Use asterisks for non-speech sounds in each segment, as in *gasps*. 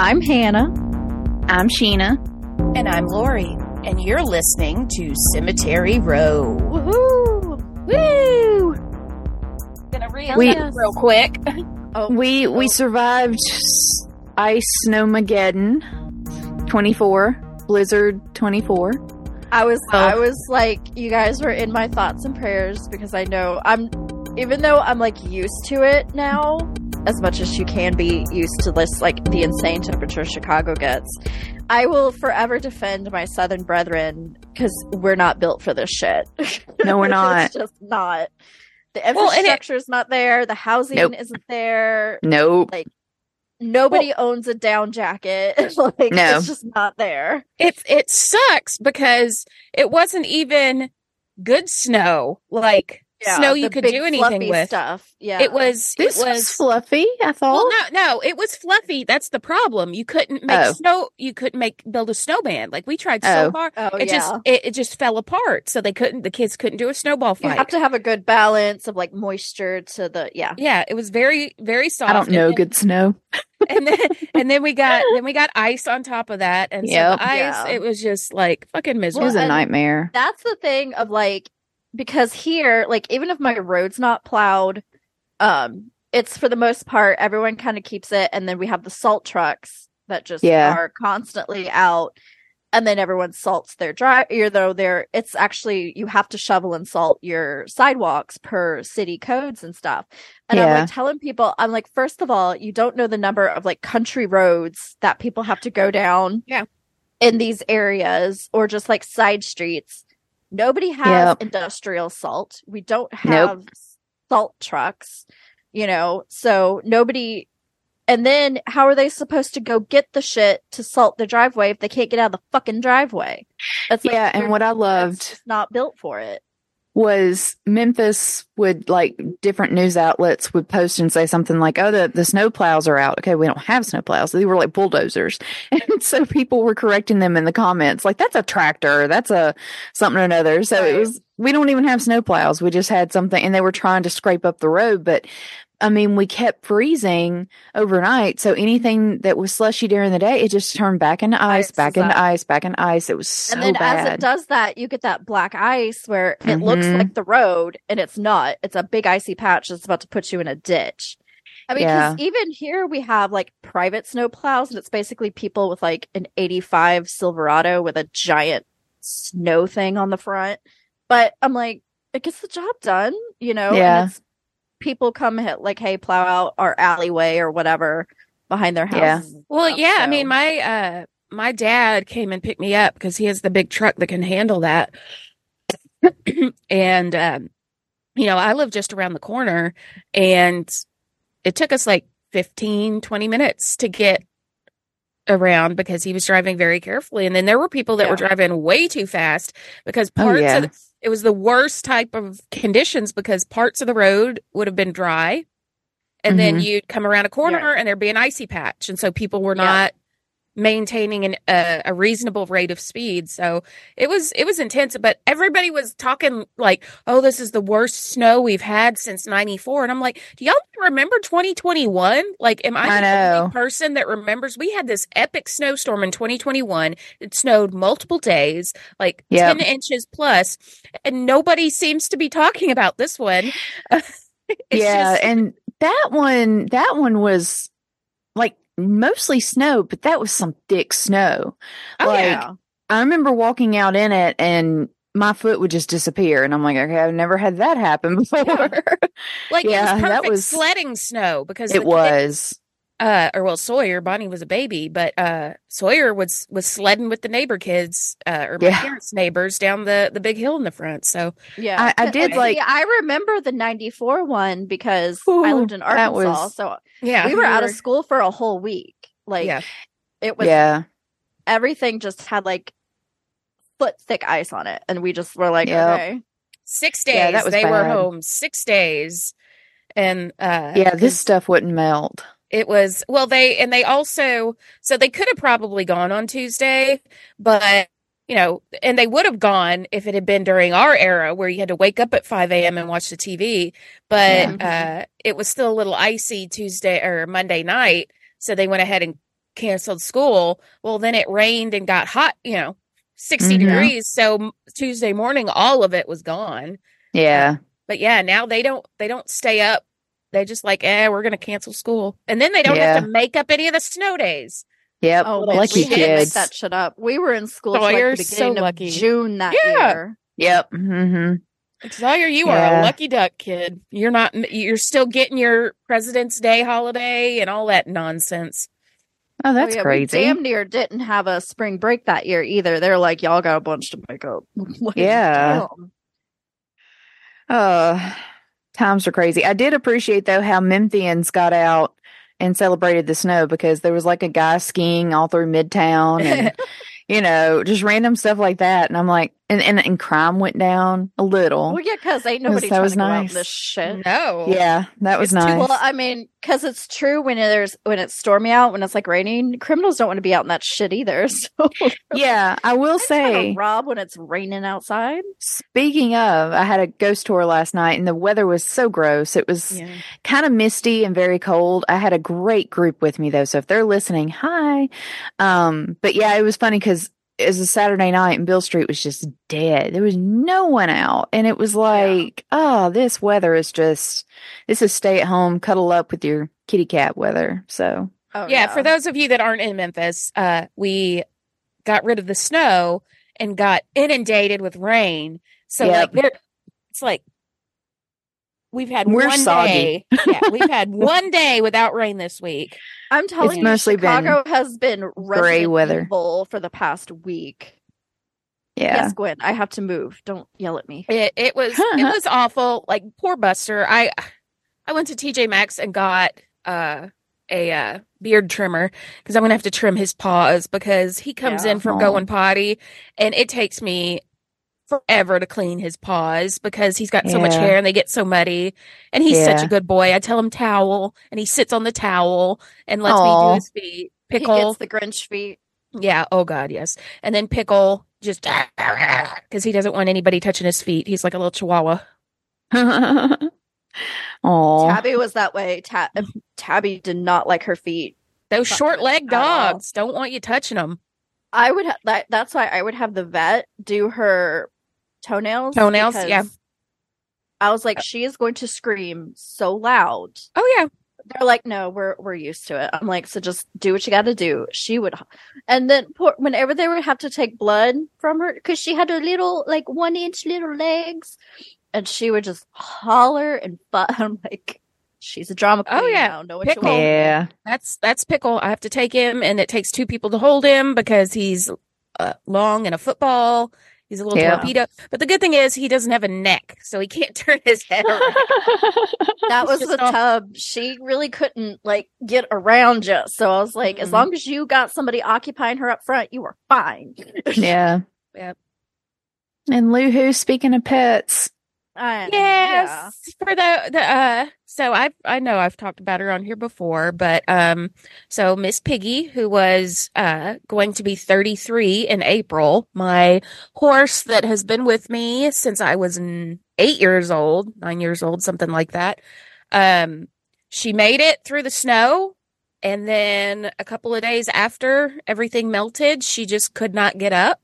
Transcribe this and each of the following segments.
I'm Hannah. I'm Sheena. And I'm Lori. And you're listening to Cemetery Row. Woohoo! Woo! Gonna read We- real quick. *laughs* Oh, We we oh, survived s- Ice Snowmageddon 24, Blizzard 24. I was Oh. I was like you guys were in my thoughts and prayers because I know I'm even though I'm like used to it now as much as you can be used to this like the insane temperature Chicago gets. I will forever defend my southern brethren cuz we're not built for this shit. *laughs* No, we're *laughs* not. it's just not. The Well, and it- not there, the housing Nope. isn't there. Nope. Like nobody owns a down jacket. *laughs* like No. it's just not there. It it sucks because it wasn't even good snow, like snow you could big do anything fluffy with. stuff. Yeah. It was This it was, was fluffy, I thought. well, no, no, it was fluffy. That's the problem. You couldn't make Oh. snow. You couldn't make build a snowman. Like we tried so Oh. hard. Oh it yeah. just it, it just fell apart. So they couldn't. The kids couldn't do a snowball fight. you have to have a good balance of like moisture to the yeah. yeah, it was very very soft. I don't know then- good snow. and then *laughs* and then we got then we got ice on top of that and Yep. so the ice Yeah. it was just like fucking miserable. It was miserable a and- nightmare. That's the thing of like because here like even if my road's not plowed um it's for the most part everyone kind of keeps it and then we have the salt trucks that just Yeah. are constantly out and then everyone salts their drive though they're it's actually you have to shovel and salt your sidewalks per city codes and stuff and i'm like telling people i'm like first of all you don't know the number of like country roads that people have to go down Yeah. in these areas or just like side streets nobody has Yep. industrial salt we don't Nope. have salt trucks you know so nobody and then how are they supposed to go get the shit to salt the driveway if they can't get out of the fucking driveway? That's like, Yeah, and what I loved not built for it. Was Memphis would like different news outlets would post and say something like, "Oh, the the snow plows are out." Okay, we don't have snow plows. They were like bulldozers, *laughs* and so people were correcting them in the comments, like, "That's a tractor. That's a something or another." So it was. We don't even have snow plows. We just had something, and they were trying to scrape up the road, but. I mean, we kept freezing overnight. So anything that was slushy during the day, it just turned back into ice, Ice back into ice, back into ice. It was so bad. and then bad. as it does that, you get that black ice where it looks Mhm. like the road and it's not. It's a big icy patch that's about to put you in a ditch. I mean, 'cause Yeah. even here we have like private snow plows, and it's basically people with like an 85 Silverado with a giant snow thing on the front. But I'm like, it gets the job done, you know? Yeah. And it's people come hit like, hey, plow out our alleyway or whatever behind their house. and well stuff, yeah i mean my uh my dad came and picked me up because he has the big truck that can handle that. *clears throat* And um you know i live just around the corner and it took us like 15 20 minutes to get around because he was driving very carefully. And then there were people that were driving way too fast because Oh, parts yeah. of the, it was the worst type of conditions because parts of the road would have been dry and then Mhm. you'd come around a corner Yeah. and there'd be an icy patch and so people were Yeah. not maintaining an, a, a reasonable rate of speed. So it was it was intense but everybody was talking like oh this is the worst snow we've had since 94 and i'm like do y'all remember 2021 like am i, I the only person that remembers? We had this epic snowstorm in 2021 it snowed multiple days like Yep. 10 inches plus and nobody seems to be talking about this one. *laughs* *laughs* It's yeah, just- and that one, that one was like mostly snow, but that was some thick snow. oh like, yeah I remember walking out in it and my foot would just disappear, and I'm like, okay, I've never had that happen *laughs* before. like yeah, it was that was- sledding snow because it was. Uh or well Sawyer Bonnie was a baby but uh Sawyer was was sledding with the neighbor kids uh or my Yeah. parents neighbors down the the big hill in the front so Yeah, I- I And did, see, like- I remember the '94 one because I lived in Arkansas, was- so yeah we were out of school for a whole week. Like, yeah it was Yeah, everything just had like foot thick ice on it, and we just were like, Yep. okay, six days Yeah, that was they were home six days and uh yeah. this stuff wouldn't melt. It was well they and they also so they could have probably gone on Tuesday but you know and they would have gone if it had been during our era where you had to wake up at 5 a.m and watch the tv but uh it was still a little icy Tuesday or Monday night so they went ahead and canceled school. Well, then it rained and got hot, you know, 60 Mhm. degrees. So Tuesday morning, all of it was gone. Yeah. But yeah, now they don't they don't stay up. They just like, eh, we're gonna cancel school, and then they don't have to make up any of the snow days. Yep. Oh, Little man, lucky we didn't make kids. that shit up. We were in school Oh, like, you're the so beginning of lucky. June that Yeah. year. Yep. hmm Sawyer, you are a lucky duck, kid. You're not. You're still getting your President's Day holiday and all that nonsense. Oh, that's Oh, yeah, we crazy. damn near didn't have a spring break that year either. They're like, y'all got a bunch to make up. *laughs* Yeah. damn. Times are crazy. I did appreciate though how Memphians got out and celebrated the snow because there was like a guy skiing all through Midtown and *laughs* you know just random stuff like that. And I'm like, and and, and crime went down a little. Well, yeah, because ain't nobody that trying was to go out this shit. no. Yeah, that was It's too- nice. Well, I mean, because it's true when there's when it's stormy out, when it's like raining, criminals don't want to be out in that shit either. *laughs* So yeah, I will They're say. rob when it's raining outside. Speaking of, I had a ghost tour last night and the weather was so gross. It was Yeah. kind of misty and very cold. I had a great group with me though. So if they're listening, hi. Um, but yeah, it was funny because it was a Saturday night and Beale Street was just dead. There was no one out. And it was like, oh, this weather is just, this is stay at home, cuddle up with your kitty cat weather. So Oh, yeah, for those of you that aren't in Memphis, uh, we got rid of the snow and got inundated with rain. So Yep. like there, it's like we've had We're one soggy. day. Yeah, we've had *laughs* one day without rain this week. I'm telling It's you, mostly been Chicago has been gray weather. Evil for the past week. yeah. Yes, Gwen, I have to move. Don't yell at me. It it was *laughs* it was awful. Like poor Buster. I I went to TJ Maxx and got uh a uh, beard trimmer because I'm gonna have to trim his paws because he comes Yeah. in from Aw. going potty and it takes me forever to clean his paws because he's got so much hair and they get so muddy. And he's such a good boy. I tell him towel and he sits on the towel and lets me do his feet. He Pickle. gets the Grinch feet. Yeah. Oh God, yes. And then pickle just *laughs* because he doesn't want anybody touching his feet. He's like a little chihuahua. *laughs* Oh, Tabby was that way. Ta- uh, Tabby did not like her feet. Those short it legged dogs don't want you touching them. I would ha- that. That's why I would have the vet do her toenails. Toenails, yeah. I was like, she is going to scream so loud. Oh yeah. They're like, no, we're we're used to it. I'm like, so just do what you got to do. She would, and then poor, whenever they would have to take blood from her because she had her little like one inch little legs, and she would just holler and fuss. *laughs* I'm like, she's a drama queen. Oh, yeah. now. know what Pickle. you want. yeah. That's that's pickle. I have to take him, and it takes two people to hold him because he's uh, long and a football. He's a little Yeah. torpedo. But the good thing is he doesn't have a neck, so he can't *laughs* turn his head around. *laughs* That was the all- tub. She really couldn't like get around you. So I was like, as Mhm. long as you got somebody occupying her up front, you were fine. yeah. *laughs* Yep. And Lou Who, speaking of pets, I- Yes, for the the uh so I I know I've talked about her on here before, but um so Miss Piggy who was uh going to be 33 in April, my horse that has been with me since I was 8 years old, 9 years old, something like that. Um she made it through the snow and then a couple of days after everything melted, she just could not get up.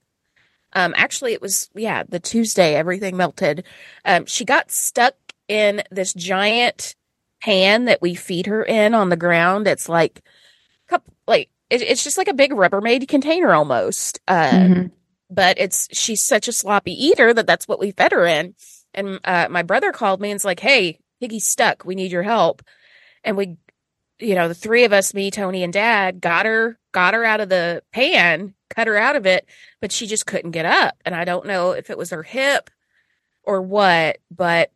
Um, actually, it was yeah, the Tuesday everything melted. Um, she got stuck in this giant pan that we feed her in on the ground. It's like, cup like it, it's just like a big Rubbermaid container almost. Uh, Mhm. but it's she's such a sloppy eater that that's what we fed her in. And uh, my brother called me and it's like, "Hey, Piggy's stuck. We need your help." And we, you know, the three of us, me, Tony, and Dad, got her got her out of the pan, cut her out of it, but she just couldn't get up. And I don't know if it was her hip or what, but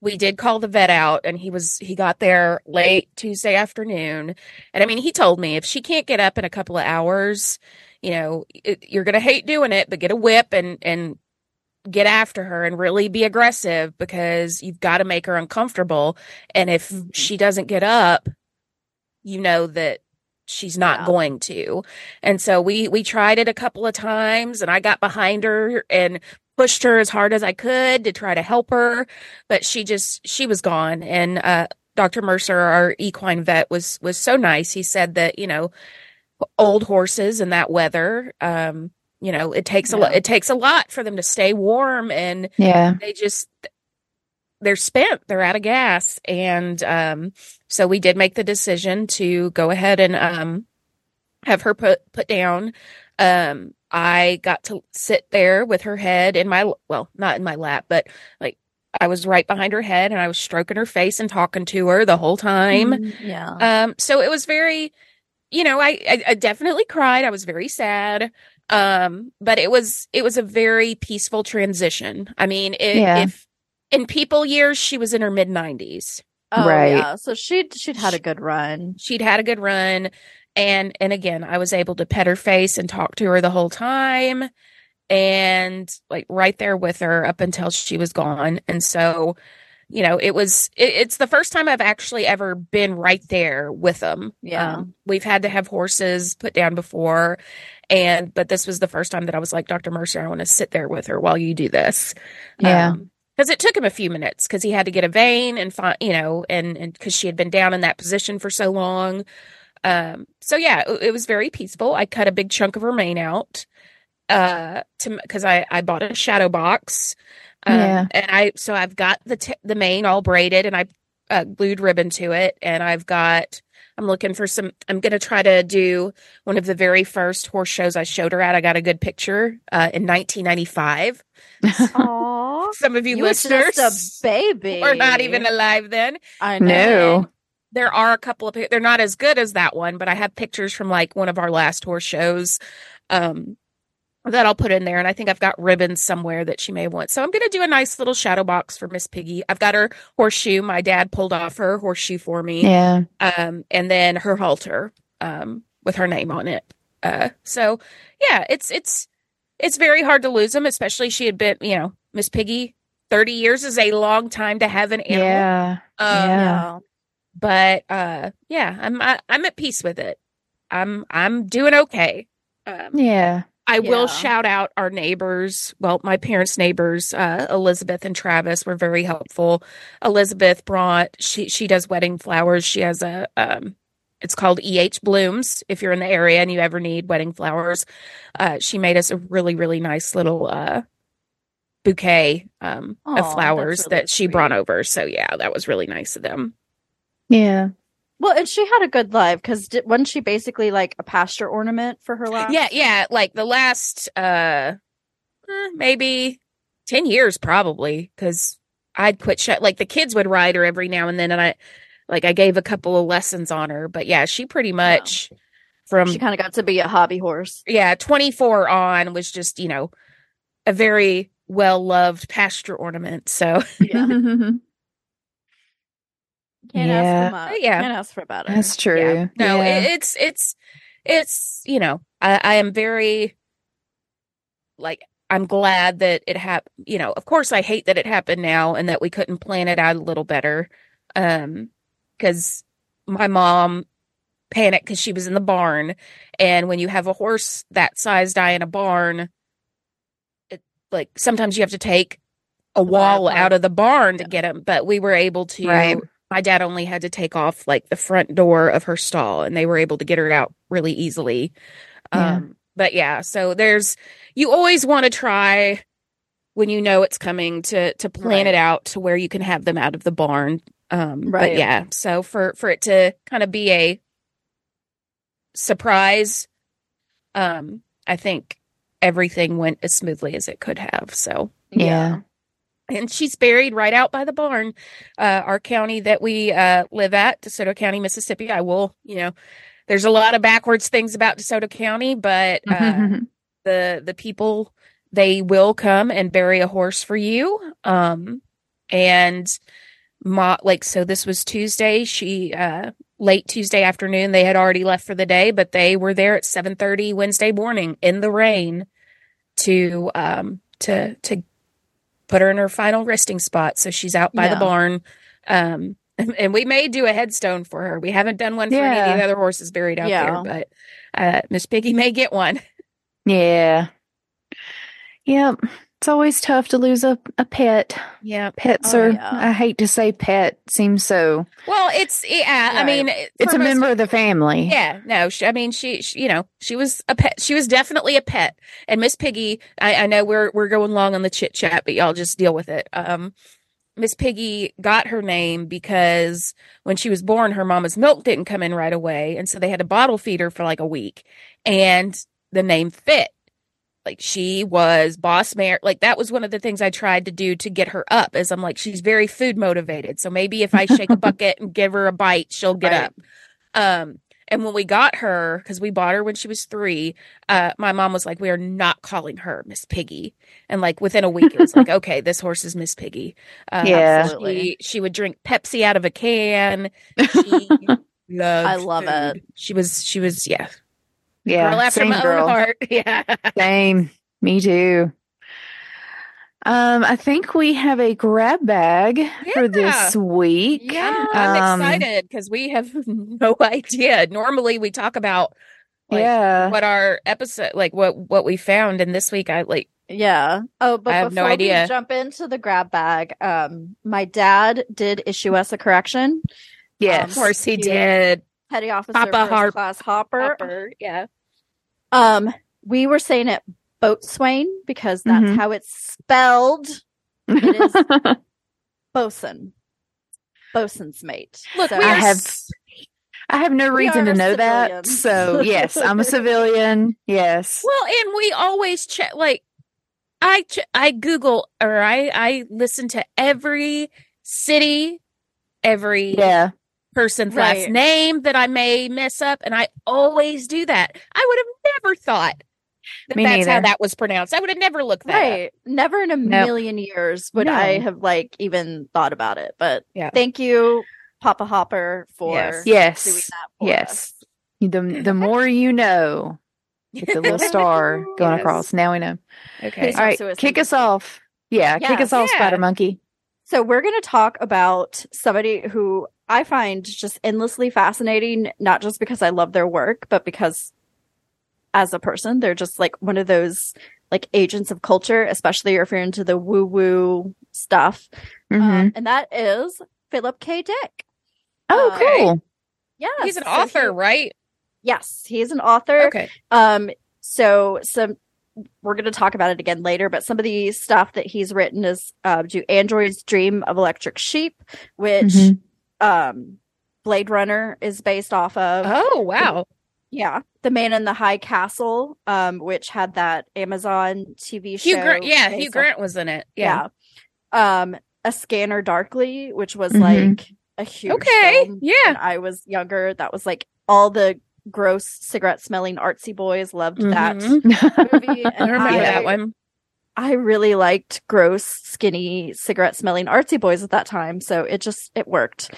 we did call the vet out and he was he got there late Tuesday afternoon. And I mean, he told me if she can't get up in a couple of hours, you know, it, you're going to hate doing it, but get a whip and and get after her and really be aggressive because you've got to make her uncomfortable. And if Mhm. she doesn't get up, you know that she's not Yeah. going to. And so we we tried it a couple of times and I got behind her and pushed her as hard as I could to try to help her, but she just she was gone and uh Dr. Mercer, our equine vet, was was so nice. He said that you know, old horses in that weather, um, you know, it takes a lot. Yeah. It takes a lot for them to stay warm, and Yeah. they just they're spent. They're out of gas, and um, so we did make the decision to go ahead and um, have her put put down. Um, I got to sit there with her head in my well, not in my lap, but like I was right behind her head, and I was stroking her face and talking to her the whole time. Mm, yeah. Um, so it was very, you know, I, I, I definitely cried. I was very sad. Um, but it was, it was a very peaceful transition. I mean, i Yeah. if in people years, she was in her mid nineties. oh right. yeah. So she'd she'd had a good run. She'd had a good run. And, and again, I was able to pet her face and talk to her the whole time and like right there with her up until she was gone. And so, you know, it was, it, it's the first time I've actually ever been right there with them. Yeah. Um, we've had to have horses put down before. And, but this was the first time that I was like, Dr. Mercer, I want to sit there with her while you do this. Yeah. Because it took him a few minutes because he had to get a vein and find, you know, and, and cause she had been down in that position for so long. Um, so yeah, it, it was very peaceful. I cut a big chunk of her mane out, uh, to, cause I, I bought a shadow box. Um, Yeah. and I, so I've got the, t- the mane all braided and I, uh, glued ribbon to it. And I've got, I'm looking for some, I'm going to try to do one of the very first horse shows I showed her at. I got a good picture, uh, in 1995. *laughs* Aw. Some of you, You listeners just *laughs* a baby. were not even alive then. I know. No. There are a couple of they're not as good as that one, but I have pictures from like one of our last horse shows um that I'll put in there and I think I've got ribbons somewhere that she may want. So I'm going to do a nice little shadow box for Miss Piggy. I've got her horseshoe. My dad pulled off her horseshoe for me. Yeah. Um and then her halter um with her name on it. Uh so yeah, it's it's it's very hard to lose them, especially she had been, you know, Miss Piggy 30 years is a long time to have an animal. Yeah. Um, Yeah. Yeah. but uh yeah i'm I, i'm at peace with it i'm i'm doing okay um, Yeah. i will shout out our neighbors well my parents neighbors uh elizabeth and travis were very helpful elizabeth brought she she does wedding flowers she has a um it's called eh blooms if you're in the area and you ever need wedding flowers uh she made us a really really nice little uh bouquet um Aw, of flowers really that she sweet. brought over so yeah that was really nice of them Yeah. Well, and she had a good life because wasn't she basically like a pasture ornament for her life? Yeah, yeah, like the last uh eh, maybe 10 years probably cuz I'd quit sh- like the kids would ride her every now and then and I like I gave a couple of lessons on her, but yeah, she pretty much from She kind of got to be a hobby horse. yeah, 24 on was just, you know, a very well-loved pasture ornament. So, Yeah. *laughs* Can't Yeah. ask for much. Yeah. Can't ask for better. That's true. Yeah. No, Yeah. it, it's it's it's you know I, I am very like I'm glad that it happened. You know, of course, I hate that it happened now and that we couldn't plan it out a little better. Um, because my mom panicked because she was in the barn, and when you have a horse that size die in a barn, it like sometimes you have to take a wall apart. out of the barn to get them, But we were able to Right. my dad only had to take off like the front door of her stall and they were able to get her out really easily. Yeah. Um, but yeah, so there's, you always want to try when you know it's coming to, to plan Right. it out to where you can have them out of the barn. Um, but yeah, so for, for it to kind of be a surprise, um, I think everything went as smoothly as it could have. So, Yeah. and she's buried right out by the barn uh our county that we uh live at desoto county mississippi i will you know there's a lot of backwards things about desoto county but *laughs* uh the the people they will come and bury a horse for you um and ma like so this was tuesday she uh late tuesday afternoon they had already left for the day but they were there at 7:30 wednesday morning in the rain to um to to put her in her final resting spot so she's out by the barn um *laughs* and we may do a headstone for her we haven't done one for any of the other horses buried out Yeah. there but uh miss piggy may get one *laughs* yeah. Yep. It's always tough to lose a, a pet. Yeah. Pets Oh, are, yeah. I hate to say pet, seems so, Well, it's yeah. I mean, it's a most- member of the family. Yeah, no. She, I mean, she, she, you know, she was a pet. She was definitely a pet. And Miss Piggy, I, I know we're we're going long on the chit chat, but y'all just deal with it. Um, Miss Piggy got her name because when she was born, her mama's milk didn't come in right away, and so they had to bottle feed her for like a week, and the name fit. Like she was boss mare. Like that was one of the things I tried to do to get her up. Is I'm like she's very food motivated, so maybe if I shake a *laughs* bucket and give her a bite, she'll get Right. up. Um, and when we got her, because we bought her when she was three, uh, my mom was like, "We are not calling her Miss Piggy." And like within a week, it was like, *laughs* "Okay, this horse is Miss Piggy." Uh, Yeah. Absolutely. she, she would drink Pepsi out of a can. She *laughs* loved. I love food. it. She was. She was. Yeah. Yeah. girl after same my girl. own heart. *laughs* Yeah. Same. Me too. Um, I think we have a grab bag for this week. Yeah. I'm Um, excited because we have *laughs* no idea. Normally, we talk about like, yeah. what our episode, like what what we found, and this week I like. Yeah. Oh, but I have no before idea. we jump into the grab bag, um, my dad did issue us a correction. yes. Of course, he he- did. Petty officer Papa first Harp- class Hopper. Hopper, yeah. Um, we were saying it boatswain because that's Mhm. how it's spelled. It is *laughs* bosun. Bosun's mate. Look, So- we I have s- I have no reason to are know that. So yes, I'm a civilian. Yes. well, and we always check. Like, I ch- I Google or I I listen to every city, every Yeah. Person's last name that I may mess up, and I always do that. I would have never thought that Me that's how that was pronounced. I would have never looked that up. Right. Never in a No. million years would I have like even thought about it. But Yeah. thank you, Papa Hopper, for Yes. doing Yes. that for Yes. us. The the *laughs* more you know. it's a little star *laughs* going Yes. across. Now we know. Okay. Yes. All right. so Kick us off. Yeah, kick us off, Yeah. Spider Monkey. So we're going to talk about somebody who I find just endlessly fascinating, not just because I love their work, but because as a person, they're just like one of those like agents of culture, especially if you're into the woo woo stuff. hmm Um, and that is Philip K. Dick. oh, uh, cool. Yes. He's an so author, he- right? yes, he's an author. Okay. Um, so some we're going to talk about it again later, but some of the stuff that he's written is uh, "Do Androids Dream of Electric Sheep," which Mhm. Um, Blade Runner is based off of. Oh wow. Yeah, The Man in the High Castle, um, which had that Amazon TV show. Hugh Grant. Yeah, Hugh off- Grant was in it. Yeah. yeah. Um, A Scanner Darkly, which was Mhm. like a huge. Okay, film yeah. When I was younger, that was like all the gross cigarette smelling artsy boys loved that Mhm. *laughs* movie. I remember I, that one. I really liked gross, skinny, cigarette smelling artsy boys at that time, so it just it worked.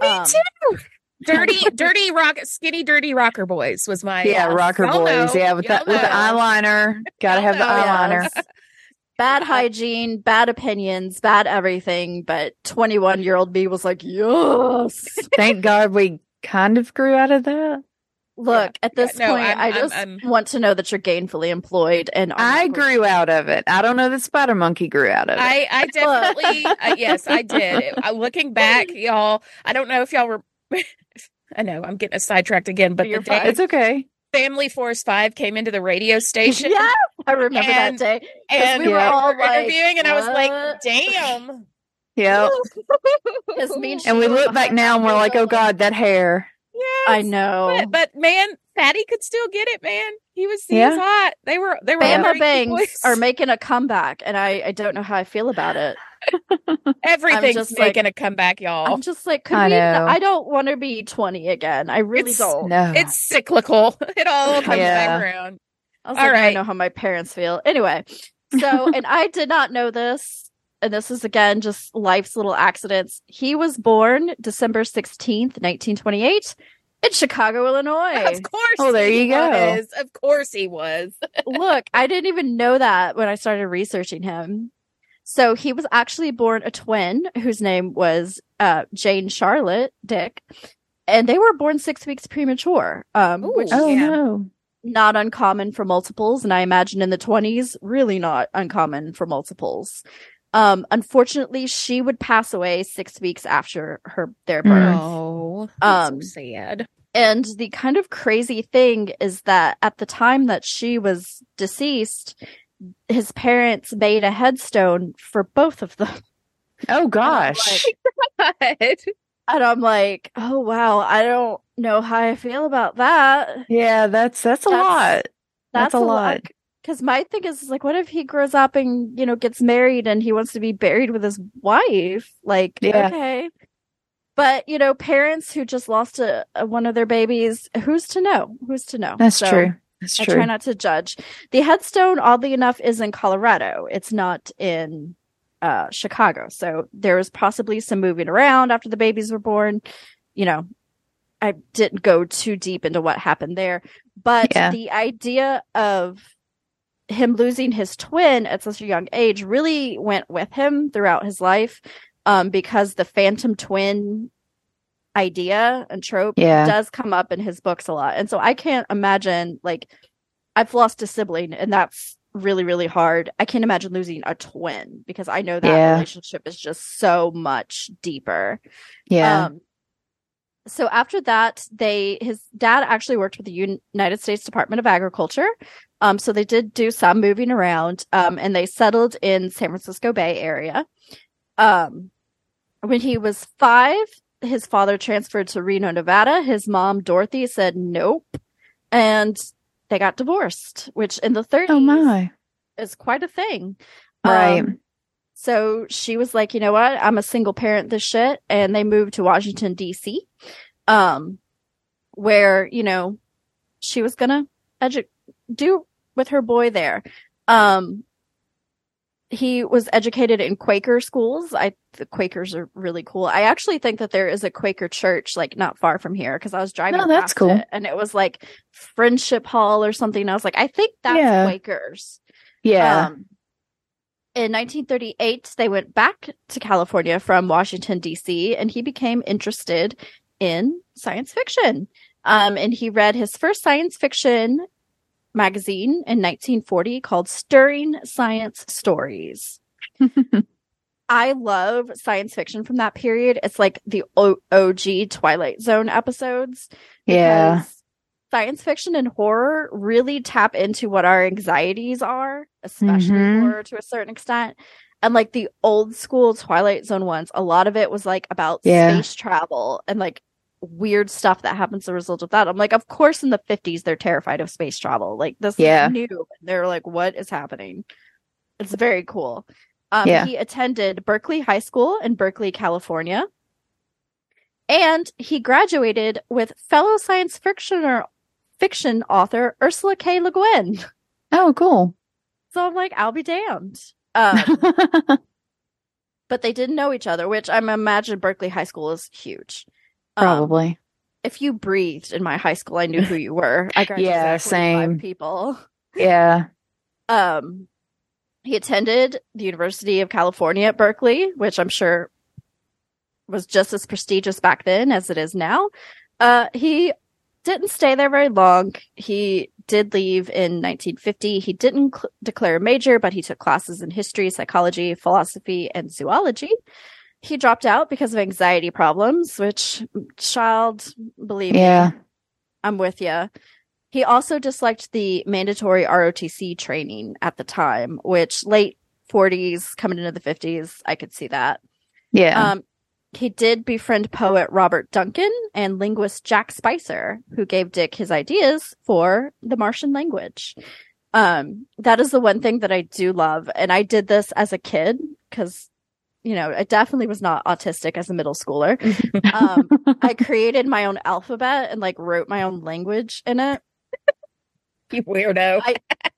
Me Um, too. Dirty, *laughs* dirty rock, skinny, dirty rocker boys was my. Yeah, uh, rocker y'all boys. know, yeah, with y'all the with the eyeliner. Gotta have the eyeliner. yes. Bad hygiene, bad opinions, bad everything, but 21 year old me was like, yes. Thank God we kind of grew out of that. Look, at this Yeah, no, point, I'm- i I'm- just I'm- want to know that you're gainfully employed and I not going- grew out of it. I don't know that Spider Monkey grew out of it. I, I *laughs* definitely, uh, yes, I did. Uh, looking back, *laughs* y'all, I don't know if y'all were. *laughs* I know I'm getting sidetracked again, but You're the day it's okay. Family Force Five came into the radio station, Yes, I remember And- that day. and we were all like, interviewing, and I was like, "Damn." Yeah. And And we look back now and we're like, oh God, that hair. Yes. I know. But, but man, Fatty could still get it, man. He was he Yeah. was hot. They were they were Bama Bangs boys. are making a comeback, and I, I don't know how I feel about it. *laughs* Everything's just like- making a comeback, y'all. I'm just like, could I we? I don't want to be 20 again. I really It's- don't. No. It's cyclical. *laughs* It all *laughs* comes Yeah. back around. I was All like, I know how my parents feel. Anyway, so and I did not know this, and this is again just life's little accidents. He was born December 16th, 1928, in Chicago, Illinois. Of course. Oh, there he you go. was. Of course he was. *laughs* Look, I didn't even know that when I started researching him. So he was actually born a twin whose name was uh, Jane Charlotte Dick, and they were born six weeks premature. Um, Ooh. which oh Yeah. no. not uncommon for multiples, and I imagine in the 20s, really not uncommon for multiples. Um, unfortunately, she would pass away six weeks after her their birth. Oh, that's Um, so sad. And the kind of crazy thing is that at the time that she was deceased, his parents made a headstone for both of them. Oh *laughs* gosh. God. *laughs* And I'm like, oh wow, I don't know how I feel about that. yeah, that's that's a That's- lot. That's a lot. Because my thing is, is like, what if he grows up and you know gets married and he wants to be buried with his wife? Like, Yeah. okay. But you know, parents who just lost a, a one of their babies, who's to know? Who's to know? That's So, true. That's I true. I try not to judge. The headstone, oddly enough, is in Colorado. It's not in uh, Chicago. So there was possibly some moving around after the babies were born. You know, I didn't go too deep into what happened there, but Yeah. the idea of him losing his twin at such a young age really went with him throughout his life um, because the phantom twin idea and trope Yeah. does come up in his books a lot. And so I can't imagine like I've lost a sibling and that's really really hard. I can't imagine losing a twin because I know that Yeah. relationship is just so much deeper. yeah. Um, so after that, they his dad actually worked with the United States Department of Agriculture. Um, so they did do some moving around, um, and they settled in San Francisco Bay Area. Um, when he was five, his father transferred to Reno, Nevada. His mom, Dorothy, said nope, and they got divorced, which in the 30s oh my. is quite a thing. Right. Um, so she was like, you know what? I'm a single parent this shit. And they moved to Washington, D.C., um, where, you know, she was going to edu- do with her boy there. Um, he was educated in Quaker schools. I the Quakers are really cool. I actually think that there is a Quaker church like not far from here because I was driving. Oh, that's cool. it, and it was like Friendship Hall or something. I was like, I think that's Yeah. Quakers. Yeah. Um, in 1938, they went back to California from Washington, D.C., and he became interested in science fiction. Um, and he read his first science fiction magazine in 1940 called Stirring Science Stories. *laughs* I love science fiction from that period. It's like the o- OG Twilight Zone episodes yeah. Science fiction and horror really tap into what our anxieties are, especially Mhm. horror to a certain extent. And like the old school Twilight Zone ones, a lot of it was like about Yeah. space travel and like weird stuff that happens as a result of that. I'm like, of course, in the 50s, they're terrified of space travel. Like, this Yeah. is new. They're like, what is happening? It's very cool. Um, Yeah. He attended Berkeley High School in Berkeley, California. And he graduated with fellow science fiction or fiction author Ursula K. Le Guin. Oh, cool. So I'm like, I'll be damned. Um, *laughs* but they didn't know each other, which I'm imagine Berkeley High School is huge. Um, Probably. if you breathed in my high school, I knew who you were. I graduated *laughs* Yeah, with 45 same. people. *laughs* yeah. Um, he attended the University of California at Berkeley, which I'm sure was just as prestigious back then as it is now. Uh, he didn't stay there very long. He did leave in 1950. He didn't cl- declare a major, but he took classes in history, psychology, philosophy, and zoology. He dropped out because of anxiety problems, which child, believe me, Yeah. I'm with you. He also disliked the mandatory ROTC training at the time, which late 40s, coming into the 50s, I could see that. Yeah. Um, he did befriend poet Robert Duncan and linguist Jack Spicer, who gave Dick his ideas for the Martian language. Um, that is the one thing that I do love. And I did this as a kid because, you know, I definitely was not autistic as a middle schooler. *laughs* Um, I created my own alphabet and like wrote my own language in it. You weirdo. I-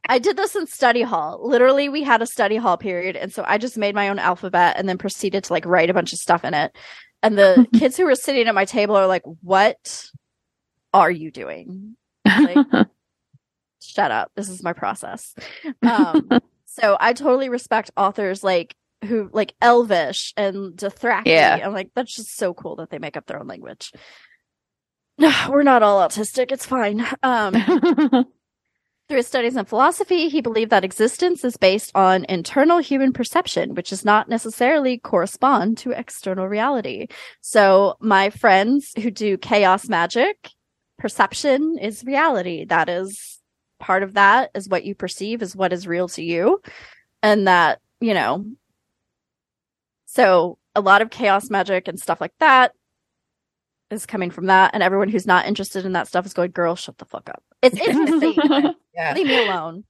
I did this in study hall. Literally, we had a study hall period. And so I just made my own alphabet and then proceeded to like write a bunch of stuff in it. And the *laughs* kids who were sitting at my table are like, what are you doing? Like, *laughs* shut up. This is my process. Um, so I totally respect authors like who like Elvish and Dothraki. Yeah. I'm like, that's just so cool that they make up their own language. *sighs* We're not all autistic. It's fine. Um, *laughs* Through his studies in philosophy, he believed that existence is based on internal human perception, which does not necessarily correspond to external reality. So, my friends who do chaos magic, perception is reality. That is part of that is what you perceive is what is real to you. And that, you know, so a lot of chaos magic and stuff like that is coming from that. And everyone who's not interested in that stuff is going, girl, shut the fuck up. It's interesting. *laughs* Yeah. Leave me alone.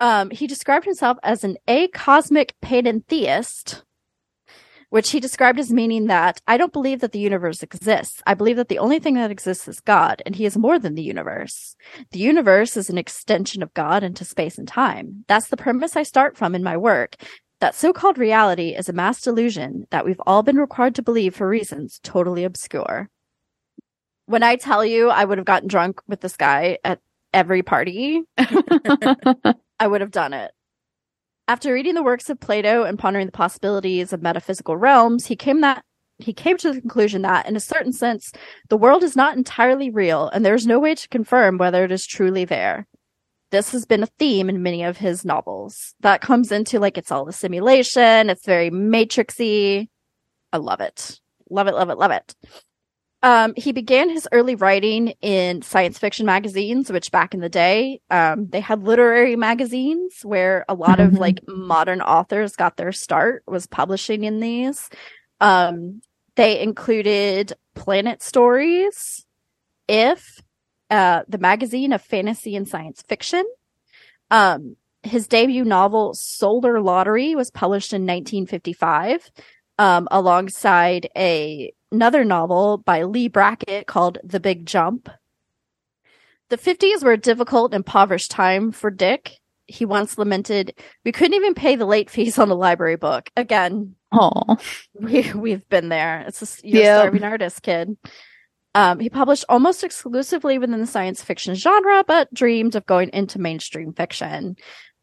Um, he described himself as an acosmic panentheist, which he described as meaning that I don't believe that the universe exists. I believe that the only thing that exists is God, and he is more than the universe. The universe is an extension of God into space and time. That's the premise I start from in my work. That so called reality is a mass delusion that we've all been required to believe for reasons totally obscure. When I tell you I would have gotten drunk with this guy at every party, *laughs* I would have done it. After reading the works of Plato and pondering the possibilities of metaphysical realms, he came that he came to the conclusion that, in a certain sense, the world is not entirely real, and there is no way to confirm whether it is truly there. This has been a theme in many of his novels. That comes into like it's all a simulation. It's very matrixy. I love it. Love it. Love it. Love it. Um, he began his early writing in science fiction magazines, which back in the day, um, they had literary magazines where a lot of Mhm. like modern authors got their start was publishing in these. Um, they included Planet Stories, If, uh, the magazine of fantasy and science fiction. Um, his debut novel, Solar Lottery, was published in 1955, um, alongside a another novel by Leigh Brackett called The Big Jump. The 50s were a difficult, impoverished time for Dick. He once lamented, "We couldn't even pay the late fees on a library book." Again, Oh, we we've been there. It's a you're a starving artist, kid. Um, he published almost exclusively within the science fiction genre, but dreamed of going into mainstream fiction.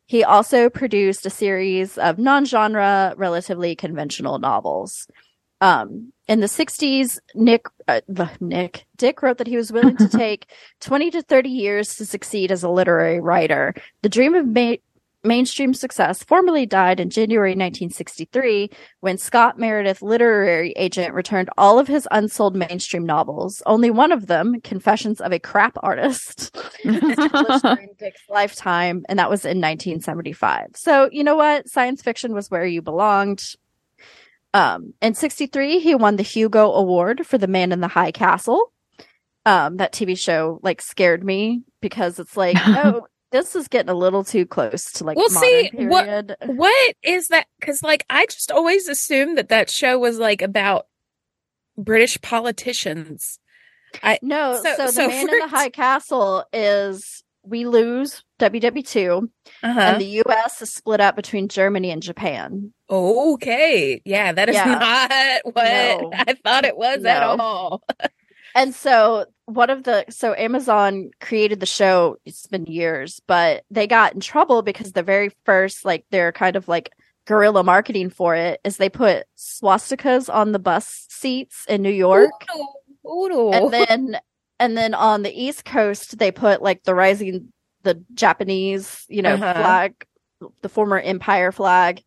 He also produced a series of non-genre, relatively conventional novels. Um, in the 60s, Nick, uh, Nick, Dick wrote that he was willing to *laughs* take 20 to 30 years to succeed as a literary writer. The dream of ma- mainstream success formally died in January 1963 when Scott Meredith, literary agent, returned all of his unsold mainstream novels. Only one of them, Confessions of a Crap Artist, *laughs* *laughs* during Dick's lifetime, and that was in 1975. So, you know what? Science fiction was where you belonged. Um, in 63, he won the Hugo Award for The Man in the High Castle. Um, that TV show like scared me because it's like, *laughs* oh, this is getting a little too close to like Well, modern see, what- period. *laughs* What is that? Because, like, I just always assumed that that show was like about British politicians. No, So- so, the so man in the *laughs* high castle is we lose WW2 Uh-huh. and the US is split up between Germany and Japan. Okay. Yeah, that is Yeah. *laughs* not what No. I thought it was at all. And so one of the so Amazon created the show, it's been years, but they got in trouble because the very first like their kind of like guerrilla marketing for it is they put swastikas on the bus seats in New York. Ooh, ooh. and then and then on the east coast they put like the rising the japanese you know Uh-huh. flag the former empire flag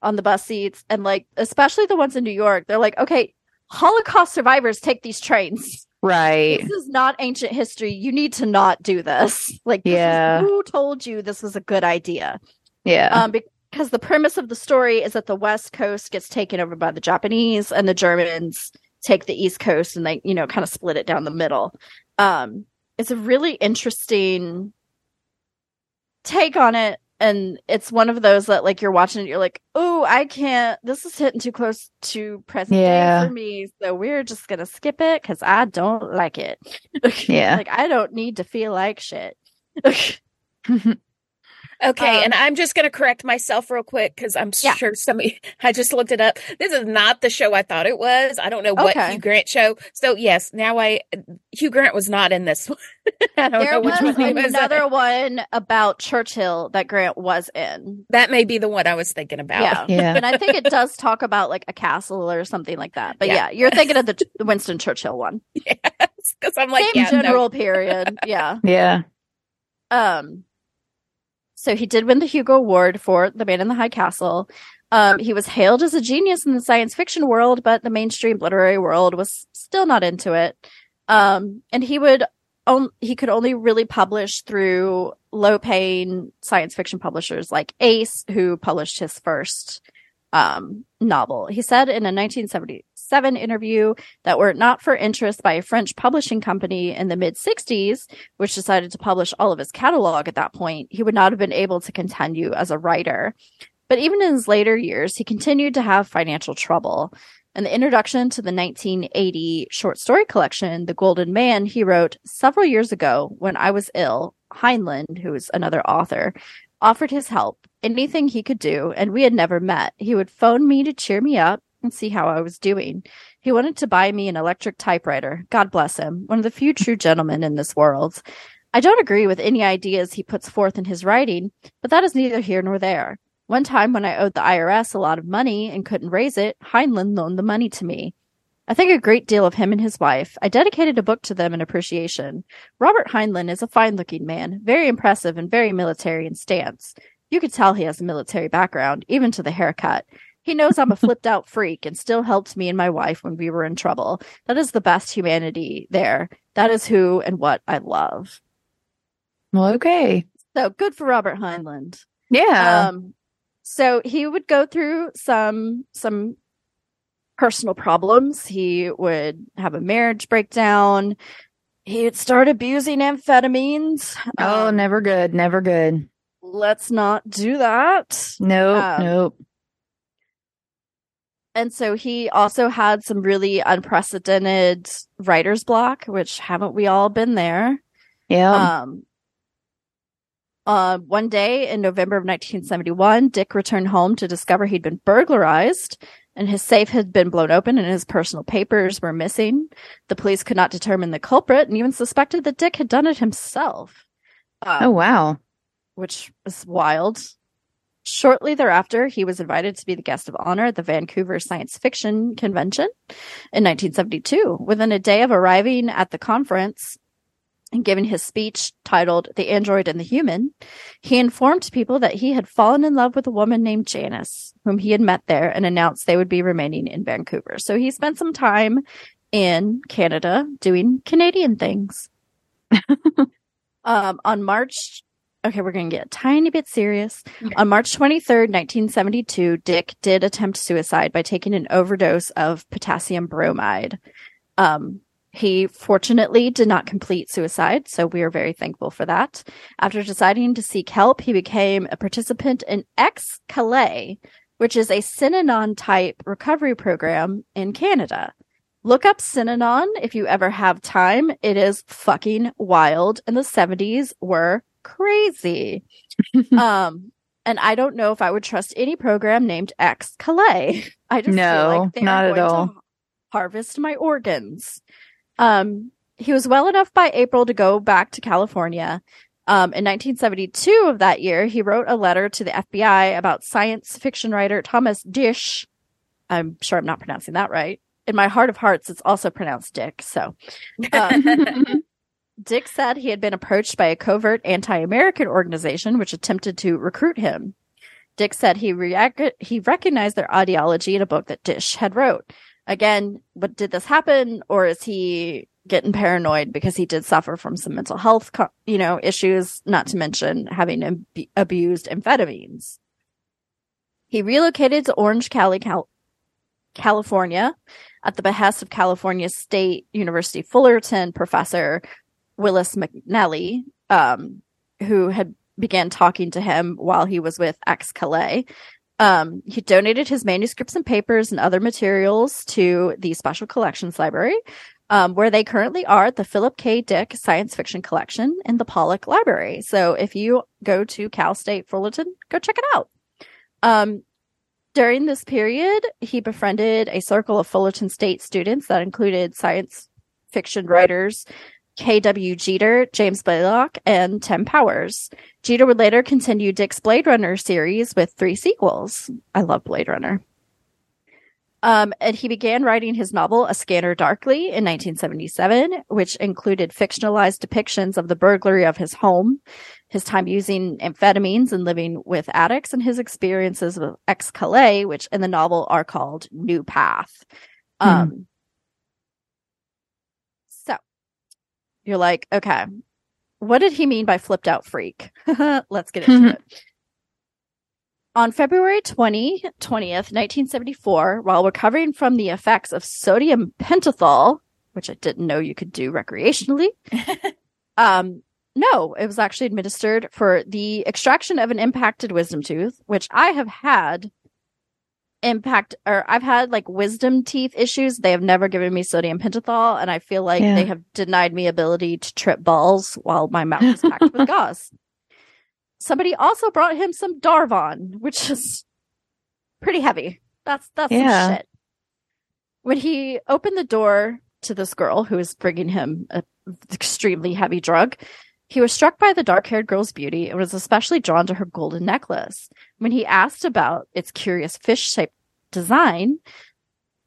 on the bus seats and like especially the ones in new york they're like okay holocaust survivors take these trains right. this is not ancient history you need to not do this like this is- Yeah. who told you this was a good idea Yeah. um, because the premise of the story is that the West Coast gets taken over by the Japanese and the Germans take the East Coast and they, you know, kind of split it down the middle. Um, it's a really interesting take on it. And it's one of those that, like, you're watching it, you're like, oh, I can't, this is hitting too close to present Yeah. day for me. So we're just going to skip it because I don't like it. *laughs* Yeah. like, I don't need to feel like shit. *laughs* *laughs* Okay, Um, and I'm just going to correct myself real quick because I'm Yeah. sure somebody, *laughs* I just looked it up. This is not the show I thought it was. I don't know what Okay. Hugh Grant show. So, yes, now I, Hugh Grant was not in this *laughs* one. I don't know there which was one he was another in. one about Churchill that Grant was in. That may be the one I was thinking about. Yeah. *laughs* Yeah. And I think it does talk about like a castle or something like that. But Yeah. yeah, you're thinking of the, the Winston Churchill one. Because I'm like, Same yeah, no. general period. Yeah. yeah. Um So he did win the Hugo Award for The Man in the High Castle. Um, he was hailed as a genius in the science fiction world, but the mainstream literary world was still not into it. Um, and he would on, he could only really publish through low paying science fiction publishers like Ace, who published his first um, novel. He said in a 1977 interview that were it not for interest by a French publishing company in the mid 60s, which decided to publish all of his catalog at that point, he would not have been able to continue as a writer. But even in his later years, he continued to have financial trouble. In the introduction to the 1980 short story collection, The Golden Man, he wrote, Several years ago, when I was ill, Heinlein, who is another author, offered his help, anything he could do, and we had never met. He would phone me to cheer me up and see how I was doing. He wanted to buy me an electric typewriter. God bless him. One of the few true gentlemen in this world. I don't agree with any ideas he puts forth in his writing, but that is neither here nor there. One time when I owed the IRS a lot of money and couldn't raise it, Heinlein loaned the money to me. I think a great deal of him and his wife. I dedicated a book to them in appreciation. Robert Heinlein is a fine looking man, very impressive and very military in stance. You could tell he has a military background, even to the haircut. He knows I'm a *laughs* flipped out freak and still helped me and my wife when we were in trouble. That is the best humanity there. That is who and what I love. Well, okay. So good for Robert Heinlein. Yeah. Um, so he would go through some some personal problems. He would have a marriage breakdown. He'd start abusing amphetamines. oh, Um, never good. Never good. Let's not do that. Nope. um, nope. And so he also had some really unprecedented writer's block, which haven't we all been there? Yeah. Um, uh, one day in November of 1971, Dick returned home to discover he'd been burglarized and his safe had been blown open and his personal papers were missing. The police could not determine the culprit and even suspected that Dick had done it himself. Um, oh, wow. Which is wild. Shortly thereafter, he was invited to be the guest of honor at the Vancouver Science Fiction Convention in 1972. Within a day of arriving at the conference and giving his speech titled The Android and the Human, he informed people that he had fallen in love with a woman named Janice, whom he had met there, and announced they would be remaining in Vancouver. So he spent some time in Canada doing Canadian things. *laughs* um, on March okay, we're going to get a tiny bit serious. Okay. On March 23rd, 1972, Dick did attempt suicide by taking an overdose of potassium bromide. Um, he fortunately did not complete suicide, so we are very thankful for that. After deciding to seek help, he became a participant in X-Kalay, which is a Synanon type recovery program in Canada. Look up Synanon if you ever have time. It is fucking wild, and the 70s were crazy. *laughs* um, and I don't know if I would trust any program named X-Kalay. *laughs* I just No, feel like they not are at going to all. harvest my organs. Um, he was well enough by April to go back to California. Um, in 1972 of that year, he wrote a letter to the FBI about science fiction writer Thomas Disch. I'm sure I'm not pronouncing that right. In my heart of hearts, it's also pronounced Dick. So, *laughs* uh, Dick said he had been approached by a covert anti-American organization which attempted to recruit him. Dick said he reac- he recognized their ideology in a book that Disch had wrote. Again, but did this happen, or is he getting paranoid because he did suffer from some mental health, co- you know, issues? Not to mention having ab- abused amphetamines. He relocated to Orange County, Cal- California, at the behest of California State University Fullerton professor Willis McNelly, um, who had began talking to him while he was with X-Kalay. Um, he donated his manuscripts and papers and other materials to the Special Collections Library, um, where they currently are at the Philip K. Dick Science Fiction Collection in the Pollak Library. So if you go to Cal State Fullerton, go check it out. Um, during this period, he befriended a circle of Fullerton State students that included science fiction writers K.W. Jeter, James Blaylock, and Tim Powers. Jeter would later continue Dick's Blade Runner series with three sequels. I love Blade Runner. Um, and he began writing his novel, A Scanner Darkly, in 1977, which included fictionalized depictions of the burglary of his home, his time using amphetamines and living with addicts, and his experiences with X-Kalay, which in the novel are called New Path. Hmm. Um, so you're like, okay, what did he mean by flipped out freak? *laughs* Let's get into it. On February 20, 20th, 1974, while recovering from the effects of sodium pentothal, which I didn't know you could do recreationally, *laughs* um, no, it was actually administered for the extraction of an impacted wisdom tooth, which I have had impact or I've had like wisdom teeth issues. They have never given me sodium pentothal, and I feel like Yeah. they have denied me ability to trip balls while my mouth is packed with *laughs* gauze. Somebody also brought him some Darvon, which is pretty heavy. That's that's Yeah. some shit. When he opened the door to this girl who was bringing him a extremely heavy drug, he was struck by the dark-haired girl's beauty and was especially drawn to her golden necklace. When he asked about its curious fish-shaped design,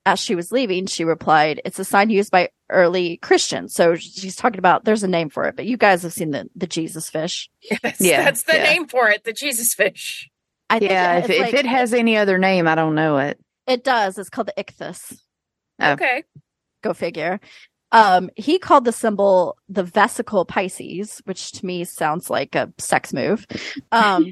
as she was leaving, she replied, "It's a sign used by early Christians." So she's talking about there's a name for it, but you guys have seen the the Jesus fish. Yes, Yeah, that's the yeah. name for it, the Jesus fish. I think Yeah, it, if, it's if it has any other name, I don't know it. it does. It's called the ichthus. Oh. Okay. Go figure. Um, he called the symbol the vesicle Pisces, which to me sounds like a sex move. Um,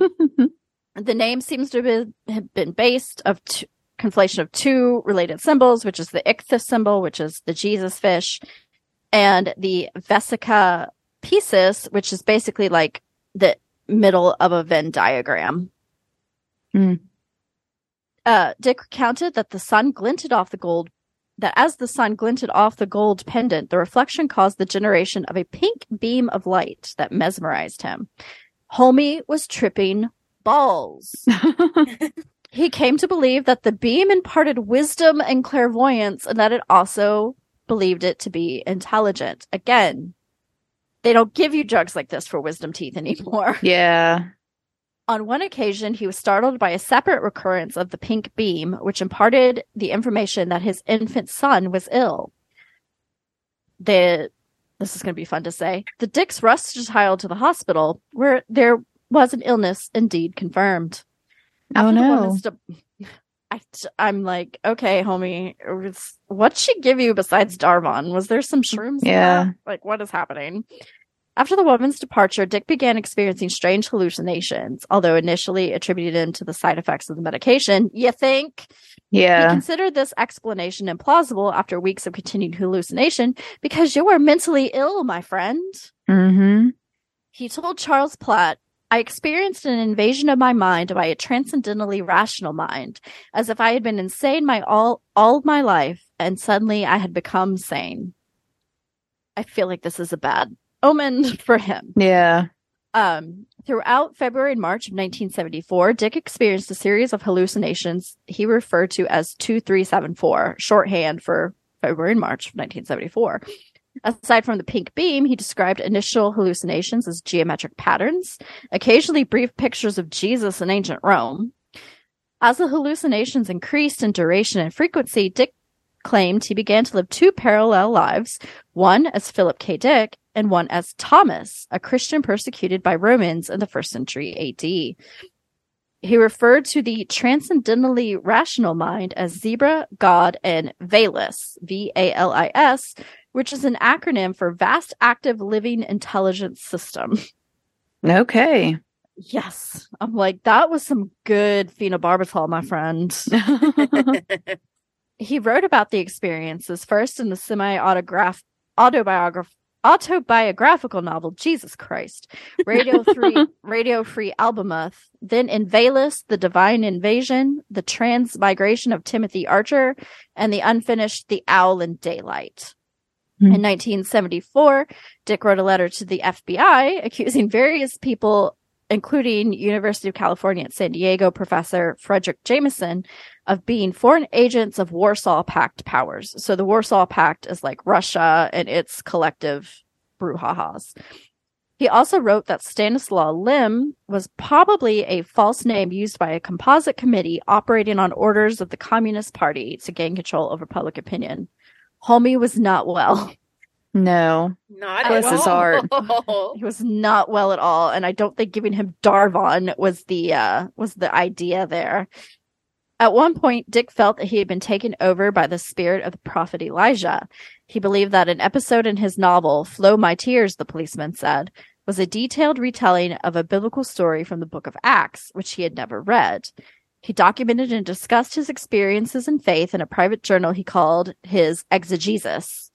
*laughs* the name seems to have been, based of two, conflation of two related symbols, which is the ichthus symbol, which is the Jesus fish, and the vesica Pisces, which is basically like the middle of a Venn diagram. Hmm. Uh, Dick recounted that the sun glinted off the gold that as the sun glinted off the gold pendant, the reflection caused the generation of a pink beam of light that mesmerized him. Homie was tripping balls. *laughs* he came to believe that the beam imparted wisdom and clairvoyance and that it also believed it to be intelligent. Again, they don't give you drugs like this for wisdom teeth anymore. yeah. On one occasion, he was startled by a separate recurrence of the pink beam, which imparted the information that his infant son was ill. The this is going to be fun to say. The Dicks rushed the child to the hospital, where there was an illness indeed confirmed. Oh, After no. de- *laughs* I, I'm like, okay, homie, what'd she give you besides Darvon? Was there some shrooms? Yeah. Like, what is happening? After the woman's departure, Dick began experiencing strange hallucinations, although initially attributed to the side effects of the medication. You think? Yeah. He considered this explanation implausible after weeks of continued hallucination because you were mentally ill, my friend. Mm-hmm. He told Charles Platt, I experienced an invasion of my mind by a transcendently rational mind, as if I had been insane my all all my life, and suddenly I had become sane. I feel like this is a bad omen *laughs* for him. Yeah. Um, throughout February and March of 1974, Dick experienced a series of hallucinations he referred to as 2374, shorthand for February and March of 1974. Aside from the pink beam, he described initial hallucinations as geometric patterns, occasionally brief pictures of Jesus in ancient Rome. As the hallucinations increased in duration and frequency, Dick claimed he began to live two parallel lives, one as Philip K. Dick and one as Thomas, a Christian persecuted by Romans in the first century AD. He referred to the transcendentally rational mind as zebra, God, and Valis, V A L I S, which is an acronym for Vast Active Living Intelligence System. Okay. Yes. I'm like, that was some good phenobarbital, my friend. *laughs* he wrote about the experiences first in the semi-autograph autobiograph autobiographical novel Jesus Christ, Radio Three *laughs* Radio Free Albemuth, then in Valis, The Divine Invasion, The Transmigration of Timothy Archer, and the unfinished The Owl in Daylight. Hmm. In 1974, Dick wrote a letter to the FBI accusing various people, including University of California at San Diego professor Fredric Jameson, of being foreign agents of Warsaw Pact powers. So the Warsaw Pact is like Russia and its collective brouhahas. He also wrote that Stanislaw Lem was probably a false name used by a composite committee operating on orders of the Communist Party to gain control over public opinion. Homie was not well. *laughs* No. Not Bless at his all. heart. He was not well at all, and I don't think giving him Darvon was the uh was the idea there. At one point, Dick felt that he had been taken over by the spirit of the prophet Elijah. He believed that an episode in his novel, Flow My Tears, the policeman said, was a detailed retelling of a biblical story from the book of Acts, which he had never read. He documented and discussed his experiences in faith in a private journal he called his Exegesis.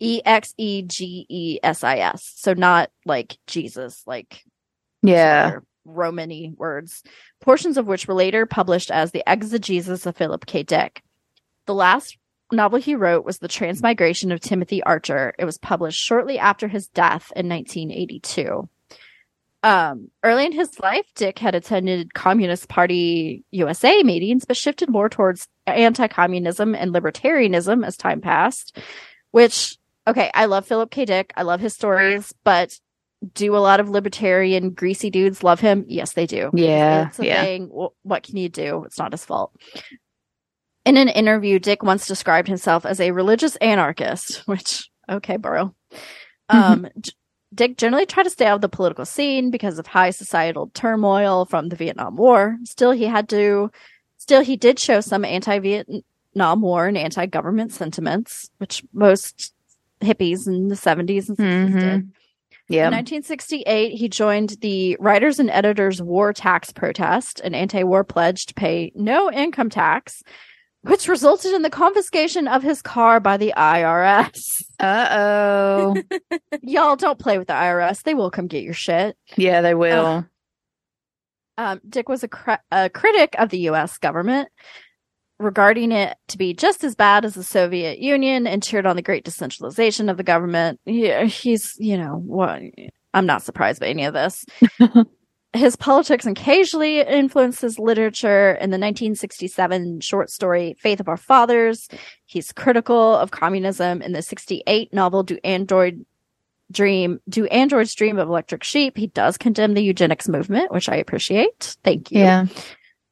E X E G E S I S. So not like Jesus, like Yeah. Romany words, portions of which were later published as the Exegesis of Philip K. Dick. The last novel he wrote was The Transmigration of Timothy Archer. It was published shortly after his death in 1982. Um, early in his life, Dick had attended Communist Party USA meetings, but shifted more towards anti communism and libertarianism as time passed. Which, okay, I love Philip K. Dick. I love his stories, but do a lot of libertarian greasy dudes love him? Yes, they do. Yeah, It's a yeah. thing. Wh- What can you do? It's not his fault. In an interview, Dick once described himself as a religious anarchist, which, okay, bro. Um, Dick generally tried to stay out of the political scene because of high societal turmoil from the Vietnam War. Still, he had to, still, he did show some anti Vietnam War and anti government sentiments, which most hippies in the 70s and 60s Mhm. did. Yeah. In 1968, he joined the Writers and Editors War Tax Protest, an anti war pledge to pay no income tax, which resulted in the confiscation of his car by the IRS. Uh oh. *laughs* Y'all don't play with the IRS. They will come get your shit. yeah, they will. Um, Dick was a, a critic of the U.S. government, regarding it to be just as bad as the Soviet Union and cheered on the great decentralization of the government. Yeah, he's, you know, what? I'm not surprised by any of this. *laughs* his politics occasionally influences literature. In the 1967 short story Faith of Our Fathers, he's critical of communism. In the 68 novel Do Android Dream, Do Androids Dream of Electric Sheep, he does condemn the eugenics movement, which I appreciate. Thank you. Yeah.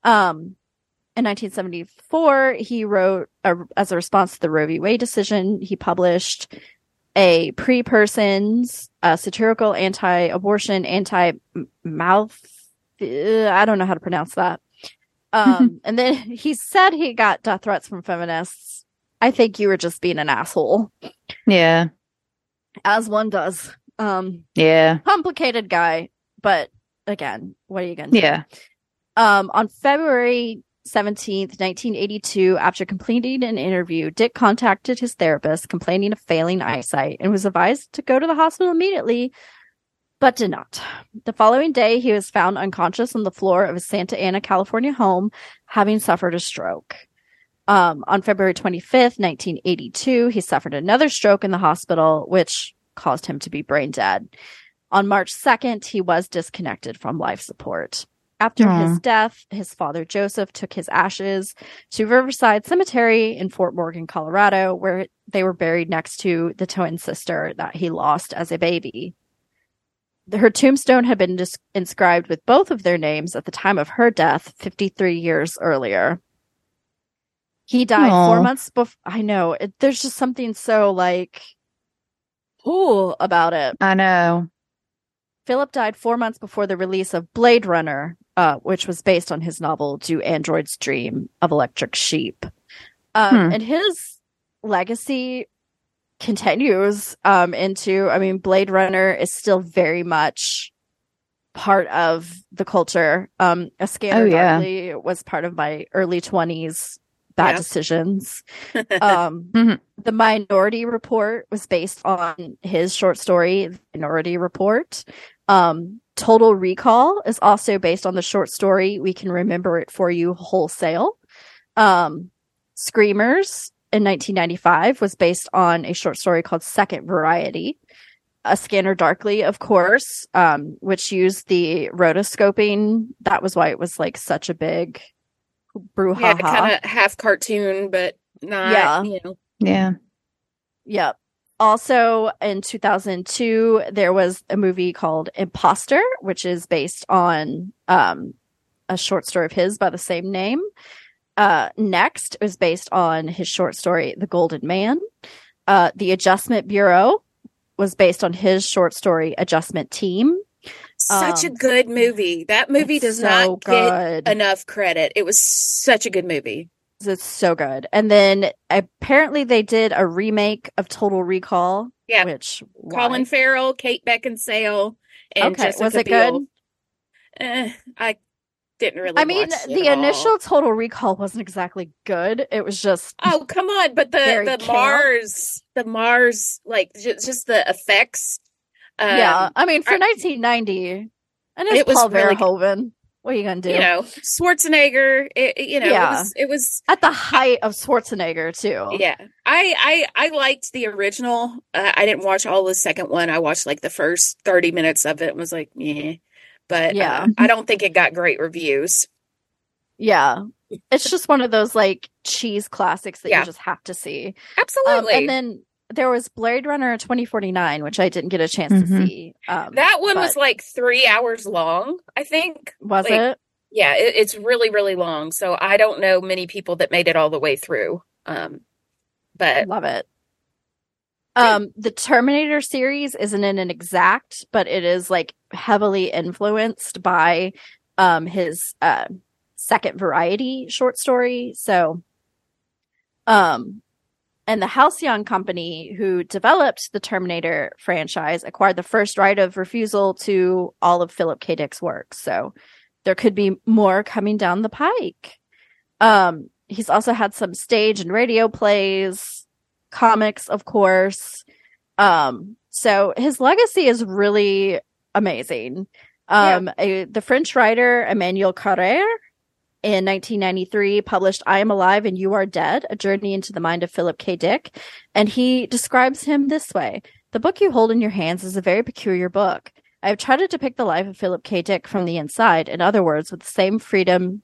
Um, in 1974, he wrote, a, as a response to the Roe v. Wade decision, he published a pre-persons, uh, satirical anti-abortion, anti-mouth. uh, I don't know how to pronounce that. *laughs* Um, and then he said he got death threats from feminists. I think you were just being an asshole, Yeah. as one does. Um, Yeah. complicated guy, but again, what are you going to do? Yeah. Um, on February 17th, 1982, after completing an interview, Dick contacted his therapist complaining of failing eyesight and was advised to go to the hospital immediately, but did not. The following day, he was found unconscious on the floor of his Santa Ana, California home, having suffered a stroke. Um, on February 25th, 1982, he suffered another stroke in the hospital, which caused him to be brain dead. On March 2nd, he was disconnected from life support. After Aw. his death, his father Joseph took his ashes to Riverside Cemetery in Fort Morgan, Colorado, where they were buried next to the twin sister that he lost as a baby. Her tombstone had been dis- inscribed with both of their names at the time of her death 53 years earlier. He died four months before. I know. It, there's just something so like, cool about it. I know. Philip died four months before the release of Blade Runner, uh, which was based on his novel Do Androids Dream of Electric Sheep. Um, Hmm. And his legacy continues um, into, I mean, Blade Runner is still very much part of the culture. Um, A Scanner Oh, yeah. Darkly was part of my early 20s bad Yeah. decisions. *laughs* Um, Mhm. The Minority Report was based on his short story, The Minority Report. Um, Total Recall is also based on the short story We Can Remember It For You Wholesale. Um, Screamers in 1995 was based on a short story called Second Variety. A Scanner Darkly, of course, um, which used the rotoscoping. That was why it was like such a big brouhaha. yeah, kind of half cartoon, but not. Yeah. You know. Yeah. Yep. Also in 2002, there was a movie called Impostor, which is based on um, a short story of his by the same name. Uh, next is based on his short story, The Golden Man. Uh, the Adjustment Bureau was based on his short story, Adjustment Team. Such Um, a good movie. That movie does so not good. get enough credit. It was such a good movie. It's so good. And then apparently they did a remake of Total Recall. Yeah. Which Colin why? Farrell, Kate Beckinsale, and Okay, Jessica was it Biel. good? Eh, I didn't really. I mean, watch it the at all. initial Total Recall wasn't exactly good. It was just Oh come on! But the the camp. Mars, the Mars, like just, just the effects. Um, yeah. I mean, for I- 1990, and it's It was Paul really. Verhoeven. What are you gonna do? You know, Schwarzenegger. It, you know, Yeah. it was. It was At the height of Schwarzenegger, too. yeah. I I I liked the original. Uh, I didn't watch all the second one. I watched like the first thirty minutes of it. and Was like, yeah. But Yeah. uh, I don't think it got great reviews. Yeah. It's just one of those like cheese classics that Yeah. you just have to see. Um, Absolutely. and then there was Blade Runner 2049, which I didn't get a chance to Mhm. see. Um, that one was like three hours long. I think. was like, it? Yeah, it, it's really really long. So I don't know many people that made it all the way through. Um, but Love it. Um, the Terminator series isn't in an exact, but it is like heavily influenced by um his uh second variety short story. So um and the Halcyon Company, who developed the Terminator franchise, acquired the first right of refusal to all of Philip K. Dick's works. So there could be more coming down the pike. Um, he's also had some stage and radio plays, comics, of course. Um, so his legacy is really amazing. Um, a, the French writer Emmanuel Carrère in 1993 published I Am Alive and You Are Dead, A Journey into the Mind of Philip K. Dick. And he describes him this way. The book you hold in your hands is a very peculiar book. I have tried to depict the life of Philip K. Dick from the inside, in other words, with the same freedom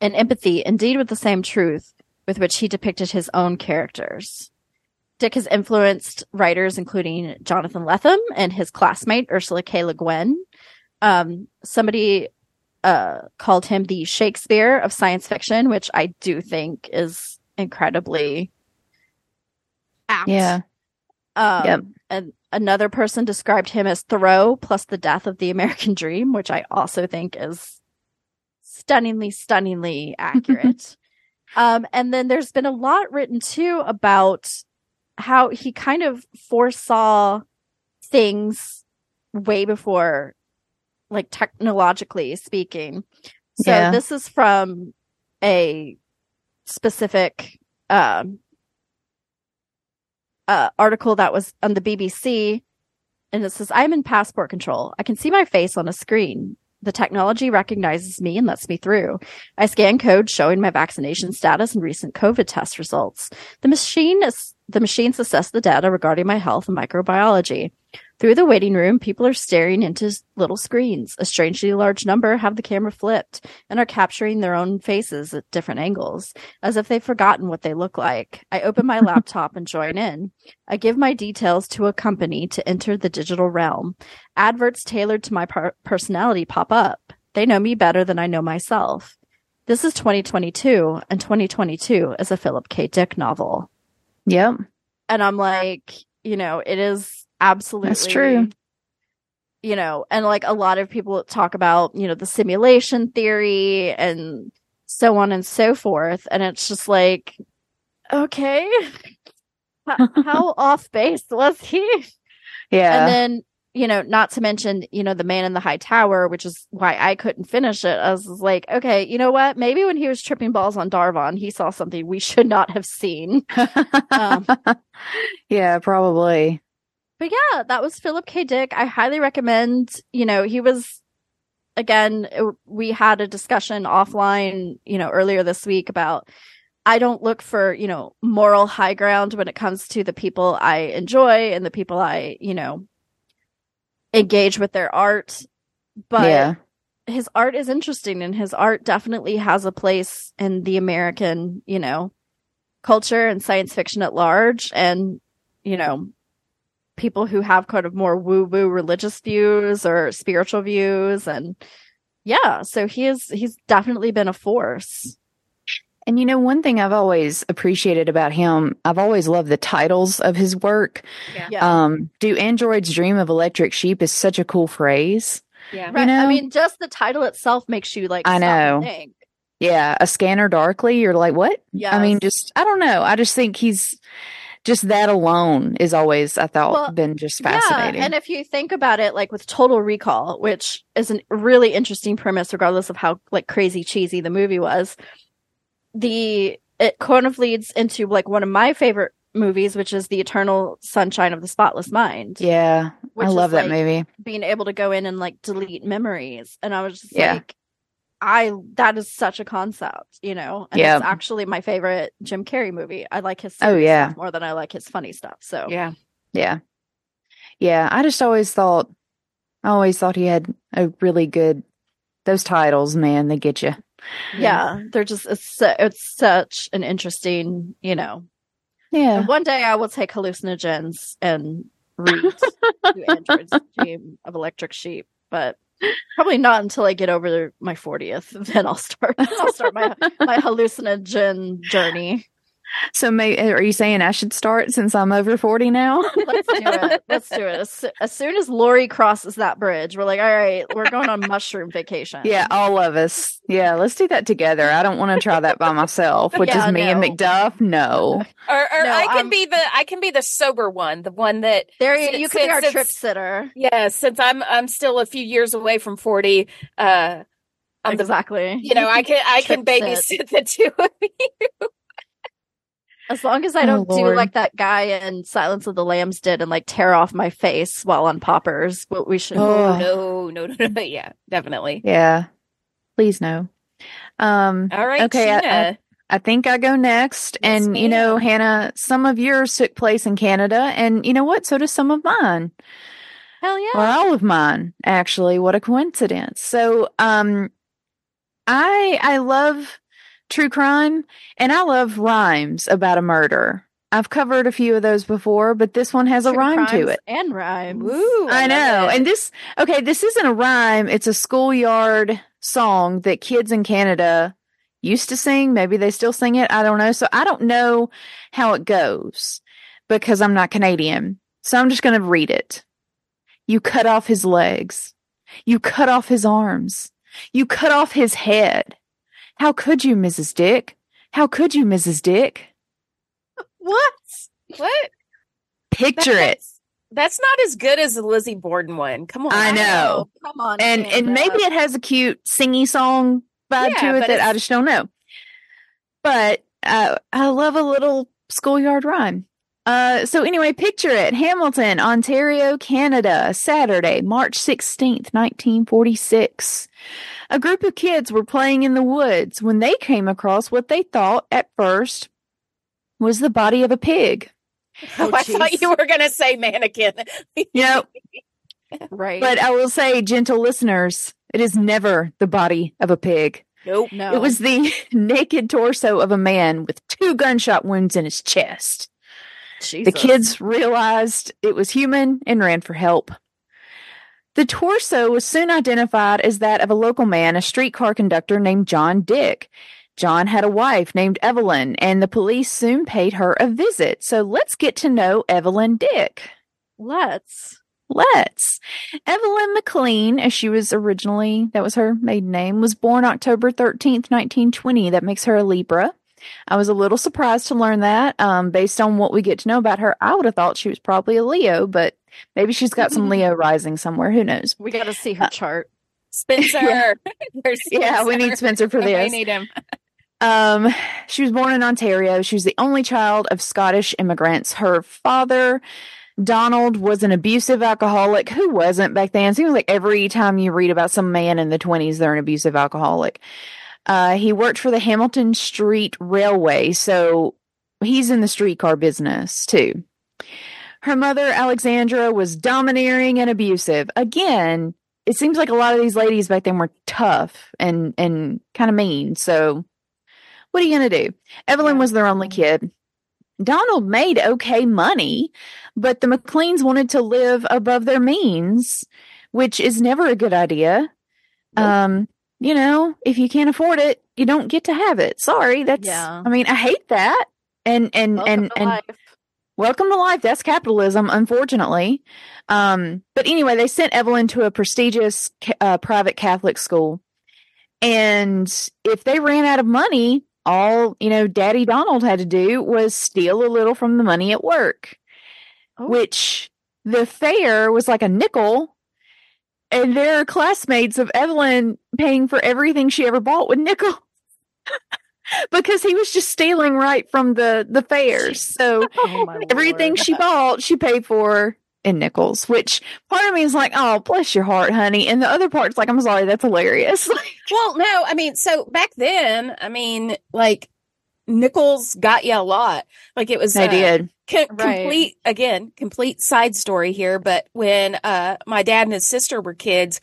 and empathy, indeed with the same truth with which he depicted his own characters. Dick has influenced writers including Jonathan Lethem and his classmate Ursula K. Le Guin. Um, somebody uh, called him the Shakespeare of science fiction, which I do think is incredibly apt. Yeah. Um, Yep. And another person described him as Thoreau plus the death of the American *laughs* dream, which I also think is stunningly, stunningly accurate. *laughs* um, and then there's been a lot written too about how he kind of foresaw things way before, like technologically speaking. So Yeah. this is from a specific um, uh, article that was on the BBC, and it says, "I'm in passport control. I can see my face on a screen. The technology recognizes me and lets me through. I scan code showing my vaccination status and recent COVID test results. The machine is the machines assess the data regarding my health and microbiology." Through the waiting room, people are staring into little screens. A strangely large number have the camera flipped and are capturing their own faces at different angles, as if they've forgotten what they look like. I open my *laughs* laptop and join in. I give my details to a company to enter the digital realm. Adverts tailored to my personality pop up. They know me better than I know myself. This is 2022, and 2022 is a Philip K. Dick novel. Yep. And I'm like, you know, it is absolutely That's true. You know, and like a lot of people talk about, you know, the simulation theory and so on and so forth. And it's just like, okay, *laughs* how, how *laughs* off base was he? Yeah. And then, you know, not to mention, you know, the man in the high tower, which is why I couldn't finish it. I was like, okay, you know what? Maybe when he was tripping balls on Darvon, he saw something we should not have seen. *laughs* um, yeah, probably. But yeah, that was Philip K. Dick. I highly recommend, you know, he was, again, uh, we had a discussion offline, you know, earlier this week about I don't look for, you know, moral high ground when it comes to the people I enjoy and the people I, you know, engage with their art. But yeah. his art is interesting and his art definitely has a place in the American, you know, culture and science fiction at large. And, you know, people who have kind of more woo woo religious views or spiritual views. And yeah, so he is, he's definitely been a force. And you know, one thing I've always appreciated about him, I've always loved the titles of his work. Yeah. Yeah. Um, Do Androids Dream of Electric Sheep is such a cool phrase. Yeah. right. I know? mean, just the title itself makes you like, I know. Yeah, a scanner darkly. You're like, what? yeah I mean, just I don't know. I just think he's just that alone is always I thought Well, been just fascinating. Yeah, and if you think about it, like with Total Recall, which is a really interesting premise, regardless of how like crazy cheesy the movie was, the it kind of leads into like one of my favorite movies, which is The Eternal Sunshine of the Spotless Mind. yeah, which I is, love that like, movie. Being able to go in and like delete memories, and I was just Yeah. like. I that is such a concept, you know, and Yeah. it's actually my favorite Jim Carrey movie. I like his Oh, yeah. stuff more than I like his funny stuff. So Yeah. Yeah, yeah. I just always thought, I always thought he had a really good. Those titles, man, they get you. yeah they're just it's, it's such an interesting you know Yeah, and one day i will take hallucinogens and read *laughs* to android's dream of electric sheep but probably not until i get over my 40th *laughs* then i'll start i'll start my *laughs* my hallucinogen journey So, may, are you saying I should start since I'm over 40 now? let's do it let's do it as, as soon as lori crosses that bridge we're like all right we're going on mushroom vacation yeah, all of us. Yeah, let's do that together. I don't want to try that by myself, which Yeah, is me and. McDuff. No. Or, or No, I can be the I can be the sober one, the one that there you, Since- you could be our since trip sitter yeah. Since I'm I'm still a few years away from forty, uh, I'm the exactly you know I can I can Trip babysit *laughs* the two of you. As long as I Oh, don't do like that guy in Silence of the Lambs did and like tear off my face while on poppers, what we should. Oh. No, no, no, no. *laughs* Yeah, definitely. Yeah. Please no. Um, All right, Okay, I- Sheena. I think I go next. Yes, and, you know. Hannah, some of yours took place in Canada. And you know what? So does some of mine. Hell yeah. Or all of mine, actually. What a coincidence. So, um, I, I love true crime and I love rhymes about a murder. I've covered a few of those before, but this one has a rhyme to it. And rhymes. Woo, I love know. And this, okay, this isn't a rhyme. It's a schoolyard song that kids in Canada used to sing. Maybe they still sing it. I don't know. So I don't know how it goes because I'm not Canadian. So I'm just going to read it. You cut off his legs. You cut off his arms. You cut off his head. How could you, Mrs. Dick? How could you, Mrs. Dick? What? what? Picture it. That's, not as good as the Lizzie Borden one. Come on, I know. Come on. and and maybe it has a cute singy song vibe Yeah, to it that I just don't know. But uh, I love a little schoolyard rhyme. Uh, so anyway, picture it: Hamilton, Ontario, Canada, Saturday, March sixteenth, nineteen forty-six. A group of kids were playing in the woods when they came across what they thought at first was the body of a pig. Oh, *laughs* I thought you were going to say mannequin. *laughs* You know, Right. but I will say, gentle listeners, it is never the body of a pig. nope. no. It was the *laughs* naked torso of a man with two gunshot wounds in his chest. The kids realized it was human and ran for help. The torso was soon identified as that of a local man, a streetcar conductor named John Dick. John had a wife named Evelyn, and the police soon paid her a visit. So let's get to know Evelyn Dick. Let's. Let's. Evelyn McLean, as she was originally, that was her maiden name, was born October 13th, 1920. That makes her a Libra. I was a little surprised to learn that. Um, based on what we get to know about her, I would have thought she was probably a Leo, but maybe she's got some Leo rising somewhere. Who knows? We got to see her chart. *laughs* Spencer. *laughs* Yeah. There's Yeah, we need Spencer for *laughs* this. We need him. Um, she was born in Ontario. She was the only child of Scottish immigrants. Her father, Donald, was an abusive alcoholic. Who wasn't back then? Seems like every time you read about some man in the 20s, they're an abusive alcoholic. Uh, he worked for the Hamilton Street Railway, so he's in the streetcar business too. Her mother, Alexandra, was domineering and abusive. Again, it seems like a lot of these ladies back then were tough and and kind of mean. So, what are you gonna do? Evelyn was their only kid. Donald made okay money, but the McLeans wanted to live above their means, which is never a good idea. Nope. Um, you know, if you can't afford it, you don't get to have it. Sorry, that's. Yeah. I mean, I hate that. And and Welcome and and life. Welcome to life. That's capitalism, unfortunately. Um, but anyway, they sent Evelyn to a prestigious uh, private Catholic school, and if they ran out of money, all you know, Daddy Donald had to do was steal a little from the money at work, Oh. which the fare was like a nickel. And there are classmates of Evelyn paying for everything she ever bought with nickel. *laughs* because he was just stealing right from the the fairs. *laughs* So Oh, everything Lord. she bought, she paid for in nickels. Which part of me is like, "Oh, bless your heart, honey," and the other part's like, "I'm sorry, that's hilarious." *laughs* Well, no, I mean, so back then, I mean, like nickels got you a lot. Like it was they uh, did. co- Right. complete again, complete side story here. But when uh my dad and his sister were kids,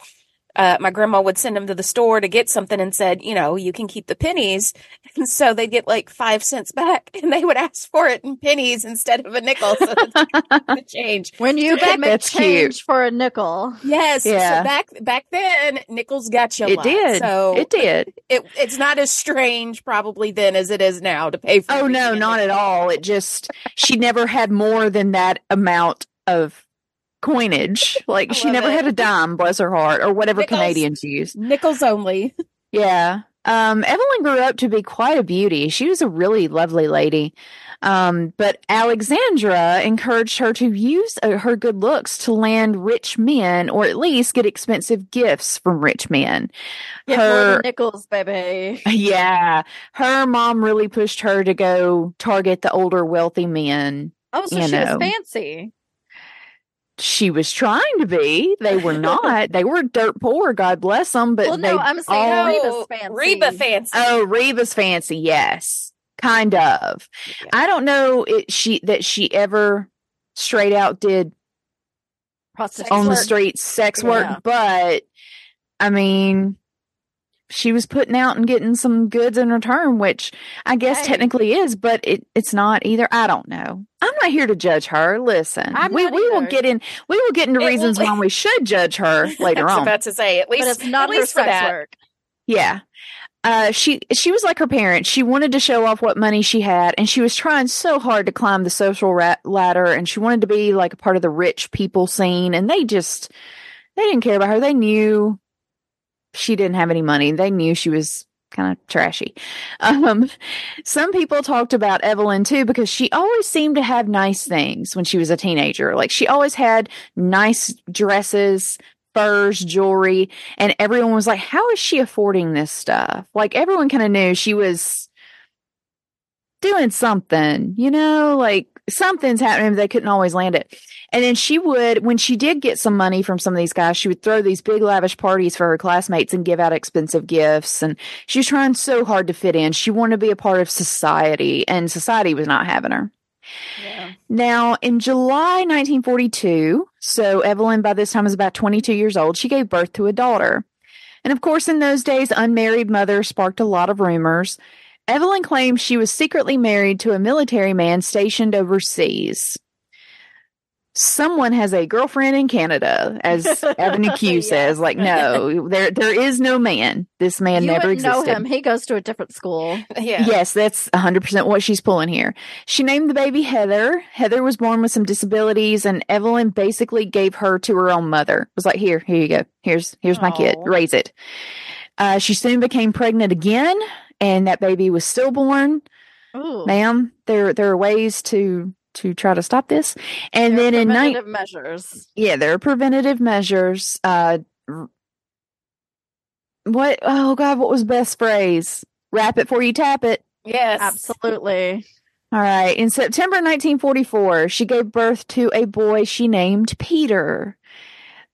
uh my grandma would send them to the store to get something and said, you know, you can keep the pennies. *laughs* And so they'd get like five cents back, *laughs* and they would ask for it in pennies instead of a nickel. So *laughs* the change. When you So can make that's cute. change for a nickel. Yes. Yeah. So back back then, nickels got you a It lot. did. So it did. it it's not as strange probably then as it is now to pay for. Oh no, not at all. It just she never had more than that amount of coinage. *laughs* Like I she never it. had a dime, bless her heart, or whatever Nickels. Canadians use. Nickels only. *laughs* Yeah. Um, Evelyn grew up to be quite a beauty. She was a really lovely lady. Um, but Alexandra encouraged her to use uh, her good looks to land rich men or at least get expensive gifts from rich men. Get Her- nickels, baby. *laughs* Yeah. Her mom really pushed her to go target the older wealthy men. Oh, so she know. was fancy. She was trying to be. They were not. they were dirt poor, God bless them. But Well, they no, I'm saying all- Reba's fancy. Reba fancy. Oh, Reba's fancy, yes, kind of. Yeah. I don't know it, she that she ever straight out did Prostitution. on the street sex work, Yeah. but I mean, she was putting out and getting some goods in return, which I guess Hey. technically is, but it, it's not either. I don't know. I'm not here to judge her. Listen, I'm we not we will get in. We will get into It reasons why we should judge her *laughs* later I was on. about to say at least But it's not at least for sex that. work. Yeah. Uh, she she was like her parents. She wanted to show off what money she had, and she was trying so hard to climb the social ra- ladder. And she wanted to be like a part of the rich people scene. And they just they didn't care about her. They knew she didn't have any money. They knew she was kind of trashy. Um, some people talked about Evelyn too because she always seemed to have nice things when she was a teenager. Like she always had nice dresses, furs, jewelry, and everyone was like, "How is she affording this stuff?" Like everyone kind of knew she was doing something, you know, like something's happening. They couldn't always land it. And then she would, when she did get some money from some of these guys, she would throw these big lavish parties for her classmates and give out expensive gifts. And she was trying so hard to fit in. She wanted to be a part of society, and society was not having her. Yeah. Now, in July 1942, so Evelyn by this time is about 22 years old, she gave birth to a daughter. And of course, in those days, unmarried mothers sparked a lot of rumors. Evelyn claimed she was secretly married to a military man stationed overseas. Someone has a girlfriend in Canada, as *laughs* Avenue Q Yeah. says. Like, no, there there is no man. This man you never wouldn't existed. know him. He goes to a different school. Yeah. Yes, that's 100% what she's pulling here. She named the baby Heather. Heather was born with some disabilities and Evelyn basically gave her to her own mother. Was like, "Here, here you go. Here's here's my kid. Raise it." Uh, she soon became pregnant again and that baby was stillborn. Ooh. Ma'am, there there are ways to to try to stop this. And There are then in night preventative measures. yeah, there are preventative measures. Uh what oh god, what was best phrase? Wrap it before you tap it. Yes. Absolutely. All right. In September 1944, she gave birth to a boy she named Peter.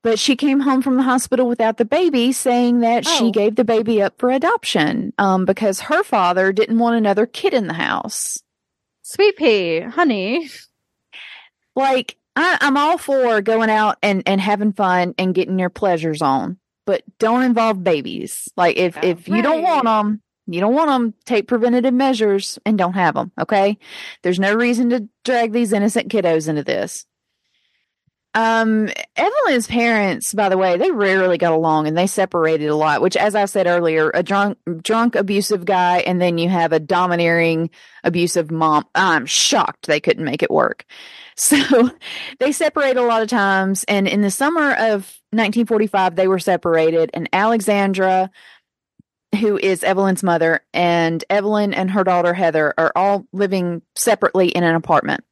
But she came home from the hospital without the baby, saying that Oh. she gave the baby up for adoption um, because her father didn't want another kid in the house. Sweet pea, honey. Like, I, I'm all for going out and, and having fun and getting your pleasures on, but don't involve babies. Like, if, if you don't want them, You don't want them. Take preventative measures and don't have them. Okay. There's no reason to drag these innocent kiddos into this. Um, Evelyn's parents, by the way, they rarely got along and they separated a lot, which, as I said earlier, a drunk, drunk, abusive guy, and then you have a domineering, abusive mom. I'm shocked they couldn't make it work. *laughs* So they separate a lot of times. And in the summer of 1945, they were separated, and Alexandra, who is Evelyn's mother, and Evelyn and her daughter Heather are all living separately in an apartment.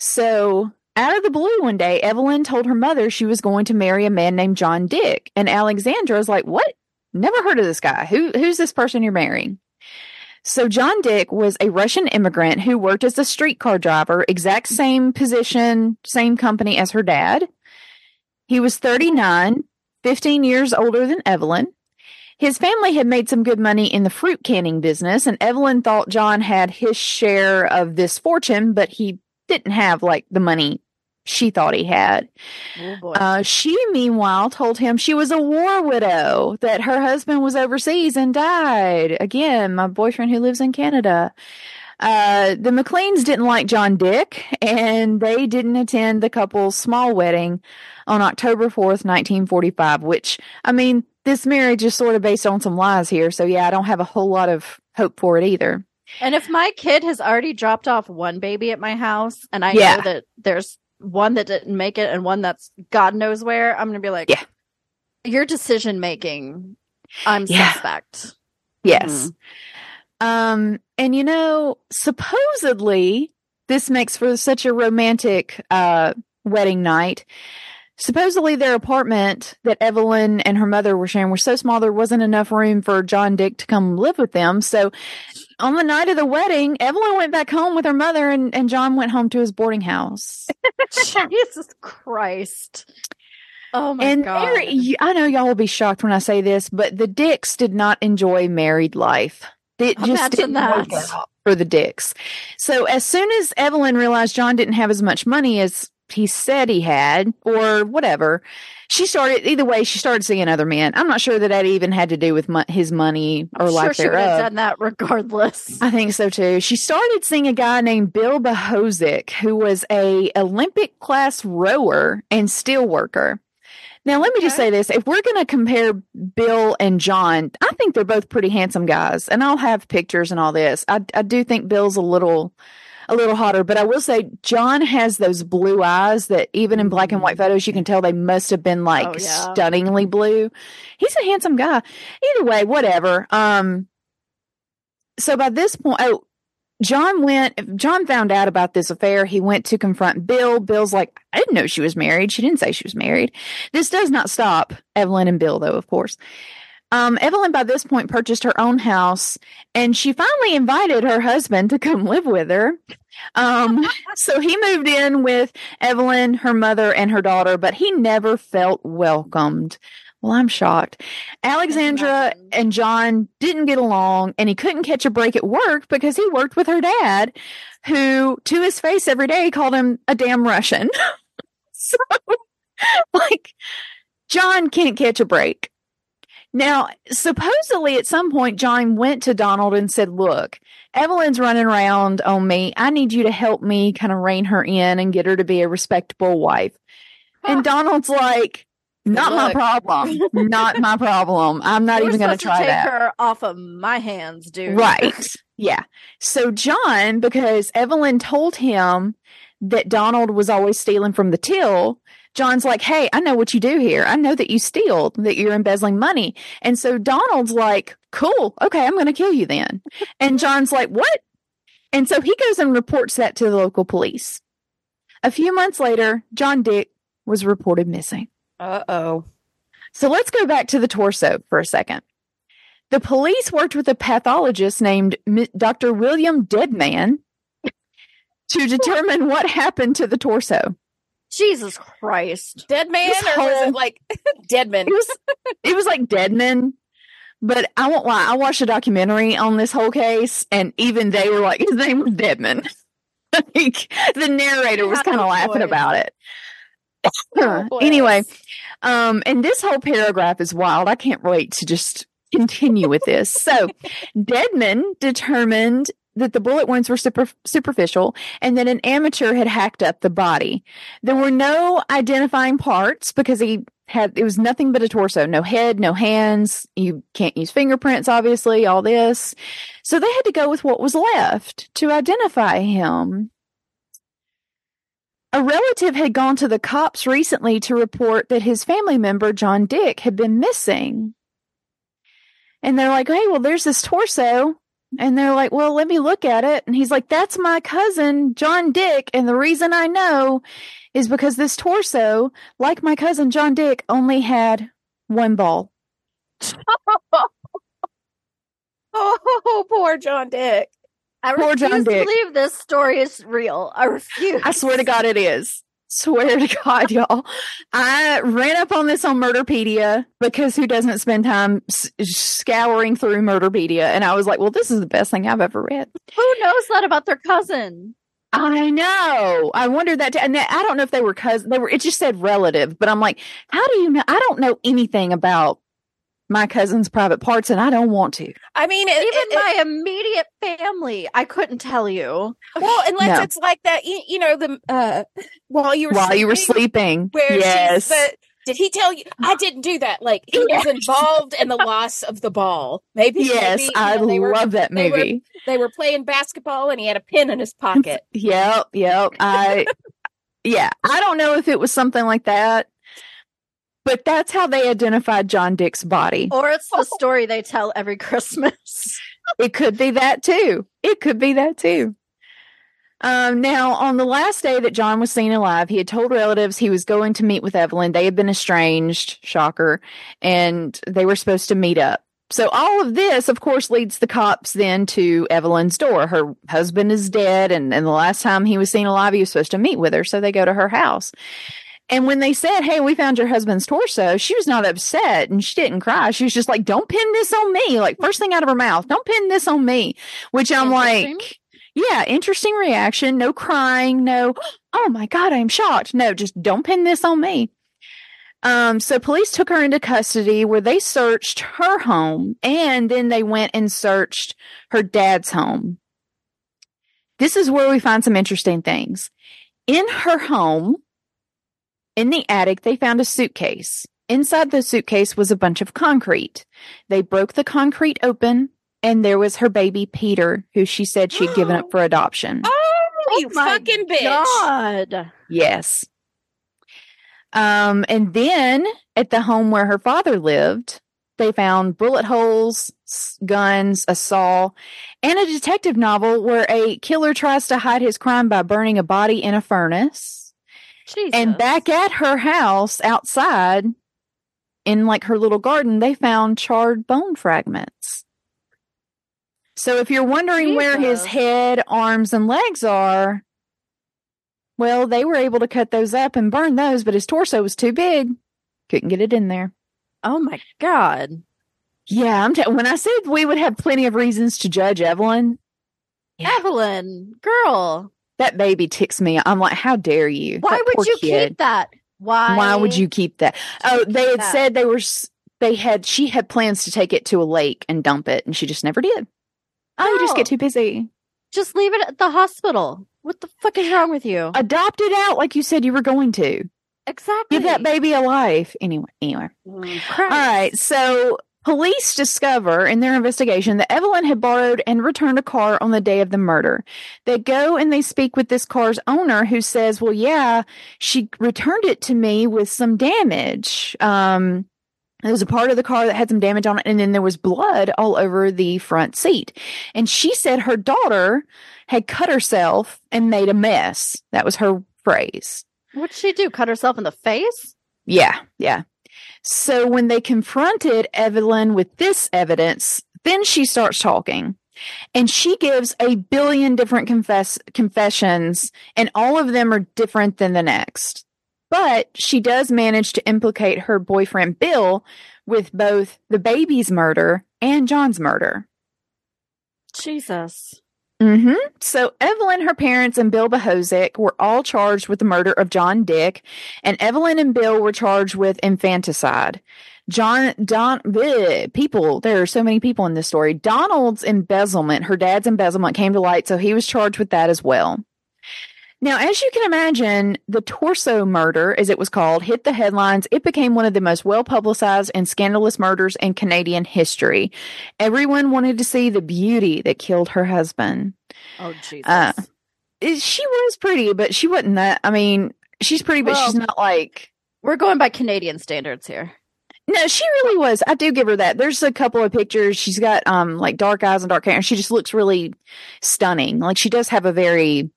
So out of the blue one day, Evelyn told her mother she was going to marry a man named John Dick. And Alexandra was like, What? Never heard of this guy. Who who's this person you're marrying? So John Dick was a Russian immigrant who worked as a streetcar driver, exact same position, same company as her dad. He was 39, 15 years older than Evelyn. His family had made some good money in the fruit canning business, and Evelyn thought John had his share of this fortune, but he didn't have like the money she thought he had. Oh. Uh, she, meanwhile, told him she was a war widow, that her husband was overseas and died. Again, my boyfriend who lives in Canada. Uh, the McLeans didn't like John Dick, and they didn't attend the couple's small wedding on October 4th, 1945, which, I mean, this marriage is sort of based on some lies here. So, yeah, I don't have a whole lot of hope for it either. and if my kid has already dropped off one baby at my house, and I Yeah. know that there's one that didn't make it and one that's God knows where, I'm gonna be like, Yeah. your decision making, I'm Yeah. suspect. Yes. Um, and you know, supposedly this makes for such a romantic uh wedding night. Supposedly their apartment that Evelyn and her mother were sharing was so small there wasn't enough room for John Dick to come live with them. So on the night of the wedding, Evelyn went back home with her mother and, and John went home to his boarding house. *laughs* Jesus Christ. Oh my and god. there, I know y'all will be shocked when I say this, but the Dicks did not enjoy married life. It just didn't that. work out for the Dicks. So as soon as Evelyn realized John didn't have as much money as he said he had, or whatever, she started. Either way, she started seeing other men. I'm not sure that that even had to do with mo- his money or I'm sure lack she would have done that regardless. I think so too. She started seeing a guy named Bill Bohozuk, who was a Olympic class rower and steel worker. Now, let me just say this. If we're going to compare Bill and John, I think they're both pretty handsome guys and I'll have pictures and all this. I, I do think Bill's a little, a little hotter, but I will say John has those blue eyes that even in black and white photos, you can tell they must have been like Oh, yeah. stunningly blue. He's a handsome guy. Either way, whatever. Um, so by this point, oh, John went, John found out about this affair. He went to confront Bill. Bill's like, I didn't know she was married. She didn't say she was married. This does not stop Evelyn and Bill, though, of course. Um, Evelyn, by this point, purchased her own house and she finally invited her husband to come live with her. Um, *laughs* so he moved in with Evelyn, her mother, and her daughter, but he never felt welcomed. Well, I'm shocked. Alexandra and John didn't get along, and he couldn't catch a break at work because he worked with her dad, who, to his face every day, called him a damn Russian. *laughs* so, *laughs* like, John can't catch a break. Now, supposedly at some point, John went to Donald and said, Look, Evelyn's running around on me. I need you to help me kind of rein her in and get her to be a respectable wife. Huh. And Donald's like, Not my problem. Not my problem. I'm not were even going to try take that. her off of my hands, dude. Right. Yeah. So John, because Evelyn told him that Donald was always stealing from the till, John's like, Hey, I know what you do here. I know that you steal, that you're embezzling money. And so Donald's like, Cool. Okay. I'm going to kill you then. And John's like, What? And so he goes and reports that to the local police. A few months later, John Dick was reported missing. Uh oh. So let's go back to the torso for a second. The police worked with a pathologist named Dr. William Deadman to determine what happened to the torso. Jesus Christ. Dead man, This or was it like *laughs* dead man? It was it was like Deadman, but I won't lie. I watched a documentary on this whole case, and even they were like, *laughs* his name was Deadman. *laughs* like the narrator was kind of laughing choice. about it. Oh, anyway, um, and this whole paragraph is wild. I can't wait to just continue with this. So, Deadman determined that the bullet wounds were super, superficial and that an amateur had hacked up the body. There were no identifying parts because he had it was nothing but a torso, no head, no hands. You can't use fingerprints, obviously, all this. So they had to go with what was left to identify him. A relative had gone to the cops recently to report that his family member, John Dick, had been missing. And they're like, hey, well, there's this torso. And they're like, well, let me look at it. And he's like, that's my cousin, John Dick. And the reason I know is because this torso, like my cousin John Dick, only had one ball. *laughs* oh, poor John Dick. I Poor refuse John to Dick. believe this story is real. I refuse. I swear to God, it is. Swear to *laughs* God, y'all. I ran up on this on Murderpedia because who doesn't spend time s- scouring through Murderpedia? And I was like, well, this is the best thing I've ever read. Who knows that about their cousin? I know. I wondered that. Too. And I don't know if they were cousins. They were. It just said relative, but I'm like, how do you know? I don't know anything about my cousin's private parts, and I don't want to. I mean, it, Even it- it- my immediate family, I couldn't tell you. well, unless No. it's like that, you, you know, the uh, while you were While you were sleeping, sleeping, where yes, she's the. Did he tell you? I didn't do that. Like he was involved in the loss of the ball. Maybe. yes, maybe, you I know, they were love that they were- movie. they were playing basketball and he had a pin in his pocket. *laughs* Yep, yep. I, yeah, I don't know if it was something like that, but that's how they identified John Dick's body. Or it's the story they tell every Christmas. It could be that too. It could be that too. Um, now, on the last day that John was seen alive, he had told relatives he was going to meet with Evelyn. They had been estranged, shocker, and they were supposed to meet up. So all of this, of course, leads the cops then to Evelyn's door. Her husband is dead, and, and the last time he was seen alive, he was supposed to meet with her. So they go to her house. And when they said, Hey, we found your husband's torso, she was not upset and she didn't cry. She was just like, Don't pin this on me. Like, first thing out of her mouth, don't pin this on me. Which I'm like, Yeah, interesting reaction. No crying. No, Oh my God, I'm shocked. No, just don't pin this on me. Um, so police took her into custody where they searched her home and then they went and searched her dad's home. This is where we find some interesting things. In her home, in the attic, they found a suitcase. Inside the suitcase was a bunch of concrete. They broke the concrete open, and there was her baby Peter, who she said she'd given up for *gasps* adoption. Oh, you my fucking bitch! God. Yes. Um, and then at the home where her father lived, they found bullet holes, guns, a saw, and a detective novel where a killer tries to hide his crime by burning a body in a furnace. Jesus. And back at her house outside in like her little garden, they found charred bone fragments. So if you're wondering where his head, arms, and legs are, well, they were able to cut those up and burn those, but his torso was too big. Couldn't get it in there. Oh my God. Yeah, I'm t- when I said we would have plenty of reasons to judge Evelyn, Yeah. Evelyn, girl, that baby ticks me. I'm like, how dare you? why That would you kid. keep that? Why? Why would you keep that? Oh, they had that? said they were. They had. She had plans to take it to a lake and dump it, and she just never did. Oh, you just get too busy. Just leave it at the hospital. What the fuck is wrong with you? Adopt it out like you said you were going to. exactly. Give that baby a life. Anyway, anyway. Mm, All right. So police discover in their investigation that Evelyn had borrowed and returned a car on the day of the murder. They go and they speak with this car's owner who says, well, yeah, she returned it to me with some damage. Um, there was a part of the car that had some damage on it, and then there was blood all over the front seat. And she said her daughter had cut herself and made a mess. That was her phrase. What'd she do? Cut herself in the face? Yeah, yeah. So when they confronted Evelyn with this evidence, then she starts talking. And she gives a billion different confess confessions, and all of them are different than the next. But she does manage to implicate her boyfriend Bill with both the baby's murder and John's murder. Jesus. Hmm So Evelyn, her parents, and Bill Bohozuk were all charged with the murder of John Dick, and Evelyn and Bill were charged with infanticide. John, Don, bleh, people, there are so many people in this story. Donald's embezzlement, her dad's embezzlement came to light, so he was charged with that as well. Now, as you can imagine, the torso murder, as it was called, hit the headlines. It became one of the most well publicized and scandalous murders in Canadian history. Everyone wanted to see the beauty that killed her husband. Oh Jesus. Uh, She was pretty, but she wasn't that. I mean, she's pretty, but Well- she's not like. We're going by Canadian standards here. No, she really was. I do give her that. There's a couple of pictures. She's got um like dark eyes and dark hair, and she just looks really stunning. Like she does have a very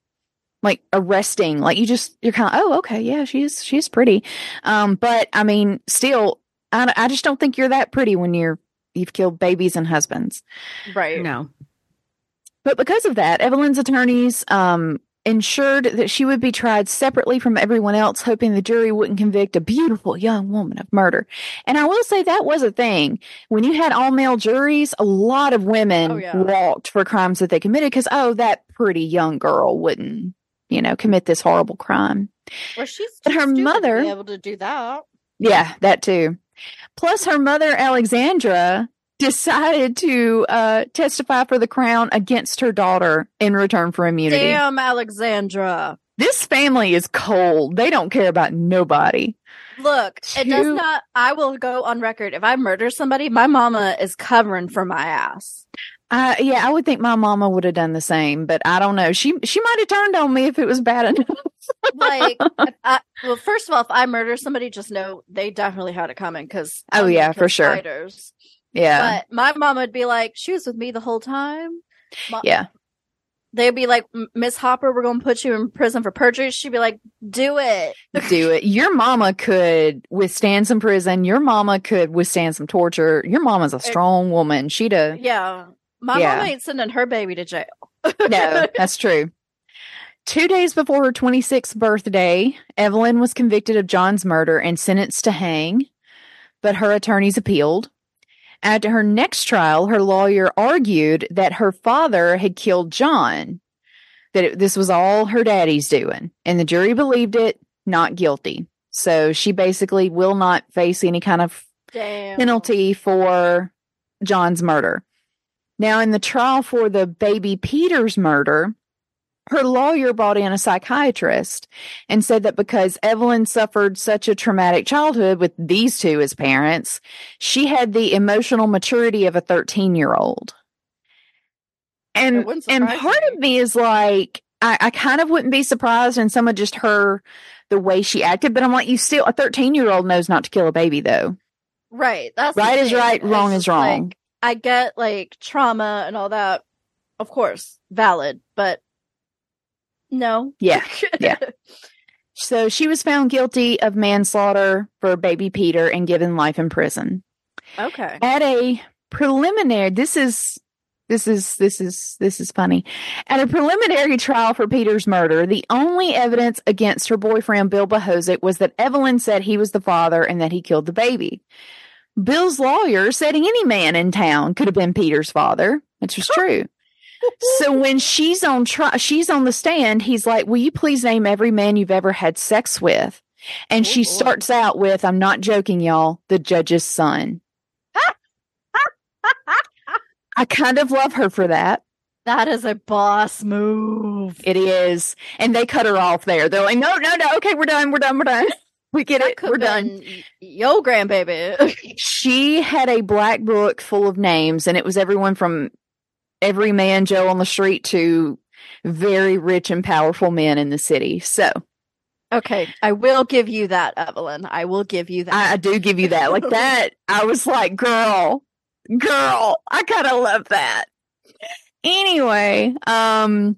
like arresting. Like you just you're kind of oh okay yeah she's she's pretty. Um, but I mean still I I just don't think you're that pretty when you're you've killed babies and husbands. Right. No. But because of that, Evelyn's attorneys um, ensured that she would be tried separately from everyone else, hoping the jury wouldn't convict a beautiful young woman of murder. And I will say that was a thing. When you had all male juries, a lot of women Oh, yeah. walked for crimes that they committed because, oh, that pretty young girl wouldn't, you know, commit this horrible crime. Well, she's But her to mother- be able to do that. Yeah, that too. Plus, her mother, Alexandra, decided to uh, testify for the crown against her daughter in return for immunity. Damn, Alexandra. This family is cold. They don't care about nobody. Look, it does not. I will go on record. If I murder somebody, my mama is covering for my ass. Uh, yeah, I would think my mama would have done the same, but I don't know. She she might have turned on me if it was bad enough. Like, *laughs* I, well, first of all, if I murder somebody, just know they definitely had it coming. Because Oh, yeah, for sure. Fighters. yeah, But my mom would be like, she was with me the whole time. Ma- yeah. They'd be like, Miss Hopper, we're going to put you in prison for perjury. She'd be like, do it. Do it. Your mama could withstand some prison. Your mama could withstand some torture. Your mama's a strong woman. She'd have. Yeah. My Yeah. mom ain't sending her baby to jail. No, *laughs* that's true. Two days before her 26th birthday, Evelyn was convicted of John's murder and sentenced to hang, but her attorneys appealed. At her next trial, her lawyer argued that her father had killed John, that it, this was all her daddy's doing, and the jury believed it, not guilty. So she basically will not face any kind of Damn. penalty for John's murder. Now, in the trial for the baby Peters murder, her lawyer brought in a psychiatrist and said that because Evelyn suffered such a traumatic childhood with these two as parents, she had the emotional maturity of a 13 year old. And, and part me. of me is like, I, I kind of wouldn't be surprised in some of just her, the way she acted, but I'm like, you still, a 13 year old knows not to kill a baby though. Right. That's Right is right, wrong is just like, wrong. I get like trauma and all that. Of course, valid, but no. Yeah, yeah. *laughs* So she was found guilty of manslaughter for baby Peter and given life in prison. okay. At a preliminary, this is this is this is this is funny. At a preliminary trial for Peter's murder, the only evidence against her boyfriend Bill Bohozuk was that Evelyn said he was the father and that he killed the baby. Bill's lawyer said any man in town could have been Peter's father, which was true. So when she's on tri- she's on the stand, he's like, "Will you please name every man you've ever had sex with?" And Oh, she boy. starts out with, "I'm not joking, y'all, the judge's son." I kind of love her for that. That is a boss move. It is, and they cut her off there. They're like, "No, no, no. Okay, we're done. We're done. We're done. We get That it. We're done." yo grandbaby. *laughs* She had a black book full of names, and it was everyone from every man Joe on the street to very rich and powerful men in the city. So okay, I will give you that, Evelyn. I will give you that. I, I do give you that. Like *laughs* that, I was like, girl, girl, I kind of love that. Anyway, um,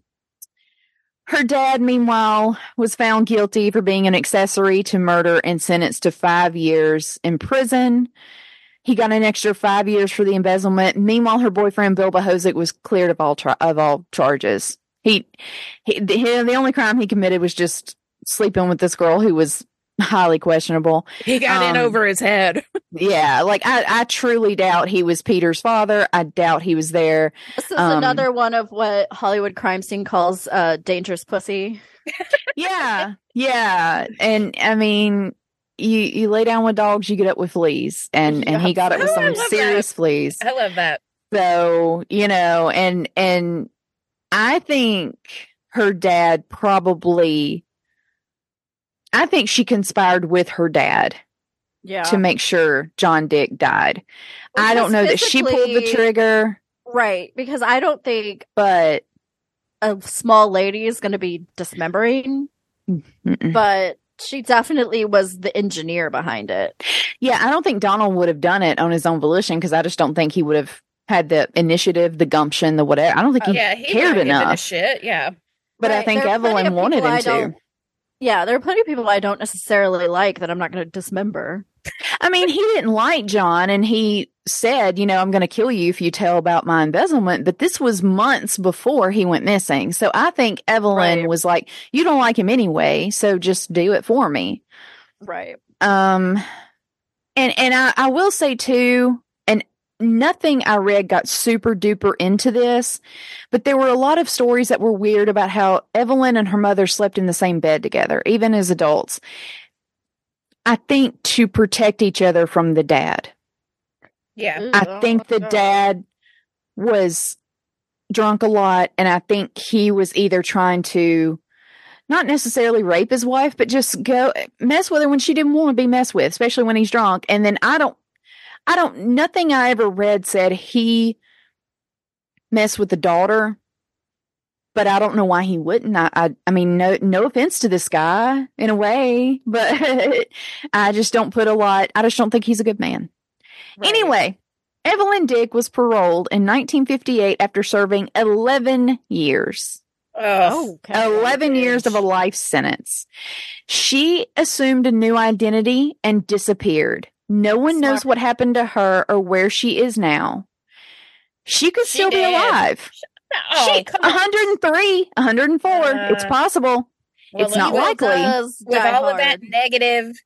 her dad, meanwhile, was found guilty for being an accessory to murder and sentenced to five years in prison. He got an extra five years for the embezzlement. Meanwhile, her boyfriend Bill Bohozuk was cleared of all tra- of all charges. He, he, the, the only crime he committed was just sleeping with this girl who was highly questionable. He got in Um, over his head. *laughs* Yeah, like I, I truly doubt he was Peter's father. I doubt he was there. this is um, another one of what Hollywood crime scene calls uh, dangerous pussy. *laughs* Yeah, yeah, and I mean, you you lay down with dogs, you get up with fleas, and and he got up with *laughs* Oh, some love serious fleas. I love that. So you know, and and I think her dad probably. I think she conspired with her dad Yeah. to make sure John Dick died. I don't know that she pulled the trigger, Right. Because I don't think but a small lady is going to be dismembering, mm-mm. but she definitely was the engineer behind it. yeah, I don't think Donald would have done it on his own volition because I just don't think he would have had the initiative, the gumption, the whatever. I don't think he oh, yeah, he cared wouldn't give a enough. shit. Yeah. But I think there Evelyn wanted him I to. Yeah, there are plenty of people I don't necessarily like that I'm not going to dismember. I mean, he didn't like John, and he said, "You know, I'm going to kill you if you tell about my embezzlement." But this was months before he went missing, so I think Evelyn Right. was like, "You don't like him anyway, so just do it for me." Right. Um, and and I, I will say too, nothing I read got super duper into this, but there were a lot of stories that were weird about how Evelyn and her mother slept in the same bed together, even as adults. I think to protect each other from the dad. Yeah. I think the oh. dad was drunk a lot, and I think he was either trying to not necessarily rape his wife, but just go mess with her when she didn't want to be messed with, especially when he's drunk. And then I don't, I don't, nothing I ever read said he messed with the daughter, but I don't know why he wouldn't. I, I, I mean, no, no offense to this guy in a way, *laughs* but I just don't put a lot, I just don't think he's a good man. Right. Anyway, Evelyn Dick was paroled in 1958 after serving 11 years. Oh. okay. 11 years of a life sentence. She assumed a new identity and disappeared. No one knows what happened to her or where she is now. She could She still be alive. Oh, she, on. 103, 104. it's Uh, possible. Well, it's not likely. Does With die all of that negative,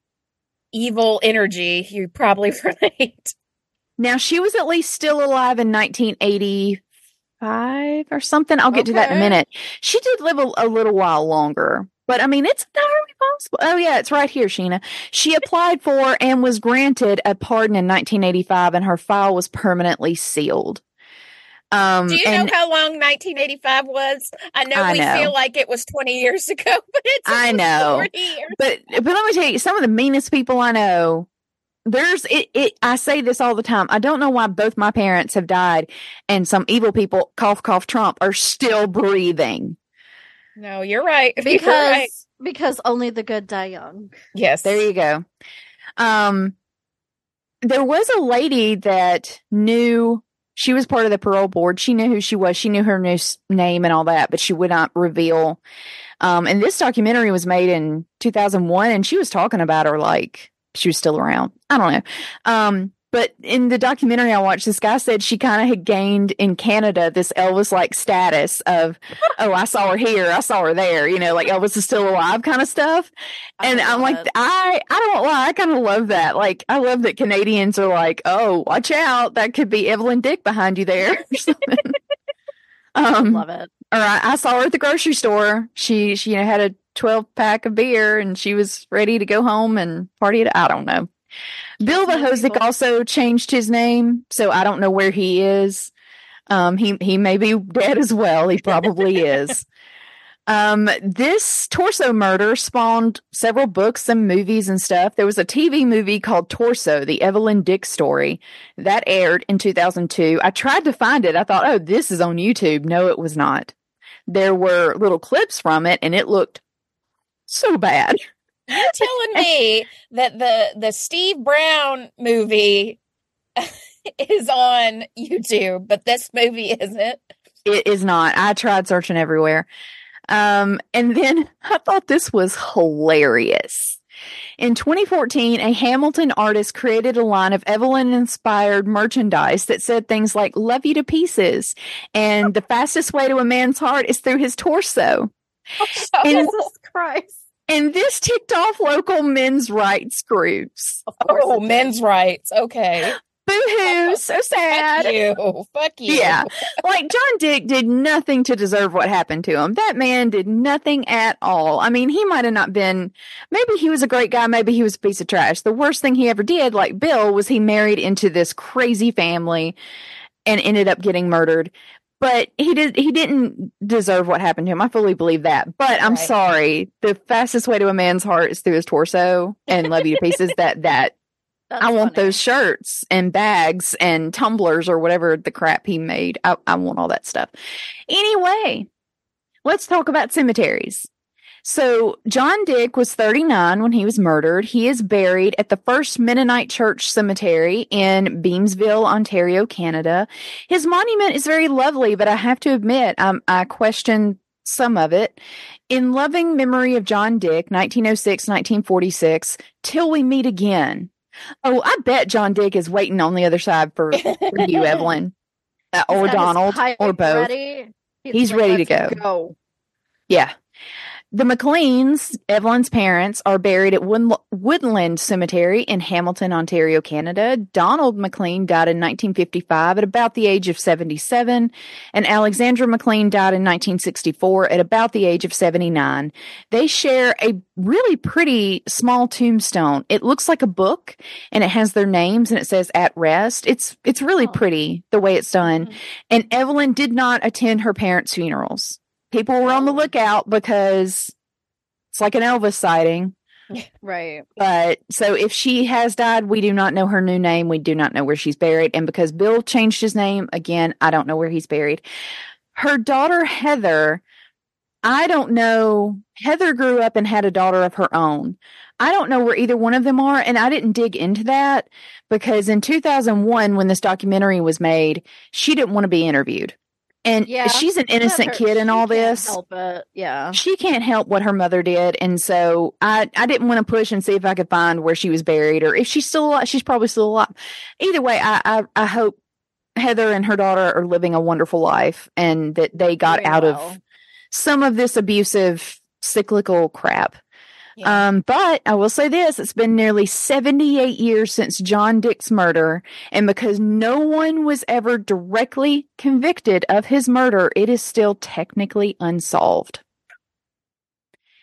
evil energy, you probably *laughs* relate. Now, she was at least still alive in 1985 or something. I'll get to that in a minute. She did live a, a little while longer, but I mean, it's entirely possible. Oh, yeah, it's right here, Sheena. She applied for and was granted a pardon in 1985, and her file was permanently sealed. Um, Do you and know how long 1985 was? I know I we know. feel like it was 20 years *laughs* ago, but it's I know. 40 years. but but let me tell you, some of the meanest people I know. There's it, it. I say this all the time. I don't know why both my parents have died, and some evil people, cough cough Trump, are still breathing. No, you're right. *laughs* You're because right. because only the good die young. yes, There you go. Um, there was a lady that knew she was part of the parole board. She knew who she was. She knew her new name and all that, but she would not reveal. Um, and this documentary was made in 2001, and she was talking about her like she was still around. I don't know. Um, but in the documentary I watched, this guy said she kind of had gained in Canada this Elvis like status of, oh, I saw her here, I saw her there, you know, like Elvis is still alive kind of stuff and I'm like, it. I, I don't lie. I kind of love that. Like, I love that Canadians are like, oh, watch out. That could be Evelyn Dick behind you there. *laughs* um, love it. or I, I saw her at the grocery store. She, she, you know, had a 12 pack of beer and she was ready to go home and party it. I don't know. Bill That's also changed his name, so I don't know where he is. Um, he he may be dead as well. He probably *laughs* is. Um, this torso murder spawned several books and movies and stuff. There was a TV movie called Torso, the Evelyn Dick story that aired in 2002. I tried to find it. I thought, oh, this is on YouTube. No, it was not. There were little clips from it and it looked so bad. *laughs* You're telling *laughs* me that the the Steve Brown movie *laughs* is on YouTube, but this movie isn't. It is not. I tried searching everywhere. Um, and then *laughs* I thought this was hilarious. In 2014, a Hamilton artist created a line of Evelyn inspired merchandise that said things like, love you to pieces. And the fastest way to a man's heart is through his torso. And- Jesus Christ. And this ticked off local men's rights groups. Of course Oh, men's rights. Okay. Boo-hoo, *laughs* so sad. Fuck you. Fuck you. Yeah. *laughs* Like John Dick did nothing to deserve what happened to him. That man did nothing at all. I mean, he might have not been, maybe he was a great guy. Maybe he was a piece of trash. The worst thing he ever did, like Bill, was he married into this crazy family and ended up getting murdered. But he did, he didn't deserve what happened to him. I fully believe that. But I'm Right. sorry. The fastest way to a man's heart is through his torso and love you to pieces. That, that That's I want funny. those shirts and bags and tumblers or whatever the crap he made. I, I want all that stuff. Anyway, let's talk about cemeteries. So, John Dick was 39 when he was murdered. He is buried at the First Mennonite Church Cemetery in Beamsville, Ontario, Canada. His monument is very lovely, but I have to admit, um, I question some of it. In loving memory of John Dick, 1906 1946, till we meet again. Oh, I bet John Dick is waiting on the other side for, for you, *laughs* Evelyn, uh, or Donald, or both. ready. He's like, ready to go." go. Yeah. The McLeans, Evelyn's parents, are buried at Wood- Woodland Cemetery in Hamilton, Ontario, Canada. Donald McLean died in 1955 at about the age of 77, and Alexandra McLean died in 1964 at about the age of 79. They share a really pretty small tombstone. It looks like a book, and it has their names, and it says "At Rest." It's it's really Oh. pretty the way it's done. Mhm. And Evelyn did not attend her parents' funerals. People were on the lookout because it's like an Elvis sighting. *laughs* Right. But so if she has died, we do not know her new name. We do not know where she's buried. And because Bill changed his name, again, I don't know where he's buried. Her daughter, Heather, I don't know. Heather grew up and had a daughter of her own. I don't know where either one of them are. And I didn't dig into that because in 2001, when this documentary was made, she didn't want to be interviewed. And Yeah. she's an innocent Her- kid in all this Help it. Yeah. she can't help what her mother did and so i i didn't want to push and see if i could find where she was buried or if she's still alive she's probably still alive either way i i, I hope heather and her daughter are living a wonderful life and that they got Doing out well. of some of this abusive cyclical crap Yeah. um, but I will say this, it's been nearly 78 years since John Dick's murder. And because no one was ever directly convicted of his murder, it is still technically unsolved.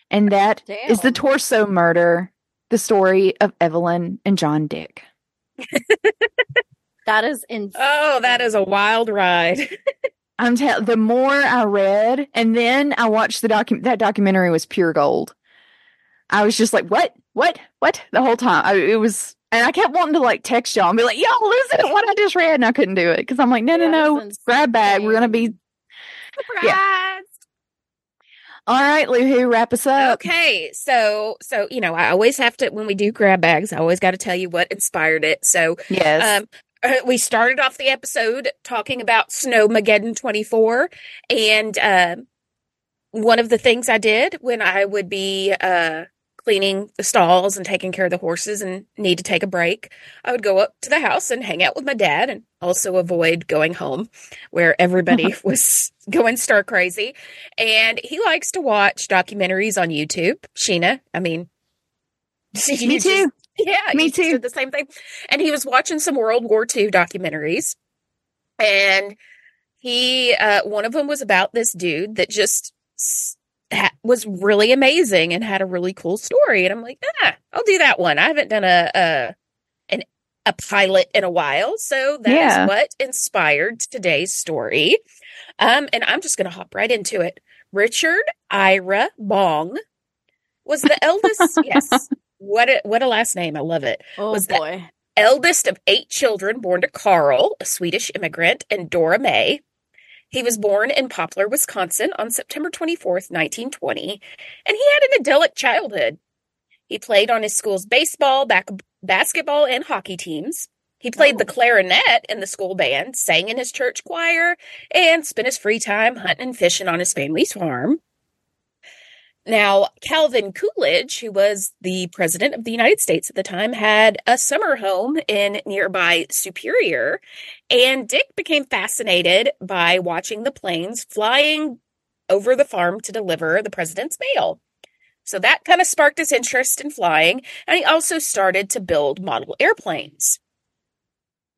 And that is the torso murder, the story of Evelyn and John Dick. *laughs* That is insane. Oh, that is a wild ride. *laughs* I'm tell the more I read, and then I watched the docu that documentary was pure gold. I was just like, what, what, what the whole time. I, it was, and I kept wanting to like text y'all and be like, y'all listen to what I just read, and I couldn't do it because I'm like, no, no, Yeah, no, grab bag. We're gonna be Surprise. all right. Luhu, wrap us up. Okay, so so you know, I always have to when we do grab bags, I always got to tell you what inspired it. So, Yes. um uh, we started off the episode talking about Snowmageddon 24 and uh, one of the things I did when I would be uh cleaning the stalls and taking care of the horses and need to take a break, I would go up to the house and hang out with my dad and also avoid going home where everybody *laughs* was going stir crazy. And he likes to watch documentaries on YouTube. Sheena, I mean, *laughs* you Me just- too. yeah, Me too. did the same thing. And he was watching some World War II documentaries, and he uh, one of them was about this dude that just ha- was really amazing and had a really cool story. And I'm like, ah, I'll do that one. I haven't done a a an, a pilot in a while, so that is Yeah. what inspired today's story. Um, and I'm just going to hop right into it. Richard Ira Bong was the eldest. *laughs* yes. What a what a last name. I love it. Oh was boy. Eldest of eight children born to Carl, a Swedish immigrant, and Dora May. He was born in Poplar, Wisconsin on September 24th, 1920, and he had an idyllic childhood. He played on his school's baseball, back, basketball, and hockey teams. He played the Oh. clarinet in the school band, sang in his church choir, and spent his free time hunting and fishing on his family's farm. Now, Calvin Coolidge, who was the president of the United States at the time, had a summer home in nearby Superior, and Dick became fascinated by watching the planes flying over the farm to deliver the president's mail. So that kind of sparked his interest in flying, and he also started to build model airplanes.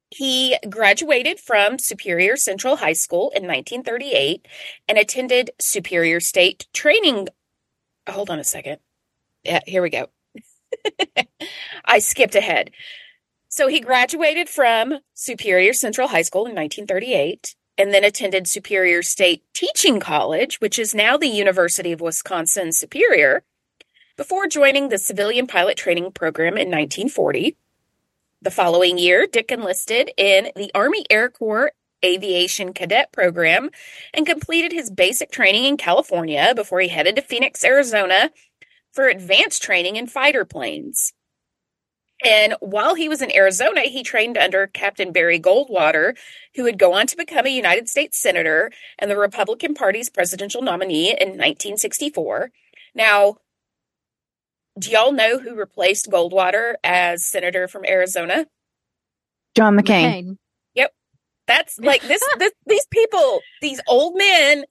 He graduated from Superior Central High School in 1938 and attended Superior State Training. Hold on a second. Yeah, here we go. *laughs* I skipped ahead. So he graduated from Superior Central High School in 1938 and then attended Superior State Teaching College, which is now the University of Wisconsin Superior, before joining the civilian pilot training program in 1940. The following year, Dick enlisted in the Army Air Corps Aviation Cadet Program and completed his basic training in California before he headed to Phoenix, Arizona for advanced training in fighter planes. And while he was in Arizona, he trained under Captain Barry Goldwater, who would go on to become a United States Senator and the Republican Party's presidential nominee in 1964. Now, do y'all know who replaced Goldwater as senator from Arizona? John McCain. McCain. That's like this, this these people, these old men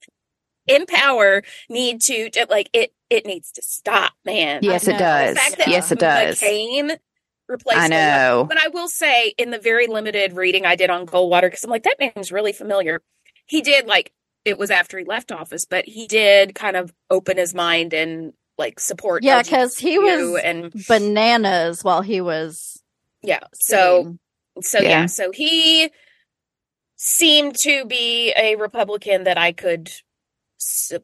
in power need to to, like it it needs to stop, man. Yes, it does. The fact that Yes, it does. McCain replaced I Goldwater- know. But I will say, in the very limited reading I did on Goldwater, because I'm like, that name's really familiar. He did like it was after he left office, but he did kind of open his mind and like support. Yeah, because he was and bananas while he was. yeah. So so yeah. Yeah. so he seemed to be a Republican that I could. Su-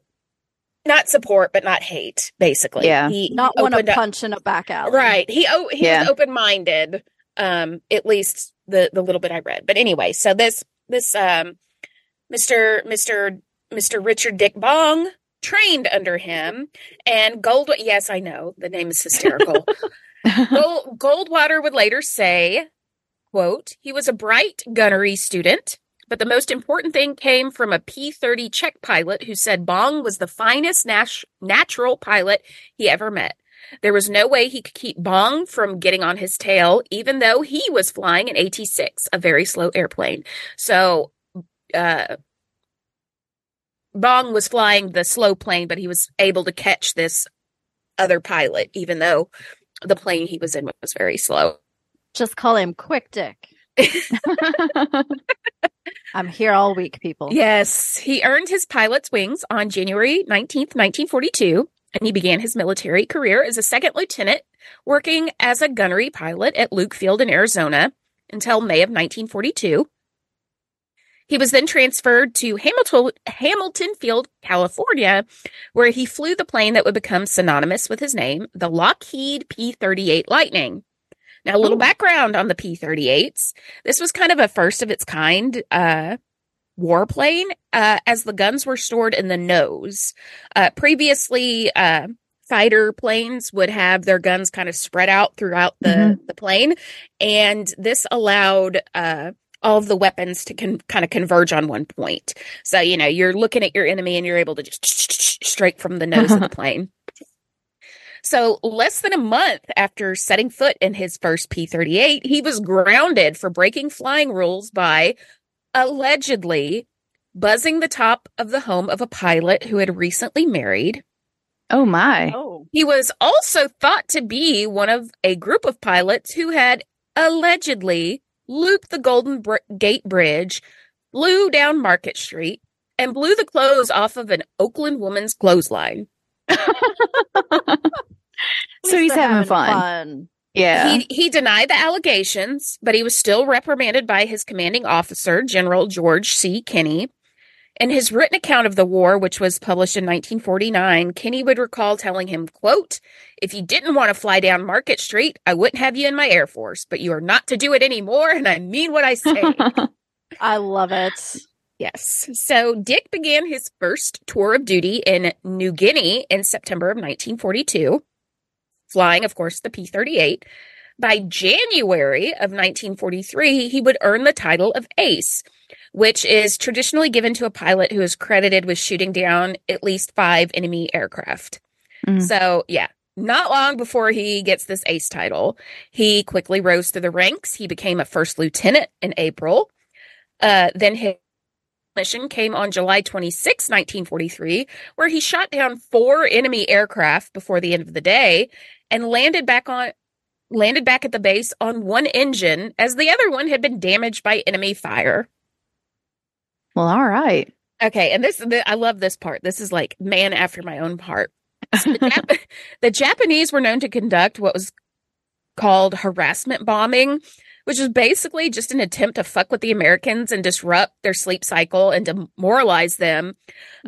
not support, but not hate. Basically, Yeah. he not want to opened up- punch in a back alley. Right. He oh he Yeah. was open minded. Um, at least the the little bit I read. But anyway, so this this um Mr. Mr. Mr. Richard Dick Bong trained under him and Gold yes, I know. The name is hysterical. *laughs* Gold, Goldwater would later say, quote, he was a bright gunnery student, but the most important thing came from a P-30 check pilot who said Bong was the finest nat- natural pilot he ever met. There was no way he could keep Bong from getting on his tail, even though he was flying an AT-6, a very slow airplane. So, uh, Bong was flying the slow plane, but he was able to catch this other pilot, even though the plane he was in was very slow. Just call him Quick Dick. *laughs* *laughs* I'm here all week, people. Yes, he earned his pilot's wings on January 19th, 1942, and he began his military career as a second lieutenant, working as a gunnery pilot at Luke Field in Arizona until May of 1942. He was then transferred to Hamilton, Hamilton Field, California, where he flew the plane that would become synonymous with his name, the Lockheed P 38 Lightning. Now, a little Ooh. background on the P 38s. This was kind of a first of its kind uh, warplane, uh, as the guns were stored in the nose. Uh, previously, uh, fighter planes would have their guns kind of spread out throughout the, Mhm. the plane, and this allowed uh, all of the weapons to con- kind of converge on one point. So, you know, you're looking at your enemy and you're able to just straight from the nose of the *laughs* plane. So, less than a month after setting foot in his first P 38, he was grounded for breaking flying rules by allegedly buzzing the top of the home of a pilot who had recently married. oh my. Oh. He was also thought to be one of a group of pilots who had allegedly looped the Golden Br- Gate Bridge, flew down Market Street, and blew the clothes off of an Oakland woman's clothesline. So he's They're having fun. Yeah. He he denied the allegations, but he was still reprimanded by his commanding officer, General George C. Kenney. In his written account of the war, which was published in 1949, Kenney would recall telling him, quote, if you didn't want to fly down Market Street, I wouldn't have you in my Air Force, but you are not to do it anymore, and I mean what I say. *laughs* I love it. Yes. So Dick began his first tour of duty in New Guinea in September of 1942, flying, of course, the P 38. By January of 1943, he would earn the title of ace, which is traditionally given to a pilot who is credited with shooting down at least five enemy aircraft. Mm. So, yeah. Not long before he gets this ace title, he quickly rose through the ranks. He became a first lieutenant in April. Uh, then his mission came on July 26, 1943, where he shot down four enemy aircraft before the end of the day and landed back on landed back at the base on one engine as the other one had been damaged by enemy fire. Well, all right. Okay, and this the, I love this part. This is like man after my own heart. So the, Jap- *laughs* the Japanese were known to conduct what was called harassment bombing, which is basically just an attempt to fuck with the Americans and disrupt their sleep cycle and demoralize them.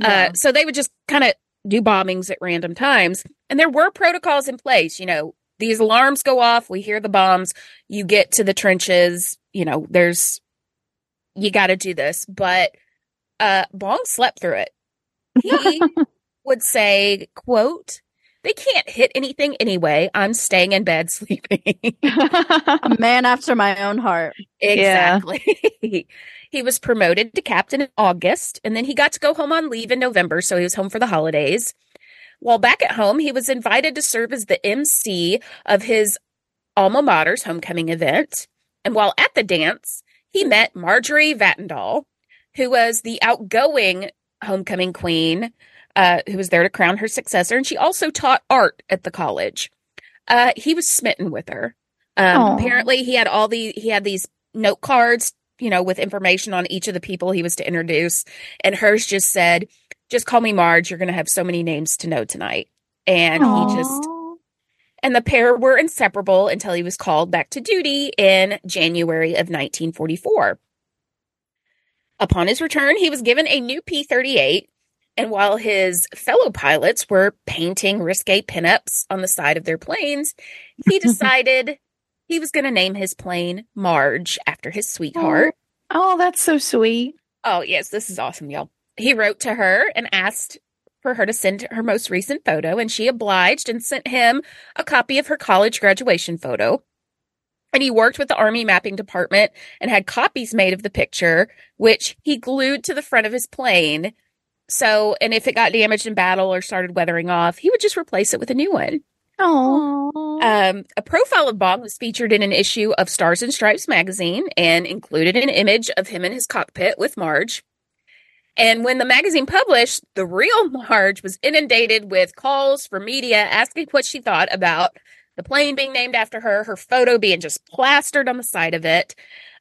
Yeah. Uh, so they would just kind of do bombings at random times. And there were protocols in place. You know, these alarms go off, we hear the bombs, you get to the trenches, you know, there's, you got to do this. But uh, Bong slept through it. He *laughs* would say, quote, they can't hit anything anyway. I'm staying in bed *laughs* sleeping. A *laughs* man after my own heart. Exactly. *laughs* he was promoted to captain in August, and then he got to go home on leave in November, so he was home for the holidays. While back at home, he was invited to serve as the MC of his alma mater's homecoming event. And while at the dance, he met Marjorie Vattendahl, who was the outgoing homecoming queen, uh, who was there to crown her successor. And she also taught art at the college. Uh, he was smitten with her. Um, apparently he had all the, he had these note cards, you know, with information on each of the people he was to introduce. And hers just said, just call me Marge. You're going to have so many names to know tonight. And he just, and the pair were inseparable until he was called back to duty in January of 1944. Upon his return, he was given a new P 38. And while his fellow pilots were painting risque pinups on the side of their planes, he *laughs* decided he was going to name his plane Marge after his sweetheart. Oh, oh, that's so sweet. Oh, yes, this is awesome, y'all. He wrote to her and asked for her to send her most recent photo, and she obliged and sent him a copy of her college graduation photo. And he worked with the Army Mapping Department and had copies made of the picture, which he glued to the front of his plane. So, and if it got damaged in battle or started weathering off, he would just replace it with a new one. Oh, Um, a profile of Bong was featured in an issue of Stars and Stripes magazine and included an image of him in his cockpit with Marge. And when the magazine published, the real *laughs* Marge was inundated with calls from media asking what she thought about the plane being named after her, her photo being just plastered on the side of it.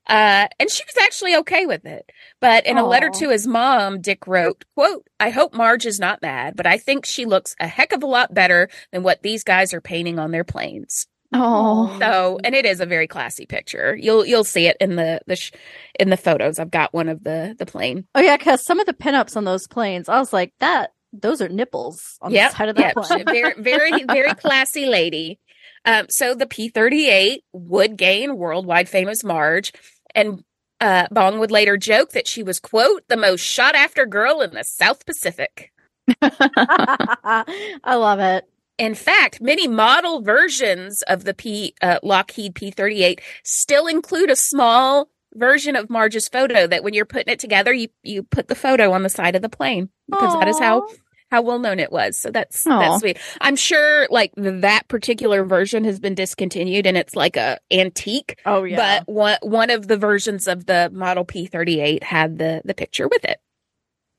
Uh, and she was actually okay with it. But in a letter to his mom, Dick wrote, quote, I hope Marge is not mad, but I think she looks a heck of a lot better than what these guys are painting on their planes. oh, So, and it is a very classy picture. You'll you'll see it in the the sh- in the photos. I've got one of the the plane. Oh yeah, because some of the pinups on those planes, I was like, that those are nipples on Yep, the side of that yep. plane. very very very *laughs* classy lady. Um, so the P thirty eight would gain worldwide famous Marge, and uh, Bong would later joke that she was quote the most shot after girl in the South Pacific. *laughs* I love it. In fact, many model versions of the P uh, Lockheed P38 still include a small version of Marge's photo that when you're putting it together, you you put the photo on the side of the plane because that is how. How well known it was. So that's Aw. that's sweet. I'm sure like that particular version has been discontinued and it's like a antique, Oh yeah. but one one of the versions of the Model P38 had the the picture with it.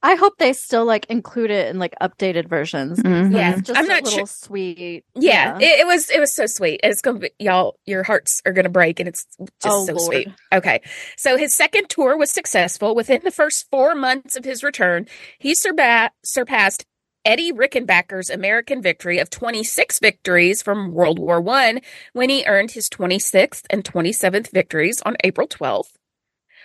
I hope they still like include it in like updated versions. Mhm. Yeah. It's just I'm a not little sure- sweet. Yeah, It, it was it was so sweet. It's gonna be y'all. Your hearts are gonna break, and it's just Oh, so Lord. sweet. Okay, so his second tour was successful. Within the first four months of his return, he surba- surpassed Eddie Rickenbacker's American victory of 26 victories from World War One when he earned his 26th and 27th victories on April 12th.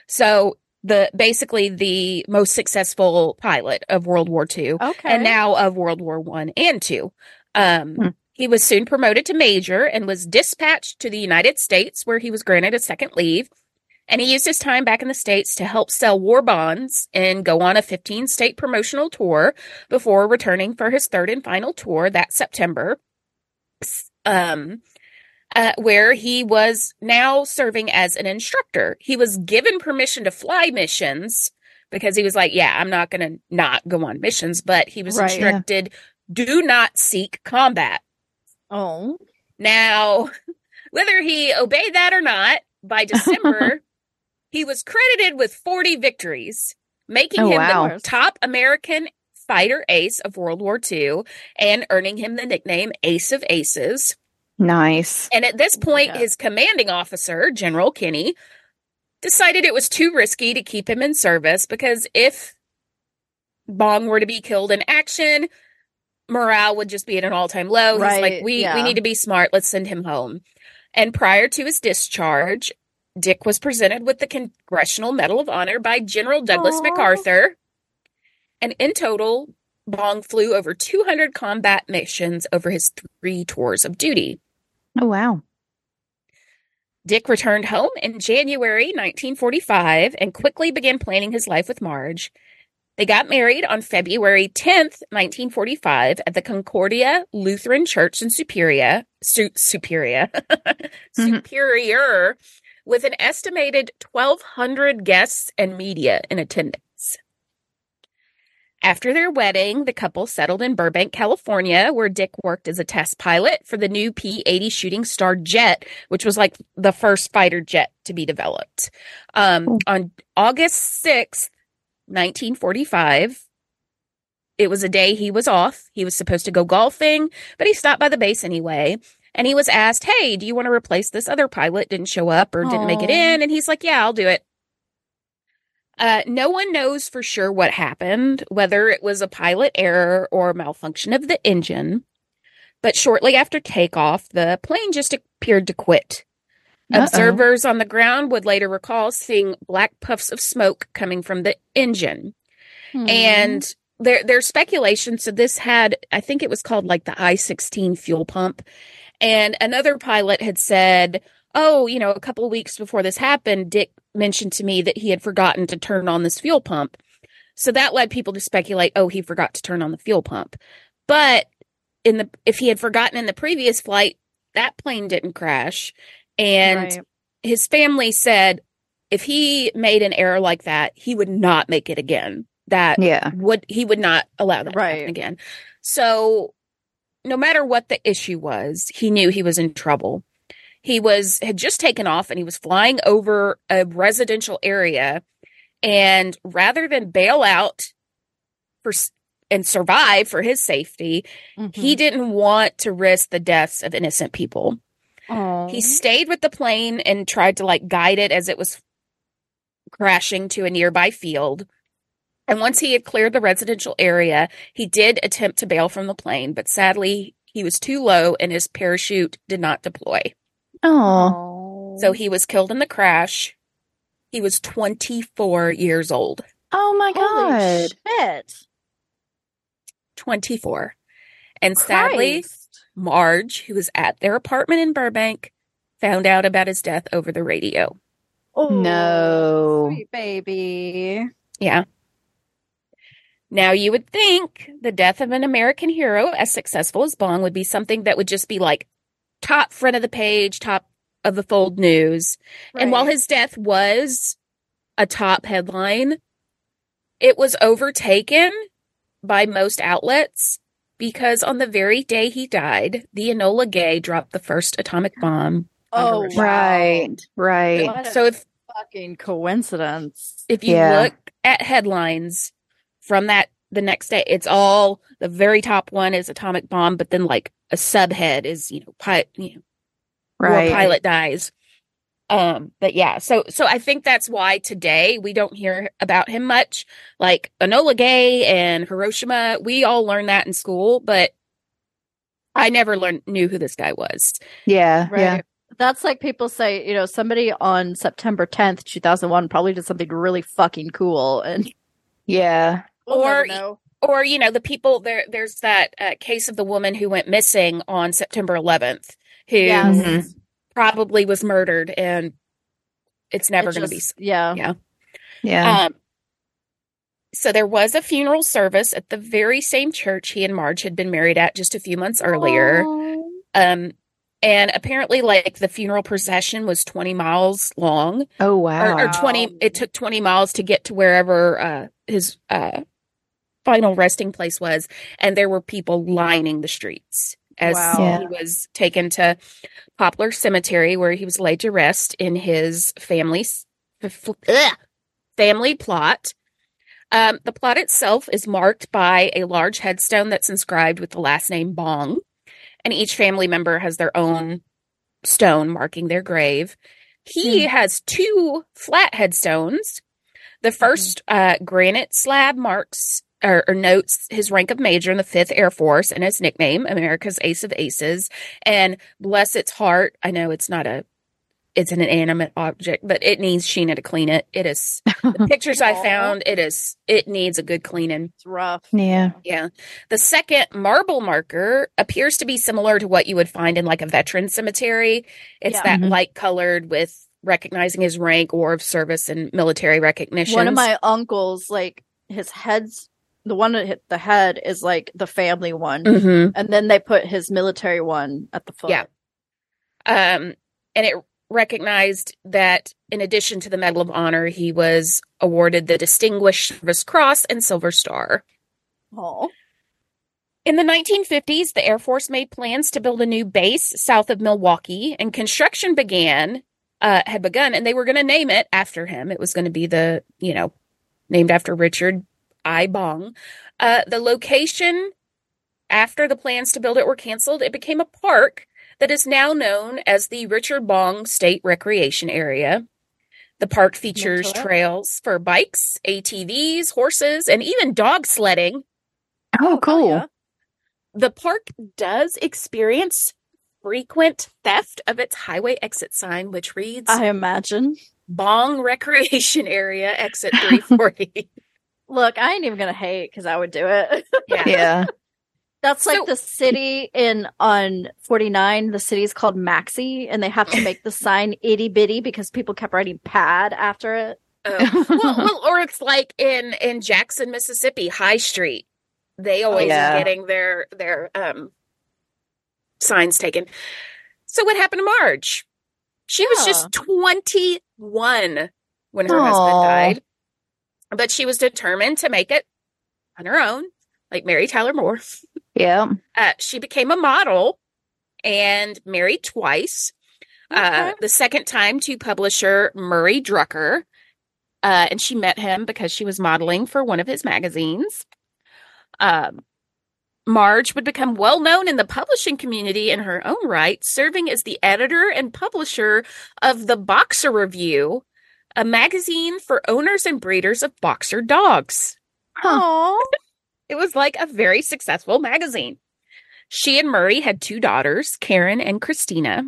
So the basically the most successful pilot of World War Two Okay. and now of World War One and Two. Um, Hmm. He was soon promoted to major and was dispatched to the United States, where he was granted a second leave. And he used his time back in the States to help sell war bonds and go on a 15 state promotional tour before returning for his third and final tour that September. Um, uh, where he was now serving as an instructor. He was given permission to fly missions because he was like, Yeah, I'm not going to not go on missions, but he was Right, yeah. instructed do not seek combat. oh. Now, *laughs* whether he obeyed that or not, by *laughs* December, he was credited with 40 victories, making Oh, him wow. the top American fighter ace of World War II and earning him the nickname Ace of Aces. Nice. And at this oh, point, Yeah. his commanding officer, General Kenney, decided it was too risky to keep him in service because if Bong were to be killed in action, morale would just be at an all time low. He's like, we, yeah. we need to be smart. Let's send him home. And prior to his discharge, Dick was presented with the Congressional Medal of Honor by General Douglas Aw. MacArthur. And in total, Bong flew over 200 combat missions over his three tours of duty. Oh wow. Dick returned home in January 1945 and quickly began planning his life with Marge. They got married on February 10th, 1945 at the Concordia Lutheran Church in Superior, Su- Superior, *laughs* mm-hmm. Superior, with an estimated 1,200 guests and media in attendance. After their wedding, the couple settled in Burbank, California, where Dick worked as a test pilot for the new P 80 Shooting Star jet, which was like the first fighter jet to be developed. Um, On August 6th, 1945, it was a day he was off. He was supposed to go golfing, but he stopped by the base anyway. And he was asked, Hey, do you want to replace this other pilot? Didn't show up or didn't make it in. And he's like, Yeah, I'll do it. Uh, no one knows for sure what happened, whether it was a pilot error or malfunction of the engine. But shortly after takeoff, the plane just appeared to quit. Uh-oh. Observers on the ground would later recall seeing black puffs of smoke coming from the engine. Hmm. And there there's speculation. So this had, I think it was called like the I sixteen fuel pump. And another pilot had said, Oh, you know, a couple of weeks before this happened, Dick mentioned to me that he had forgotten to turn on this fuel pump. So that led people to speculate, oh, he forgot to turn on the fuel pump. But in the if he had forgotten in the previous flight, that plane didn't crash. And Right. his family said if he made an error like that, he would not make it again. That Yeah. would he would not allow that Right. again. So no matter what the issue was, he knew he was in trouble. He was had just taken off and he was flying over a residential area and rather than bail out for and survive for his safety, he Mhm. didn't want to risk the deaths of innocent people. Aw. He stayed with the plane and tried to like guide it as it was crashing to a nearby field. And once he had cleared the residential area, he did attempt to bail from the plane, but sadly, he was too low and his parachute did not deploy. Oh. So he was killed in the crash. He was 24 years old. Oh my Holy god. shit. 24. And sadly, Marge, who was at their apartment in Burbank, found out about his death over the radio. Oh, No. Sweet baby. Yeah. Now, you would think the death of an American hero as successful as Bong would be something that would just be like top front of the page, top of the fold news. And while his death was a top headline, it was overtaken by most outlets because on the very day he died, the Enola Gay dropped the first atomic bomb. Oh, Right. Right. Right. What a So if fucking coincidence. if you Yeah. look at headlines from that the next day, it's all the very top one is atomic bomb, but then like a subhead is you know pilot you know Right. war pilot dies. Um, but yeah, so so I think that's why today we don't hear about him much. Like Enola Gay and Hiroshima, we all learned that in school, but I never learned knew who this guy was. Yeah. Right. Yeah. That's like people say, you know, somebody on September 10th, 2001 probably did something really fucking cool. And Yeah. We'll Or- or you know the people there there's that uh, case of the woman who went missing on september 11th who Yes. Mhm. probably was murdered and it's never It going to be Yeah. yeah Yeah. um so there was a funeral service at the very same church he and marge had been married at just a few months earlier Aw. um and apparently like the funeral procession was 20 miles long oh wow. or, or 20 it took 20 miles to get to wherever uh his uh final resting place was and there were people lining the streets as Wow. Yeah. he was taken to poplar cemetery where he was laid to rest in his family's ugh, *laughs* family plot um, the plot itself is marked by a large headstone that's inscribed with the last name bong and each family member has their own stone marking their grave. He has two flat headstones. The 1st uh, granite slab marks or, or notes his rank of major in the 5th Air Force and his nickname, America's Ace of Aces. And bless its heart, I know it's not a it's an inanimate object, but it needs Sheena to clean it. It is the *laughs* pictures I found, it is it needs a good cleaning. It's rough. Yeah. Yeah. The second marble marker appears to be similar to what you would find in like a veteran cemetery. It's Yeah. that Mhm. light colored with recognizing his rank or of service and military recognition. One of my uncles, like his head's the one that hit the head is like the family one, hmm and then they put his military one at the foot. Yeah. Um, and it recognized that in addition to the Medal of Honor, he was awarded the Distinguished Service Cross and Silver Star. Oh, In the 1950s, the Air Force made plans to build a new base south of Milwaukee, and construction began, uh, had begun, and they were going to name it after him. It was going to be the, you know, named after Richard I. Bong. Uh, the location after the plans to build it were canceled, it became a park that is now known as the Richard Bong State Recreation Area. The park features trails for bikes, ATVs, horses, and even dog sledding Oh, cool. the park does experience frequent theft of its highway exit sign, which reads I imagine. Bong Recreation Area, exit 340. *laughs* Look, I ain't even gonna hate because I would do it. *laughs* yeah. Yeah. That's like So- the city in on 49. The city's called Maxie, and they have to make the sign itty bitty because people kept writing pad after it. Oh. *laughs* well, well, or it's like in in Jackson, Mississippi, High Street. They always yeah. are getting their their um signs taken. So what happened to Marge? She was just 21 when her Aw. husband died. But she was determined to make it on her own, like Mary Tyler Moore. Yeah. Uh, she became a model and married twice. Uh, the second time to publisher Murray Drucker. Uh, and she met him because she was modeling for one of his magazines. Um, Marge would become well known in the publishing community in her own right, serving as the editor and publisher of the Boxer Review, a magazine for owners and breeders of boxer dogs. Oh, It was like a very successful magazine. She and Murray had two daughters, Karen and Christina.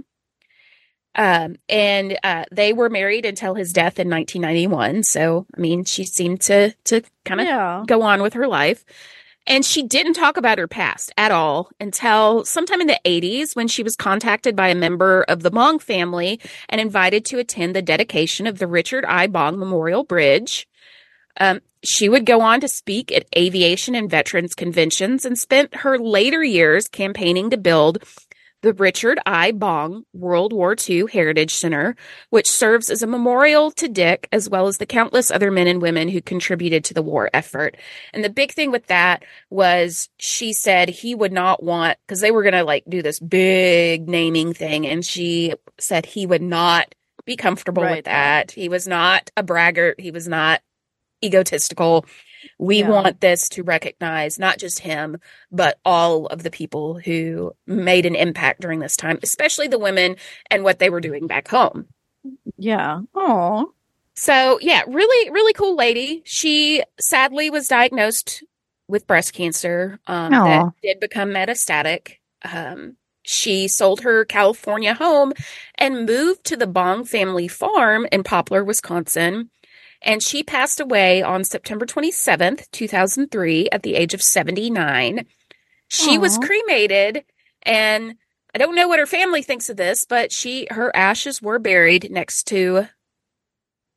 Um, and uh, they were married until his death in 1991. So, I mean, she seemed to to kind of yeah. go on with her life. And she didn't talk about her past at all until sometime in the 80s when she was contacted by a member of the Bong family and invited to attend the dedication of the Richard I. Bong Memorial Bridge. Um, she would go on to speak at aviation and veterans conventions and spent her later years campaigning to build the Richard I. Bong World War II Heritage Center, which serves as a memorial to Dick as well as the countless other men and women who contributed to the war effort. And the big thing with that was she said he would not want, because they were going to like do this big naming thing, and she said he would not be comfortable Right. with that. He was not a braggart. He was not egotistical. We Yeah. want this to recognize not just him, but all of the people who made an impact during this time, especially the women and what they were doing back home. Yeah. Oh. So, yeah, really, really cool lady. She sadly was diagnosed with breast cancer um, that did become metastatic. Um, she sold her California home and moved to the Bong family farm in Poplar, Wisconsin. And she passed away on September 27th, 2003, at the age of 79. She was cremated, and I don't know what her family thinks of this, but she her ashes were buried next to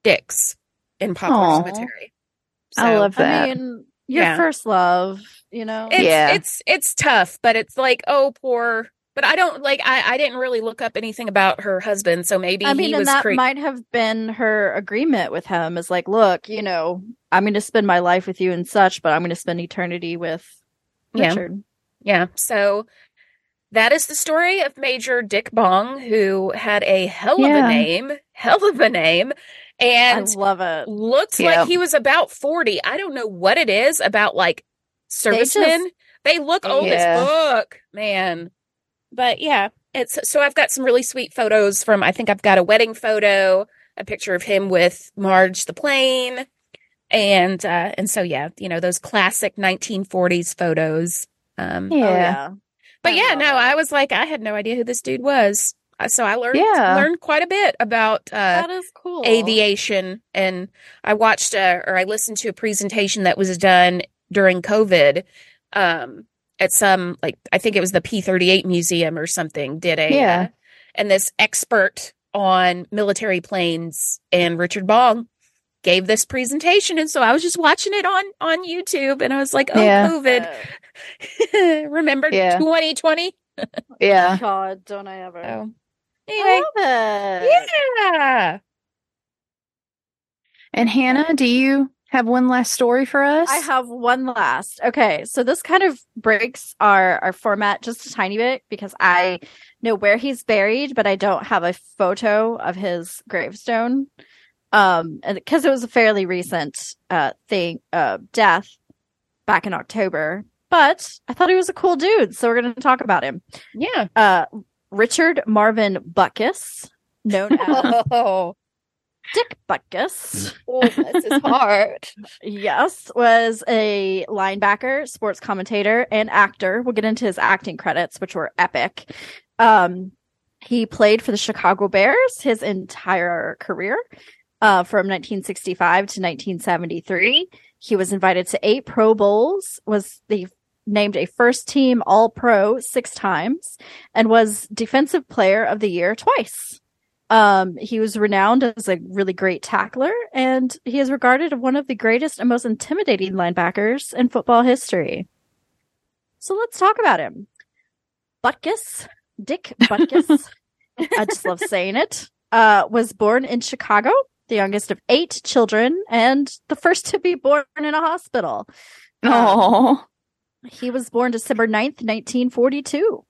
Dick's in Poplar Aw. Cemetery. I love that. I mean, your Yeah. first love, you know? it's Yeah. it's it's tough, but it's like, oh poor but I don't like I, I didn't really look up anything about her husband, so maybe I mean, he and that cre- might have been her agreement with him is like, look, you know, I'm going to spend my life with you and such, but I'm going to spend eternity with Yeah. Richard. Yeah. So that is the story of Major Dick Bong, who had a hell of a name, hell of a name, and I love it. looked Yeah. like he was about 40. I don't know what it is about like servicemen. They, look old Yeah. as fuck, man. But yeah, it's so I've got some really sweet photos from. I think I've got a wedding photo, a picture of him with Marge the plane, and uh, and so yeah, you know those classic 1940s photos. Um, Yeah. Oh, yeah. but I yeah, no, it. I was like, I had no idea who this dude was. Uh, So I learned Yeah. learned quite a bit about uh, That is cool. aviation, and I watched uh, or I listened to a presentation that was done during COVID. Um, at some like I think it was the P thirty eight museum or something did a Yeah. uh, and this expert on military planes and Richard Bong gave this presentation and so I was just watching it on on YouTube and I was like oh Yeah. COVID *laughs* remember Yeah. 2020 Yeah. God, don't I ever? oh I anyway love it. yeah And Hannah, do you have one last story for us? I have one last. Okay, so this kind of breaks our our format just a tiny bit because I know where he's buried, but I don't have a photo of his gravestone. Um, and because it was a fairly recent uh thing, uh, death back in October. But I thought he was a cool dude, so we're going to talk about him. yeah Uh, Richard Marvin Butkus, known as *laughs* oh, Dick Butkus. this is *laughs* hard Yes, was a linebacker, sports commentator, and actor. We'll get into his acting credits, which were epic. Um, he played for the Chicago Bears his entire career, uh, from 1965 to 1973. He was invited to eight Pro Bowls, was the named a first team All Pro six times, and was Defensive Player of the Year twice. Um, he was renowned as a really great tackler, and he is regarded as one of the greatest and most intimidating linebackers in football history. So let's talk about him. Butkus, Dick Butkus, *laughs* I just love saying it, uh, was born in Chicago, the youngest of eight children, and the first to be born in a hospital. Um, Oh, he was born December 9th, 1942.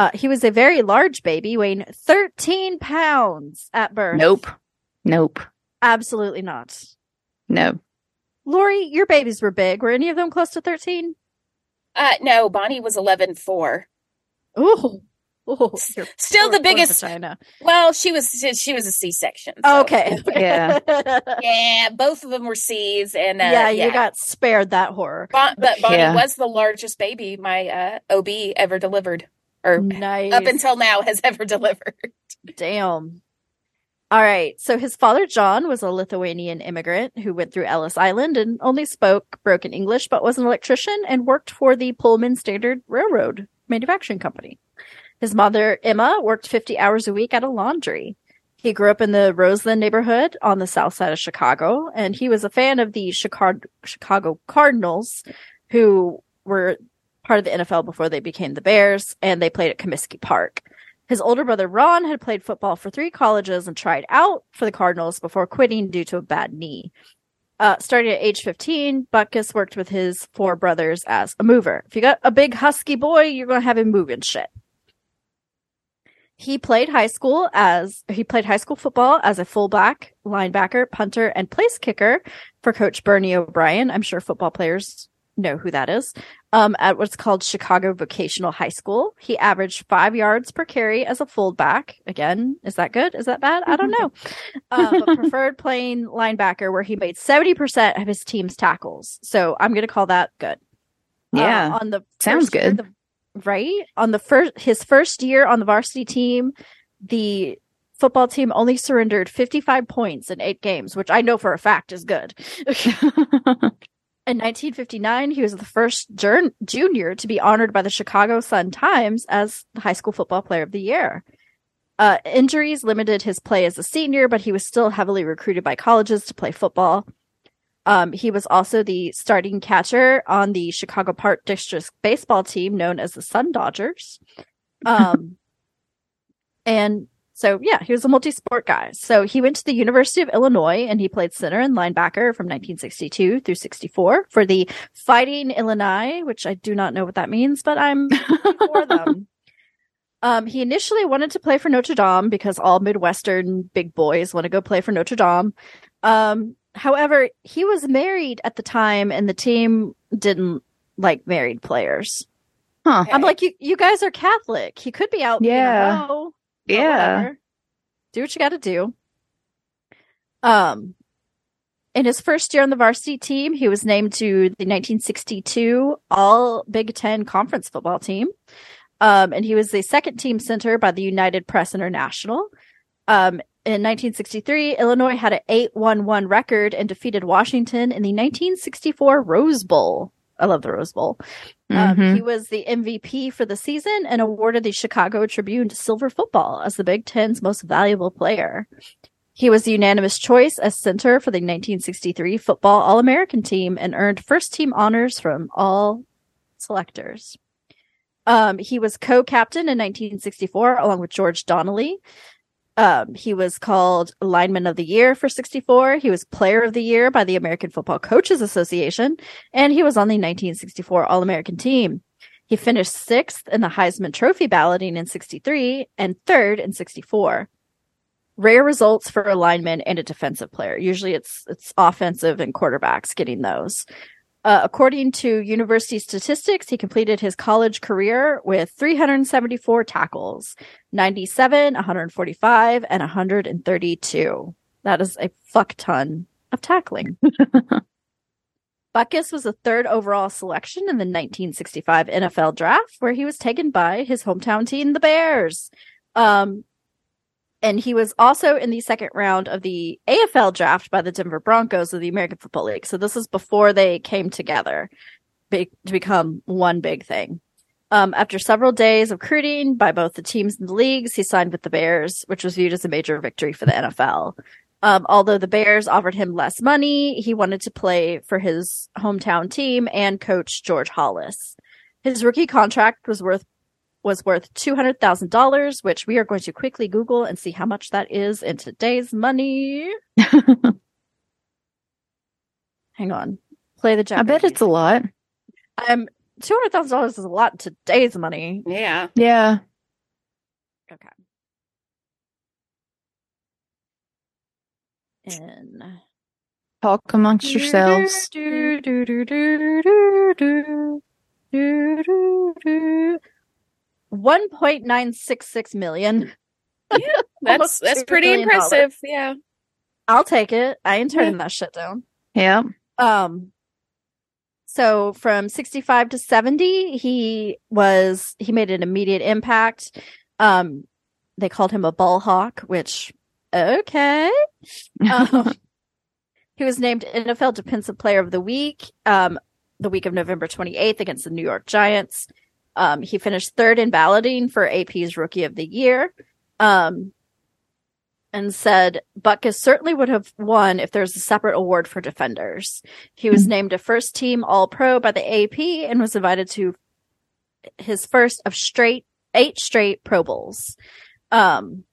Uh, he was a very large baby, weighing 13 pounds at birth. nope. Nope. Absolutely not. No. Lori, your babies were big. Were any of them close to 13? uh no Bonnie was 11 4 Ooh. Ooh, your Still poor- the poor biggest vagina. well she was she was a C-section so- Okay. Yeah. *laughs* Yeah, both of them were C's, and uh, yeah, yeah, you got spared that horror. Bon- but Bonnie Yeah. was the largest baby my uh, OB ever delivered, or Nice. up until now has *laughs* ever delivered. Damn. All right. So his father, John, was a Lithuanian immigrant who went through Ellis Island and only spoke broken English, but was an electrician and worked for the Pullman Standard Railroad manufacturing company. His mother, Emma, worked 50 hours a week at a laundry. He grew up in the Roseland neighborhood on the south side of Chicago, and he was a fan of the Chicago, Chicago Cardinals, who were part of the NFL before they became the Bears, and they played at Comiskey Park. His older brother Ron had played football for three colleges and tried out for the Cardinals before quitting due to a bad knee. Uh, starting at age 15, Butkus worked with his four brothers as a mover. If you got a big husky boy, you're going to have him moving shit. He played high school as he played high school football as a fullback, linebacker, punter, and place kicker for Coach Bernie O'Brien. I'm sure football players know who that is. Um, at what's called Chicago Vocational High School, he averaged five yards per carry as a fullback. Again, is that good? Is that bad? I don't *laughs* know. Uh, but preferred playing linebacker, where he made seventy percent of his team's tackles. So I'm going to call that good. Uh, Yeah. on the Sounds good. the- right on the first his first year on the varsity team, the football team only surrendered 55 points in eight games, which I know for a fact is good. *laughs* *laughs* In 1959, he was the first jur- junior to be honored by the Chicago Sun Times as the high school football player of the year. Uh, injuries limited his play as a senior, but he was still heavily recruited by colleges to play football. Um, he was also the starting catcher on the Chicago Park District baseball team known as the Sun Dodgers. *laughs* Um, and so, yeah, he was a multi sport guy. So he went to the University of Illinois and he played center and linebacker from 1962 through 64 for the Fighting Illini, which I do not know what that means, but I'm for them. *laughs* Um, he initially wanted to play for Notre Dame because all Midwestern big boys want to go play for Notre Dame. Um, however, he was married at the time and the team didn't like married players. Huh. I'm like, you, you guys are Catholic. He could be out. Yeah. Yeah. whatever. Do what you got to do. Um, in his first year on the varsity team, he was named to the 1962 All Big Ten Conference football team. Um, and he was the second team center by the United Press International. Um, in 1963, Illinois had an 8-1-1 record and defeated Washington in the 1964 Rose Bowl. I love the Rose Bowl. Um, Mhm. he was the MVP for the season and awarded the Chicago Tribune Silver Football as the Big Ten's most valuable player. He was the unanimous choice as center for the 1963 Football All American team and earned first team honors from all selectors. Um, he was co captain in 1964 along with George Donnelly. Um, he was called Lineman of the Year for 64. He was Player of the Year by the American Football Coaches Association and he was on the 1964 All American team. He finished sixth in the Heisman Trophy balloting in 63 and third in 64. Rare results for a lineman and a defensive player. Usually it's it's offensive and quarterbacks getting those. Uh, according to university statistics, he completed his college career with 374 tackles, 97, 145, and 132. That is a fuck ton of tackling. *laughs* Butkus was the third overall selection in the 1965 NFL draft, where he was taken by his hometown team, the Bears. Um, and he was also in the second round of the AFL draft by the Denver Broncos of the American Football League. So this is before they came together to become one big thing. Um, after several days of recruiting by both the teams and the leagues, he signed with the Bears, which was viewed as a major victory for the NFL. Um, although the Bears offered him less money, he wanted to play for his hometown team and coach George Halas. His rookie contract was worth was worth $200,000, which we are going to quickly Google and see how much that is in today's money. *laughs* Hang on. Play the Japanese. I bet it's a lot. Um, $200,000 is a lot in today's money. Yeah. Yeah. Okay. In talk amongst yourselves. Do, do, do, 1.966 million. Yeah, *laughs* that's that's pretty impressive. Dollars. Yeah. I'll take it. I ain't turning yeah. that shit down. Yeah. Um so from 65 to 70, he was he made an immediate impact. Um they called him a ball hawk, which okay. *laughs* Um, he was named NFL Defensive Player of the Week um the week of November 28th against the New York Giants. Um he finished third in balloting for AP's Rookie of the Year. Um and said Butkus certainly would have won if there was a separate award for defenders. He was named a first team All Pro by the AP and was invited to his first of straight eight straight Pro Bowls. Um,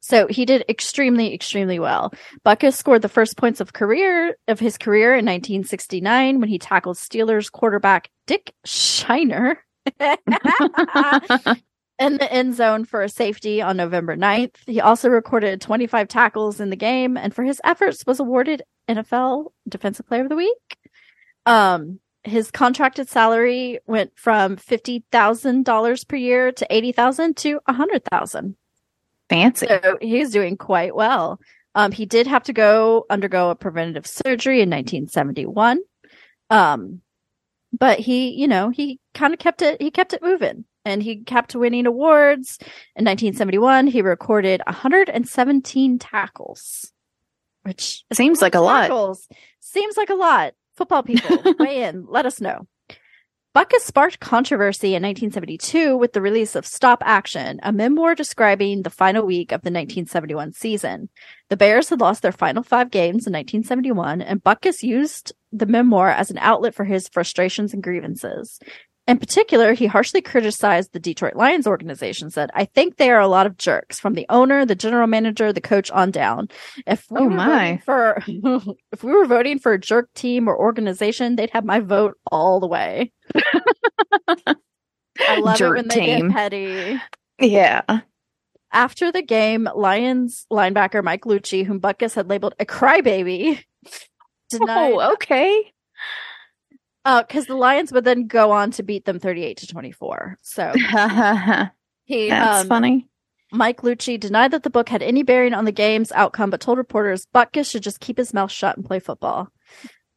so he did extremely, extremely well. Butkus scored the first points of career of his career in 1969 when he tackled Steelers quarterback Dick Shiner *laughs* in the end zone for a safety on November 9th. He also recorded 25 tackles in the game and for his efforts was awarded NFL Defensive Player of the Week. Um, his contracted salary went from $50,000 per year to 80,000 to 100,000. Fancy. So he's doing quite well. Um, he did have to go undergo a preventative surgery in 1971. Um, but he, you know, he kind of kept it, he kept it moving and he kept winning awards. In 1971, he recorded 117 tackles, which Seems like a lot. seems like a lot. Football people, *laughs* weigh in, let us know. Butkus sparked controversy in 1972 with the release of Stop Action, a memoir describing the final week of the 1971 season. The Bears had lost their final five games in 1971, and Butkus used the memoir as an outlet for his frustrations and grievances. In particular, he harshly criticized the Detroit Lions organization, said, I think they are a lot of jerks, from the owner, the general manager, the coach on down. If we Oh, were my. voting for *laughs* if we were voting for a jerk team or organization, they'd have my vote all the way. *laughs* I love Jerk it when they team. get petty. Yeah. After the game, Lions linebacker Mike Lucci, whom Butkus had labeled a crybaby, *laughs* denied Oh, okay. Because the Lions would then go on to beat them 38 to 24. So *laughs* That's he, um, funny. Mike Lucci denied that the book had any bearing on the game's outcome, but told reporters Butkus should just keep his mouth shut and play football.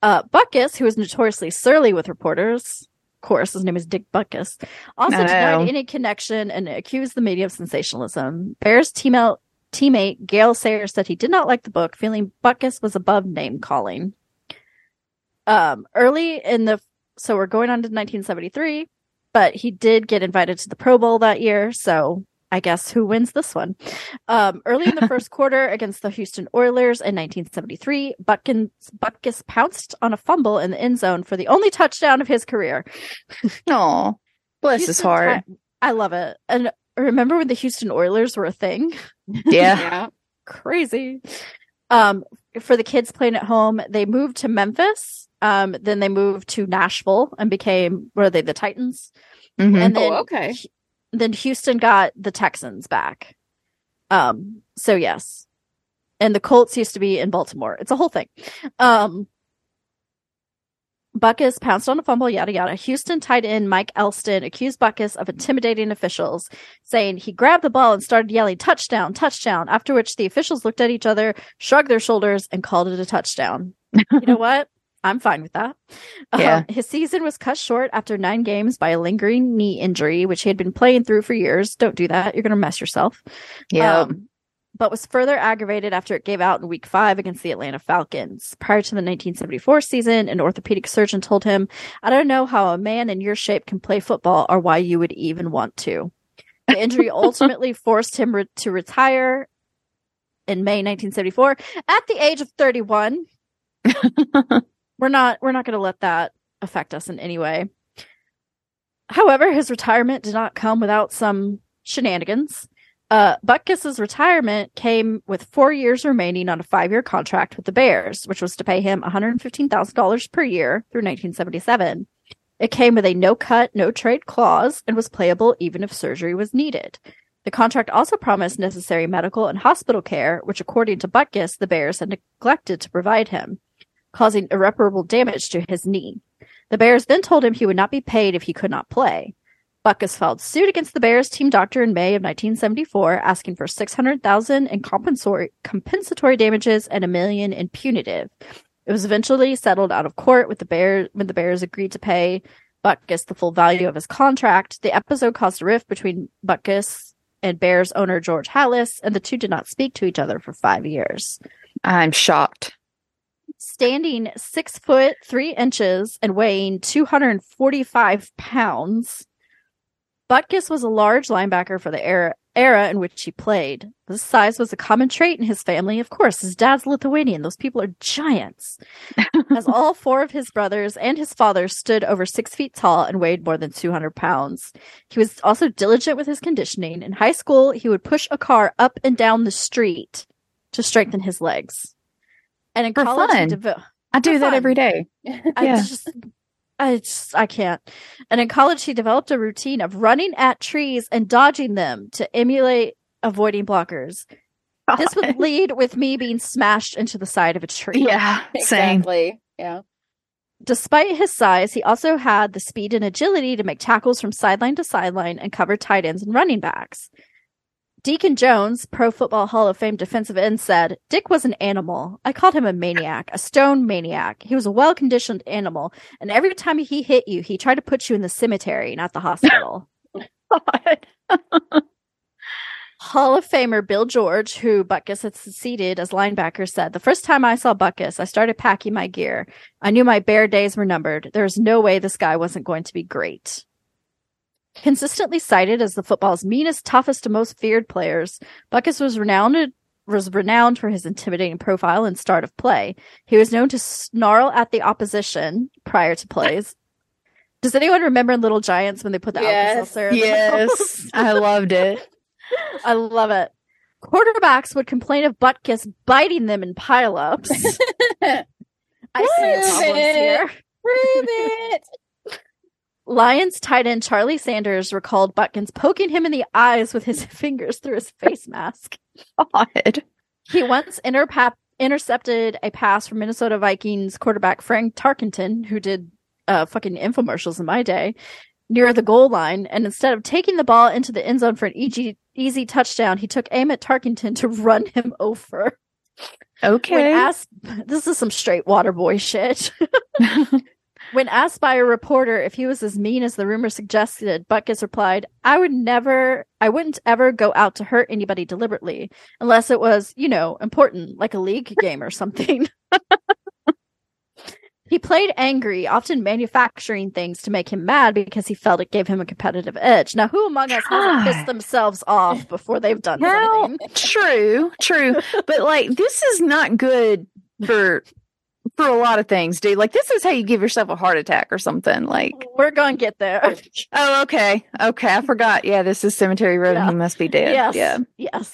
Uh, Butkus, who was notoriously surly with reporters, of course, his name is Dick Butkus, also know. denied any connection and accused the media of sensationalism. Bears teammate, teammate Gale Sayers said he did not like the book, feeling Butkus was above name calling. Um, early in the, so we're going on to 1973, but he did get invited to the Pro Bowl that year, so I guess who wins this one? Um, early in the *laughs* first quarter against the Houston Oilers in 1973, Butkins, Butkus pounced on a fumble in the end zone for the only touchdown of his career. *laughs* Oh, bless his heart. Ti- I love it. And remember when the Houston Oilers were a thing? *laughs* Yeah. Yeah. Crazy. Um, for the kids playing at home, they moved to Memphis. Um, then they moved to Nashville and became, were they the Titans? Mhm. And then, Oh, okay. then Houston got the Texans back. Um, so yes. And the Colts used to be in Baltimore. It's a whole thing. Um, Butkus pounced on a fumble, yada yada. Houston tight end Mike Elston accused Butkus of intimidating officials, saying he grabbed the ball and started yelling touchdown, touchdown, after which the officials looked at each other, shrugged their shoulders, and called it a touchdown. you know *laughs* what? I'm fine with that. *laughs* Yeah. Um, his season was cut short after nine games by a lingering knee injury, which he had been playing through for years. Don't do that. You're going to mess yourself. Yeah. Um, but was further aggravated after it gave out in week five against the Atlanta Falcons. Prior to the 1974 season, an orthopedic surgeon told him, I don't know how a man in your shape can play football or why you would even want to. The injury *laughs* ultimately forced him re- to retire in May 1974 at the age of 31. *laughs* we're not we're not going to let that affect us in any way. However, his retirement did not come without some shenanigans. Uh, Butkus's retirement came with four years remaining on a five-year contract with the Bears, which was to pay him $115,000 per year through 1977. It came with a no-cut, no-trade clause and was playable even if surgery was needed. The contract also promised necessary medical and hospital care, which, according to Butkus, the Bears had neglected to provide him, causing irreparable damage to his knee. The Bears then told him he would not be paid if he could not play. Butkus filed suit against the Bears team doctor in May of 1974, asking for 600000 in compensatory, compensatory damages and a million in punitive. It was eventually settled out of court with the Bears when the Bears agreed to pay Butkus the full value of his contract. The episode caused a rift between Butkus and Bears owner George Halas, and the two did not speak to each other for five years. I'm shocked. Standing six foot three inches and weighing 245 pounds, Butkus was a large linebacker for the era, era in which he played. This size was a common trait in his family. Of course, his dad's Lithuanian. Those people are giants. *laughs* As all four of his brothers and his father stood over six feet tall and weighed more than 200 pounds. He was also diligent with his conditioning. In high school, he would push a car up and down the street to strengthen his legs. And in For college, fun. devo- I do that fun. every day. *laughs* I Yeah. just, I just, I can't. And in college, he developed a routine of running at trees and dodging them to emulate avoiding blockers. *laughs* This would lead with me being smashed into the side of a tree. yeah, *laughs* same. Exactly. Yeah. Despite his size, he also had the speed and agility to make tackles from sideline to sideline and cover tight ends and running backs. Deacon Jones, Pro Football Hall of Fame defensive end, said, Dick was an animal. I called him a maniac, a stone maniac. He was a well conditioned animal, and every time he hit you, he tried to put you in the cemetery, not the hospital. *laughs* *laughs* Hall of Famer Bill George, who Butkus had succeeded as linebacker, said, The first time I saw Butkus, I started packing my gear. I knew my bear days were numbered. There was no way this guy wasn't going to be great. Consistently cited as the football's meanest, toughest, and most feared players, Butkus was renowned was renowned for his intimidating profile and start of play. He was known to snarl at the opposition prior to plays. Does anyone remember Little Giants when they put the Yes. Alka-Seltzer in? Yes, I loved it. *laughs* I love it. Quarterbacks would complain of Butkus biting them in pileups. *laughs* I see problems it. here. Prove it. *laughs* Lions tight end Charlie Sanders recalled Butkins poking him in the eyes with his *laughs* fingers through his face mask. God. He once interpa- intercepted a pass from Minnesota Vikings quarterback Frank Tarkenton, who did uh, fucking infomercials in my day near the goal line. And instead of taking the ball into the end zone for an easy, easy touchdown, he took aim at Tarkenton to run him *laughs* over. When Okay. asked, this is some straight water boy shit. *laughs* when asked by a reporter if he was as mean as the rumor suggested, Butkus replied, I would never, I wouldn't ever go out to hurt anybody deliberately unless it was, you know, important, like a league *laughs* game or something. *laughs* he played angry, often manufacturing things to make him mad because he felt it gave him a competitive edge. Now, who among us hasn't *sighs* pissed themselves off before they've done How- something? true, true. But like this is not good for for a lot of things, dude. Like this is how you give yourself a heart attack or something. Like, We're going to get there. *laughs* oh, okay. Okay. I forgot. Yeah, this is Cemetery Row and he must be dead. Yes. Yeah. Yes.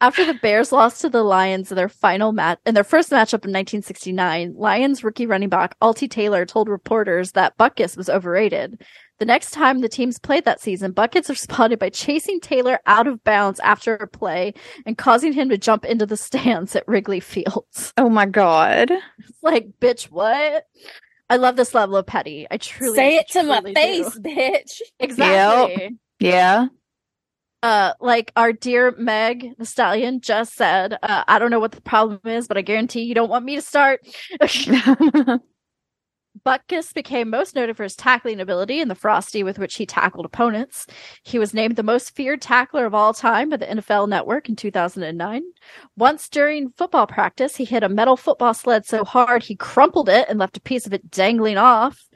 After the Bears lost to the Lions in their final match in their first matchup in 1969, Lions rookie running back Altie Taylor told reporters that Butkus was overrated. The next time the teams played that season, Butkus responded by chasing Taylor out of bounds after a play and causing him to jump into the *laughs* stands at Wrigley Fields. Oh my God. It's like, bitch, what? I love this level of petty. I truly Say it to my do. face, bitch. *laughs* Exactly. Yeah. uh like our dear Meg the stallion just said, uh, I don't know what the problem is, but I guarantee you don't want me to start. *laughs* Butkus became most noted for his tackling ability and the frosty with which he tackled opponents. He was named the most feared tackler of all time by the NFL Network in 2009. Once during football practice, he hit a metal football sled so hard he crumpled it and left a piece of it dangling off.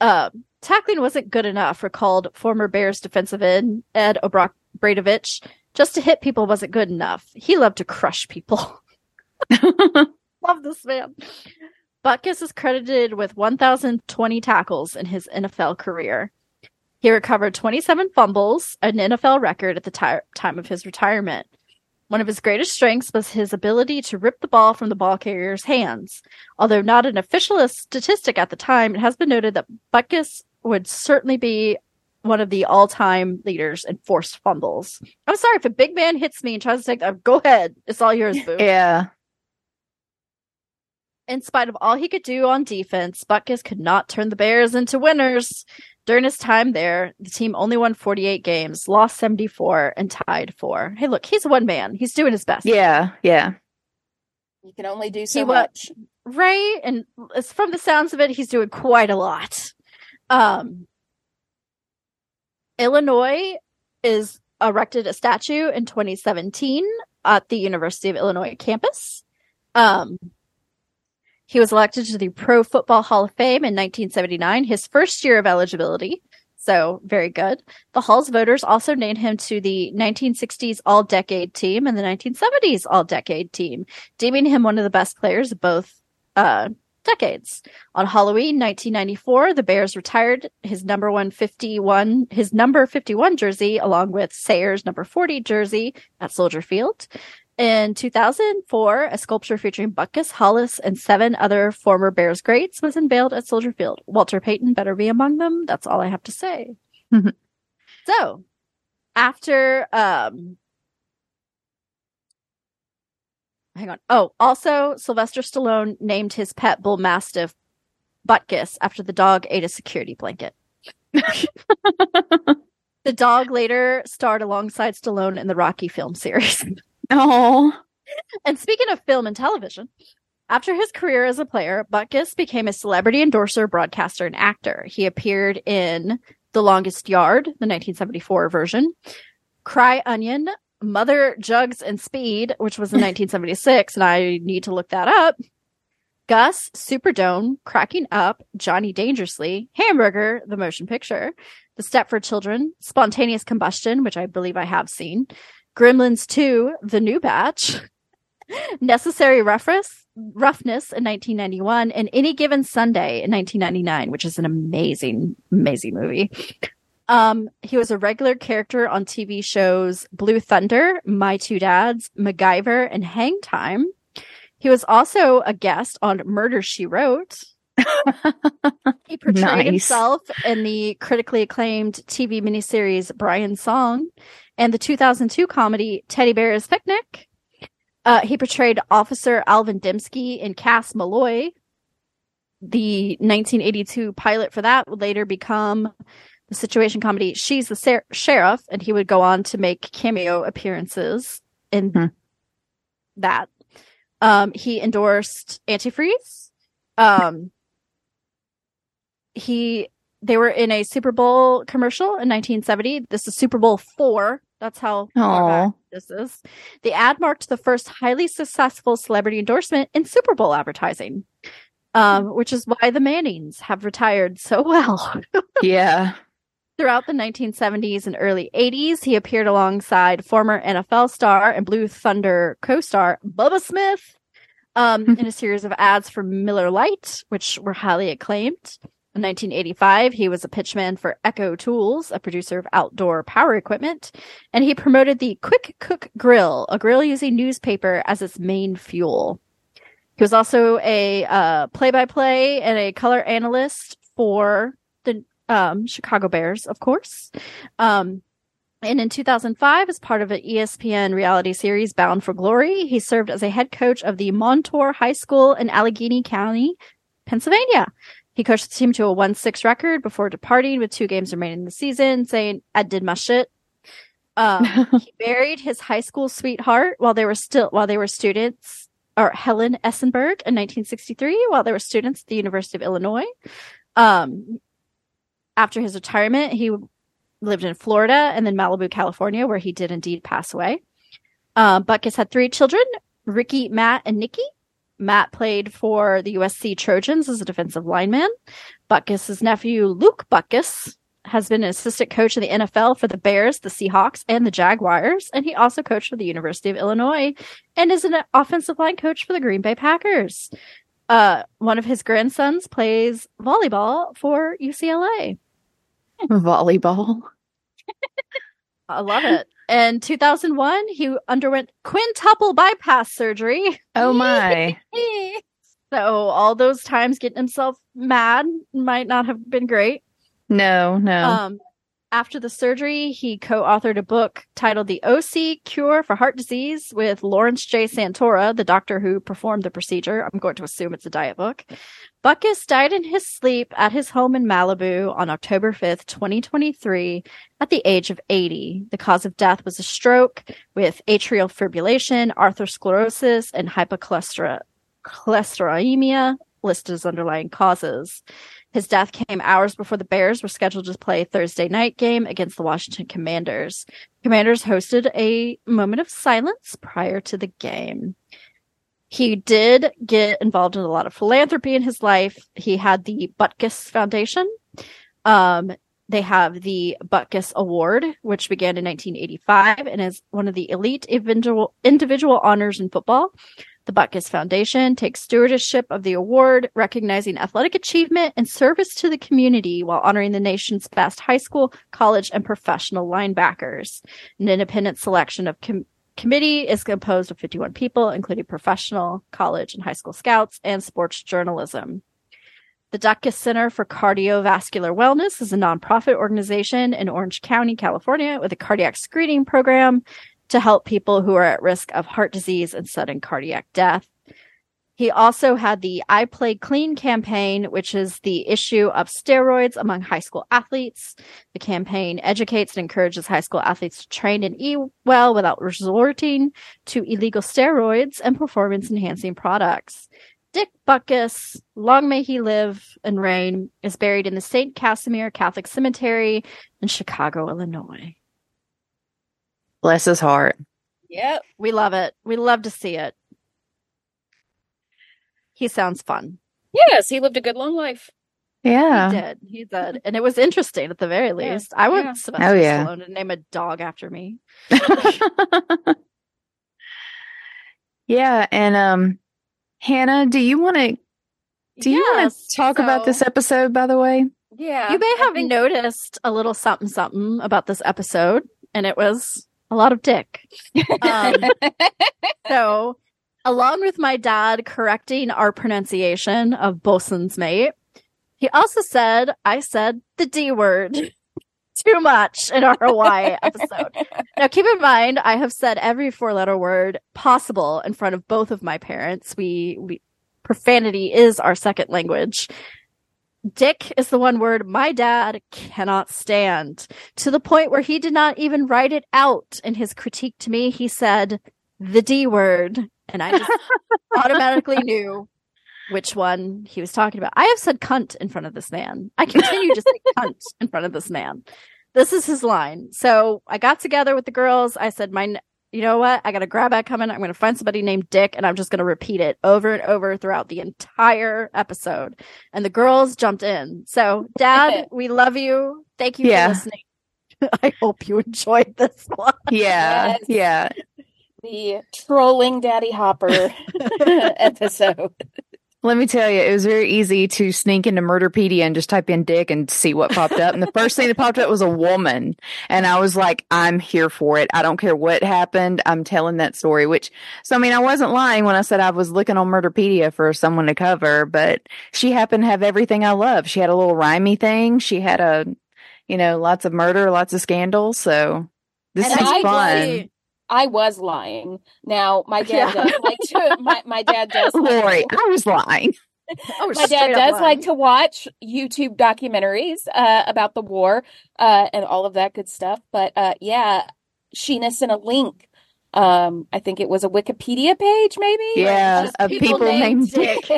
Uh, tackling wasn't good enough, recalled former Bears defensive end Ed Obradovich. Just to hit people wasn't good enough. He loved to crush people. *laughs* *laughs* Love this man. Butkus is credited with 1,020 tackles in his NFL career. He recovered 27 fumbles, an NFL record at the ti- time of his retirement. One of his greatest strengths was his ability to rip the ball from the ball carrier's hands. Although not an official statistic at the time, it has been noted that Butkus would certainly be one of the all-time leaders in forced fumbles. I'm sorry if a big man hits me and tries to take that. Go ahead, it's all yours, boo. yeah. In spite of all he could do on defense, Butkus could not turn the Bears into winners. During his time there, the team only won 48 games, lost 74, and tied four. Hey, look, he's one man. He's doing his best. Yeah. Yeah. You can only do so He wa- much. Right? And from the sounds of it, he's doing quite a lot. Um, Illinois is erected a statue in 2017 at the University of Illinois campus. Um, he was elected to the Pro Football Hall of Fame in 1979, his first year of eligibility. So very good. The Hall's voters also named him to the 1960s All Decade team and the 1970s All Decade team, deeming him one of the best players of both uh, decades. On Halloween 1994, the Bears retired his number 151, his number 51 jersey, along with Sayers' number 40 jersey at Soldier Field. In 2004, a sculpture featuring Butkus, Halas, and seven other former Bears greats was unveiled at Soldier Field. Walter Payton better be among them. That's all I have to say. *laughs* so, after um, hang on. Oh, also Sylvester Stallone named his pet bull mastiff Butkus after the dog ate a security blanket. *laughs* the dog later starred alongside Stallone in the Rocky film series. *laughs* Oh. and speaking of film and television, after his career as a player, Butkus became a celebrity endorser, broadcaster, and actor. He appeared in The Longest Yard, the 1974 version, Cry Onion, Mother Jugs and Speed, which was in *laughs* 1976, and I need to look that up. Gus, Superdome, Cracking Up, Johnny Dangerously, Hamburger, the motion picture, The Stepford Children, Spontaneous Combustion, which I believe I have seen, Gremlins 2, The New Batch, *laughs* Necessary Roughness, Roughness in 1991, and Any Given Sunday in 1999, which is an amazing, amazing movie. Um, he was a regular character on TV shows Blue Thunder, My Two Dads, MacGyver, and Hang Time. He was also a guest on Murder She Wrote. *laughs* he portrayed Nice. himself in the critically acclaimed TV miniseries Brian's Song and the 2002 comedy Teddy Bear's Picnic. Uh, he portrayed Officer Alvin Dembski in Cass Malloy. the 1982 pilot for that would later become the situation comedy She's the Ser- Sheriff, and he would go on to make cameo appearances in Hmm. that. Um, he endorsed antifreeze. Um, he they were in a Super Bowl commercial in 1970. This is Super Bowl four. That's how far back this is. The ad marked the first highly successful celebrity endorsement in Super Bowl advertising, um, which is why the Mannings have retired so well. *laughs* Yeah. Throughout the 1970s and early 80s, he appeared alongside former NFL star and Blue Thunder co-star Bubba Smith um, in a series of ads for Miller Lite, which were highly acclaimed. In 1985, he was a pitchman for Echo Tools, a producer of outdoor power equipment, and he promoted the Quick Cook Grill, a grill using newspaper as its main fuel. He was also a uh, play-by-play and a color analyst for the um, Chicago Bears, of course. Um, and in 2005, as part of an ESPN reality series, Bound for Glory, he served as a head coach of the Montour High School in Allegheny County, Pennsylvania. He coached the team to a 1 6 record before departing with two games remaining in the season, saying, I did my shit. Um, *laughs* he married his high school sweetheart while they were still while they were students, or Helen Essenberg in 1963, while they were students at the University of Illinois. Um, after his retirement, he lived in Florida and then Malibu, California, where he did indeed pass away. Uh, Butkus had three children: Ricky, Matt, and Nikki. Matt played for the USC Trojans as a defensive lineman. Butkus's nephew Luke Butkus has been an assistant coach in the NFL for the Bears, the Seahawks, and the Jaguars, and he also coached for the University of Illinois and is an offensive line coach for the Green Bay Packers. Uh, one of his grandsons plays volleyball for UCLA. Volleyball. *laughs* I love it. In 2001, he underwent quintuple bypass surgery. Oh my. *laughs* So all those times getting himself mad might not have been great. No, no. Um, after the surgery, he co-authored a book titled "The OC Cure for Heart Disease" with Lawrence J. Santora, the doctor who performed the procedure. I'm going to assume it's a diet book. Butkus died in his sleep at his home in Malibu on October 5th, 2023, at the age of 80. The cause of death was a stroke with atrial fibrillation, atherosclerosis, and hypercholesterolemia listed as underlying causes. His death came hours before the Bears were scheduled to play Thursday night game against the Washington Commanders. Commanders hosted a moment of silence prior to the game. He did get involved in a lot of philanthropy in his life. He had the Butkus Foundation. Um, they have the Butkus Award, which began in 1985 and is one of the elite individual, individual honors in football. The Butkus Foundation takes stewardship of the award, recognizing athletic achievement and service to the community while honoring the nation's best high school, college, and professional linebackers. An independent selection of com- committee is composed of 51 people, including professional, college, and high school scouts and sports journalism. The Butkus Center for Cardiovascular Wellness is a nonprofit organization in Orange County, California, with a cardiac screening program to help people who are at risk of heart disease and sudden cardiac death. He also had the I Play Clean campaign, which is the issue of steroids among high school athletes. The campaign educates and encourages high school athletes to train and eat well without resorting to illegal steroids and performance enhancing products. Dick Butkus, long may he live and reign, is buried in the St. Casimir Catholic Cemetery in Chicago, Illinois. Bless his heart. Yep. We love it. We love to see it. He sounds fun. Yes, he lived a good long life. Yeah. He did. He did. And it was interesting at the very Yeah. least. I want Yeah. Sylvester Oh, yeah. Stallone to name a dog after me. *laughs* yeah, and um Hannah, do you want to do you want to talk about this episode by the way? Yeah. You may have think- noticed a little something something about this episode, and it was a lot of dick. Um, *laughs* so, along with my dad correcting our pronunciation of bosun's mate, he also said I said the D word *laughs* too much in our Hawaii episode. Now, keep in mind, I have said every four letter word possible in front of both of my parents. We, we, profanity is our second language. Dick is the one word my dad cannot stand to the point where he did not even write it out in his critique to me. He said the D word, and I just *laughs* automatically knew which one he was talking about. I have said cunt in front of this man. I continue to say *laughs* cunt in front of this man. This is his line. So I got together with the girls. I said, my, you know what? I got a grab bag coming. I'm going to find somebody named Dick and I'm just going to repeat it over and over throughout the entire episode. And the girls jumped in. So dad, *laughs* we love you. Thank you Yeah. for listening. *laughs* I hope you enjoyed this one. Yeah, Yes. yeah. The trolling Daddy Hopper *laughs* episode. Let me tell you, it was very easy to sneak into Murderpedia and just type in dick and see what popped up. And the first thing that popped up was a woman. And I was like, I'm here for it. I don't care what happened. I'm telling that story, which, so I mean, I wasn't lying when I said I was looking on Murderpedia for someone to cover, but she happened to have everything I love. She had a little rhymey thing. She had a, you know, lots of murder, lots of scandals. So this And is I fun. really- I was lying. Now my *laughs* dad Yeah. does like to my, my dad *laughs* does Lori, I was lying. *laughs* Oh, my dad does lying. like to watch YouTube documentaries uh, about the war uh, and all of that good stuff. But uh, yeah, Sheena sent a link. Um, I think it was a Wikipedia page, maybe. Yeah, of people people named named Dick.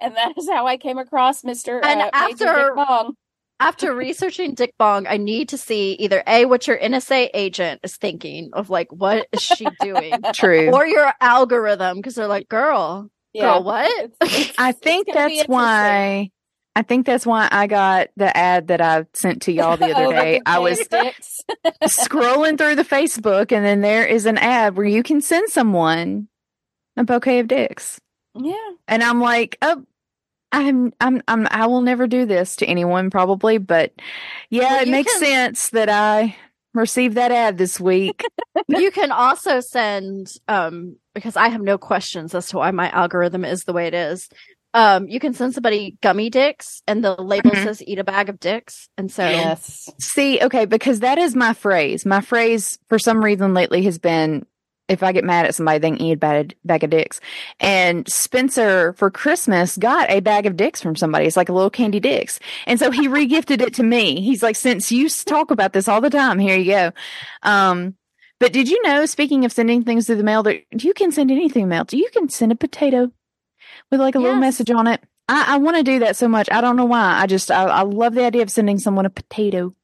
and that is how I came across Mr. And uh, after- Dick Bong. After researching Dick Bong, I need to see either A, what your NSA agent is thinking of like, what is she doing? *laughs* True. or your algorithm, because they're like, girl, girl, what? It's- it's- *laughs* I think that's why. I think that's why I got the ad that I sent to y'all the *laughs* Oh, other day. I was scrolling through the Facebook, and then there is an ad where you can send someone a bouquet of dicks, yeah. and I'm like, oh. I'm, I'm, I'm, I will never do this to anyone probably, but yeah, Well, it makes can- sense that I received that ad this week. *laughs* you can also send, um, because I have no questions as to why my algorithm is the way it is. Um, you can send somebody gummy dicks, and the label Mhm. says "eat a bag of dicks," and so Yes. See, okay, because that is my phrase. My phrase for some reason lately has been if I get mad at somebody, they can eat a bag, bag of dicks. And Spencer for Christmas got a bag of dicks from somebody. It's like a little candy dicks. And so he regifted it to me. He's like, since you talk about this all the time, here you go. Um, but did you know, speaking of sending things through the mail, that you can send anything in mail. You can send a potato with like a little message on it. I, I want to do that so much. I don't know why. I just, I, I love the idea of sending someone a potato.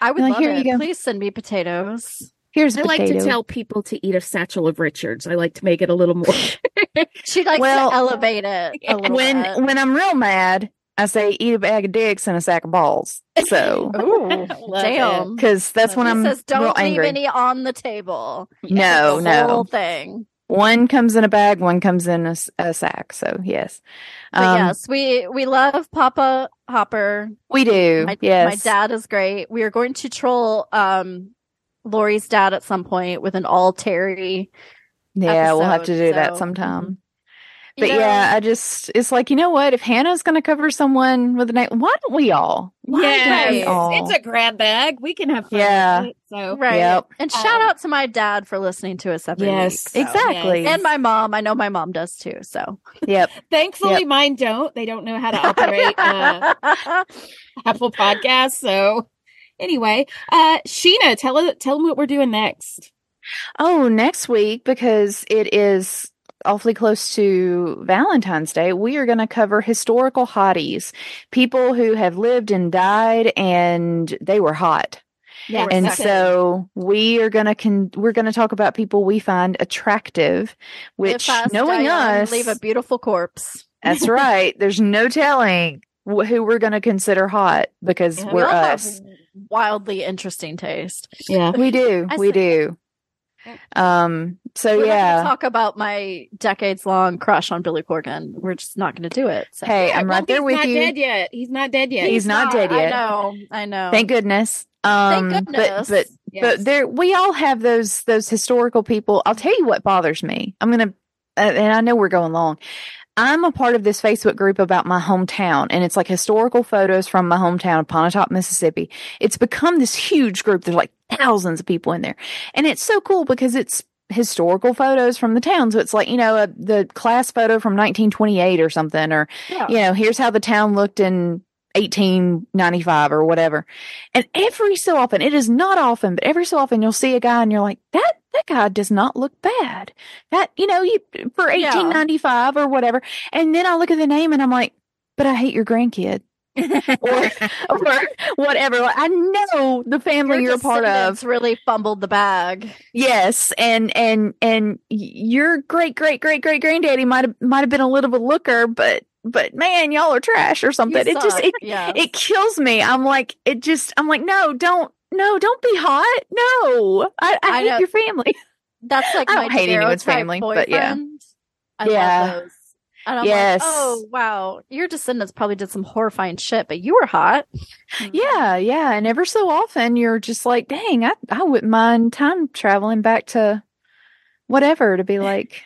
I would Like, love here you it. go. Please send me potatoes. Here's a I like to tell people to eat a satchel of Richards. I like to make it a little more. *laughs* She likes Well, to elevate it a little when bit. when I'm real mad, I say eat a bag of dicks and a sack of balls. So *laughs* Ooh, *laughs* damn. because that's when He I'm says, "Don't leave angry. any on the table." no, the whole no. thing. One comes in a bag, one comes in a sack. So yes, But Um, yes, we we love Papa Hopper. we do. My, yes, my dad is great. We are going to troll um Lori's dad at some point with an all Terry. Yeah, we'll have to episode, do that so- sometime. You But know, yeah, I just it's like you know what? If Hannah's going to cover someone with a name, why don't we all? Why don't Right. we yes, all? it's a grab bag. We can have fun. Yeah. with it, so right. Yep. And shout Um, out to my dad for listening to us every Yes. week. so. exactly. Yes. And my mom. I know my mom does too. So yep. *laughs* Thankfully, mine don't. They don't know how to operate uh, *laughs* Apple Podcasts. So anyway, uh, Sheena, tell tell them what we're doing next. Oh, next week, because it is awfully close to Valentine's Day, we are going to cover historical hotties, people who have lived and died and they were hot. Yeah, And Second. so we are going to con- we're going to talk about people we find attractive, Live which fast, knowing die us, leave a beautiful corpse. that's *laughs* right. There's no telling wh- who we're going to consider hot because Yeah. We we're all have us. Wildly interesting taste. Yeah. We do. I We said- do. Um, so We're yeah. gonna talk about my decades long crush on Billy Corgan. We're just not going to do it. So. Hey, I'm well, right there he's not dead yet. He's not dead yet. He's not dead yet. I know. I know. Thank goodness. Um, Thank goodness. But but Yes. but there we all have those those historical people. I'll tell you what bothers me. I'm gonna, uh, and I know we're going long. I'm a part of this Facebook group about my hometown, and it's like historical photos from my hometown of Pontotoc, Mississippi. It's become this huge group. There's like thousands of people in there, and it's so cool because it's historical photos from the town. So it's like, you know, a, the class photo from 1928 or something, or, Yeah. you know, here's how the town looked in 1895 or whatever. And every so often, it is not often, but every so often you'll see a guy and you're like, that, that guy does not look bad. That, you know, you, for Yeah. 1895 or whatever. And then I look at the name and I'm like, but I hate your grandkid or, *laughs* or whatever. Like, I know the family Your you're a part of. really fumbled the bag. Yes, and and and your great great great great granddaddy might have might have been a little bit of a looker, but but man, y'all are trash or something. You It just it yeah. it kills me. I'm like it just I'm like no, don't no, don't be hot. No, I, I, I hate know. your family. That's like I my don't hate anyone's family, but yeah. I Yeah. love those. And I'm Yes. like, oh wow, your descendants probably did some horrifying shit, but you were hot. Yeah, yeah, and ever so often you're just like, dang, I I wouldn't mind time traveling back to whatever to be like.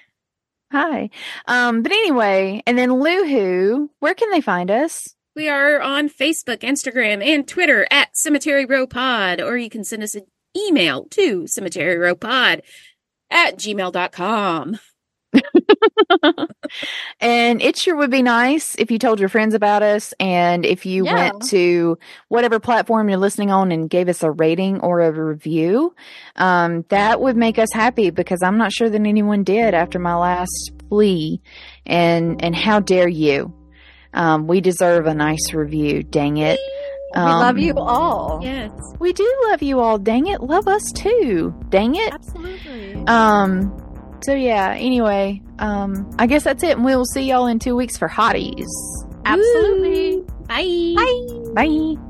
Hi. Um, but anyway, and then Luhu, where can they find us? We are on Facebook, Instagram, and Twitter at Cemetery Row Pod, or you can send us an email to Cemetery Row Pod at gmail.com. *laughs* *laughs* And it sure would be nice if you told your friends about us and if you Yeah. went to whatever platform you're listening on and gave us a rating or a review. Um, that would make us happy because I'm not sure that anyone did after my last plea. And, and how dare you? Um, we deserve a nice review. Dang it. we love Um, you all. Yes. We do love you all. Dang it. Love us too. Dang it. Absolutely. Um, so yeah, anyway, um, I guess that's it. And we'll see y'all in two weeks for hotties. Absolutely. Bye. Bye. Bye.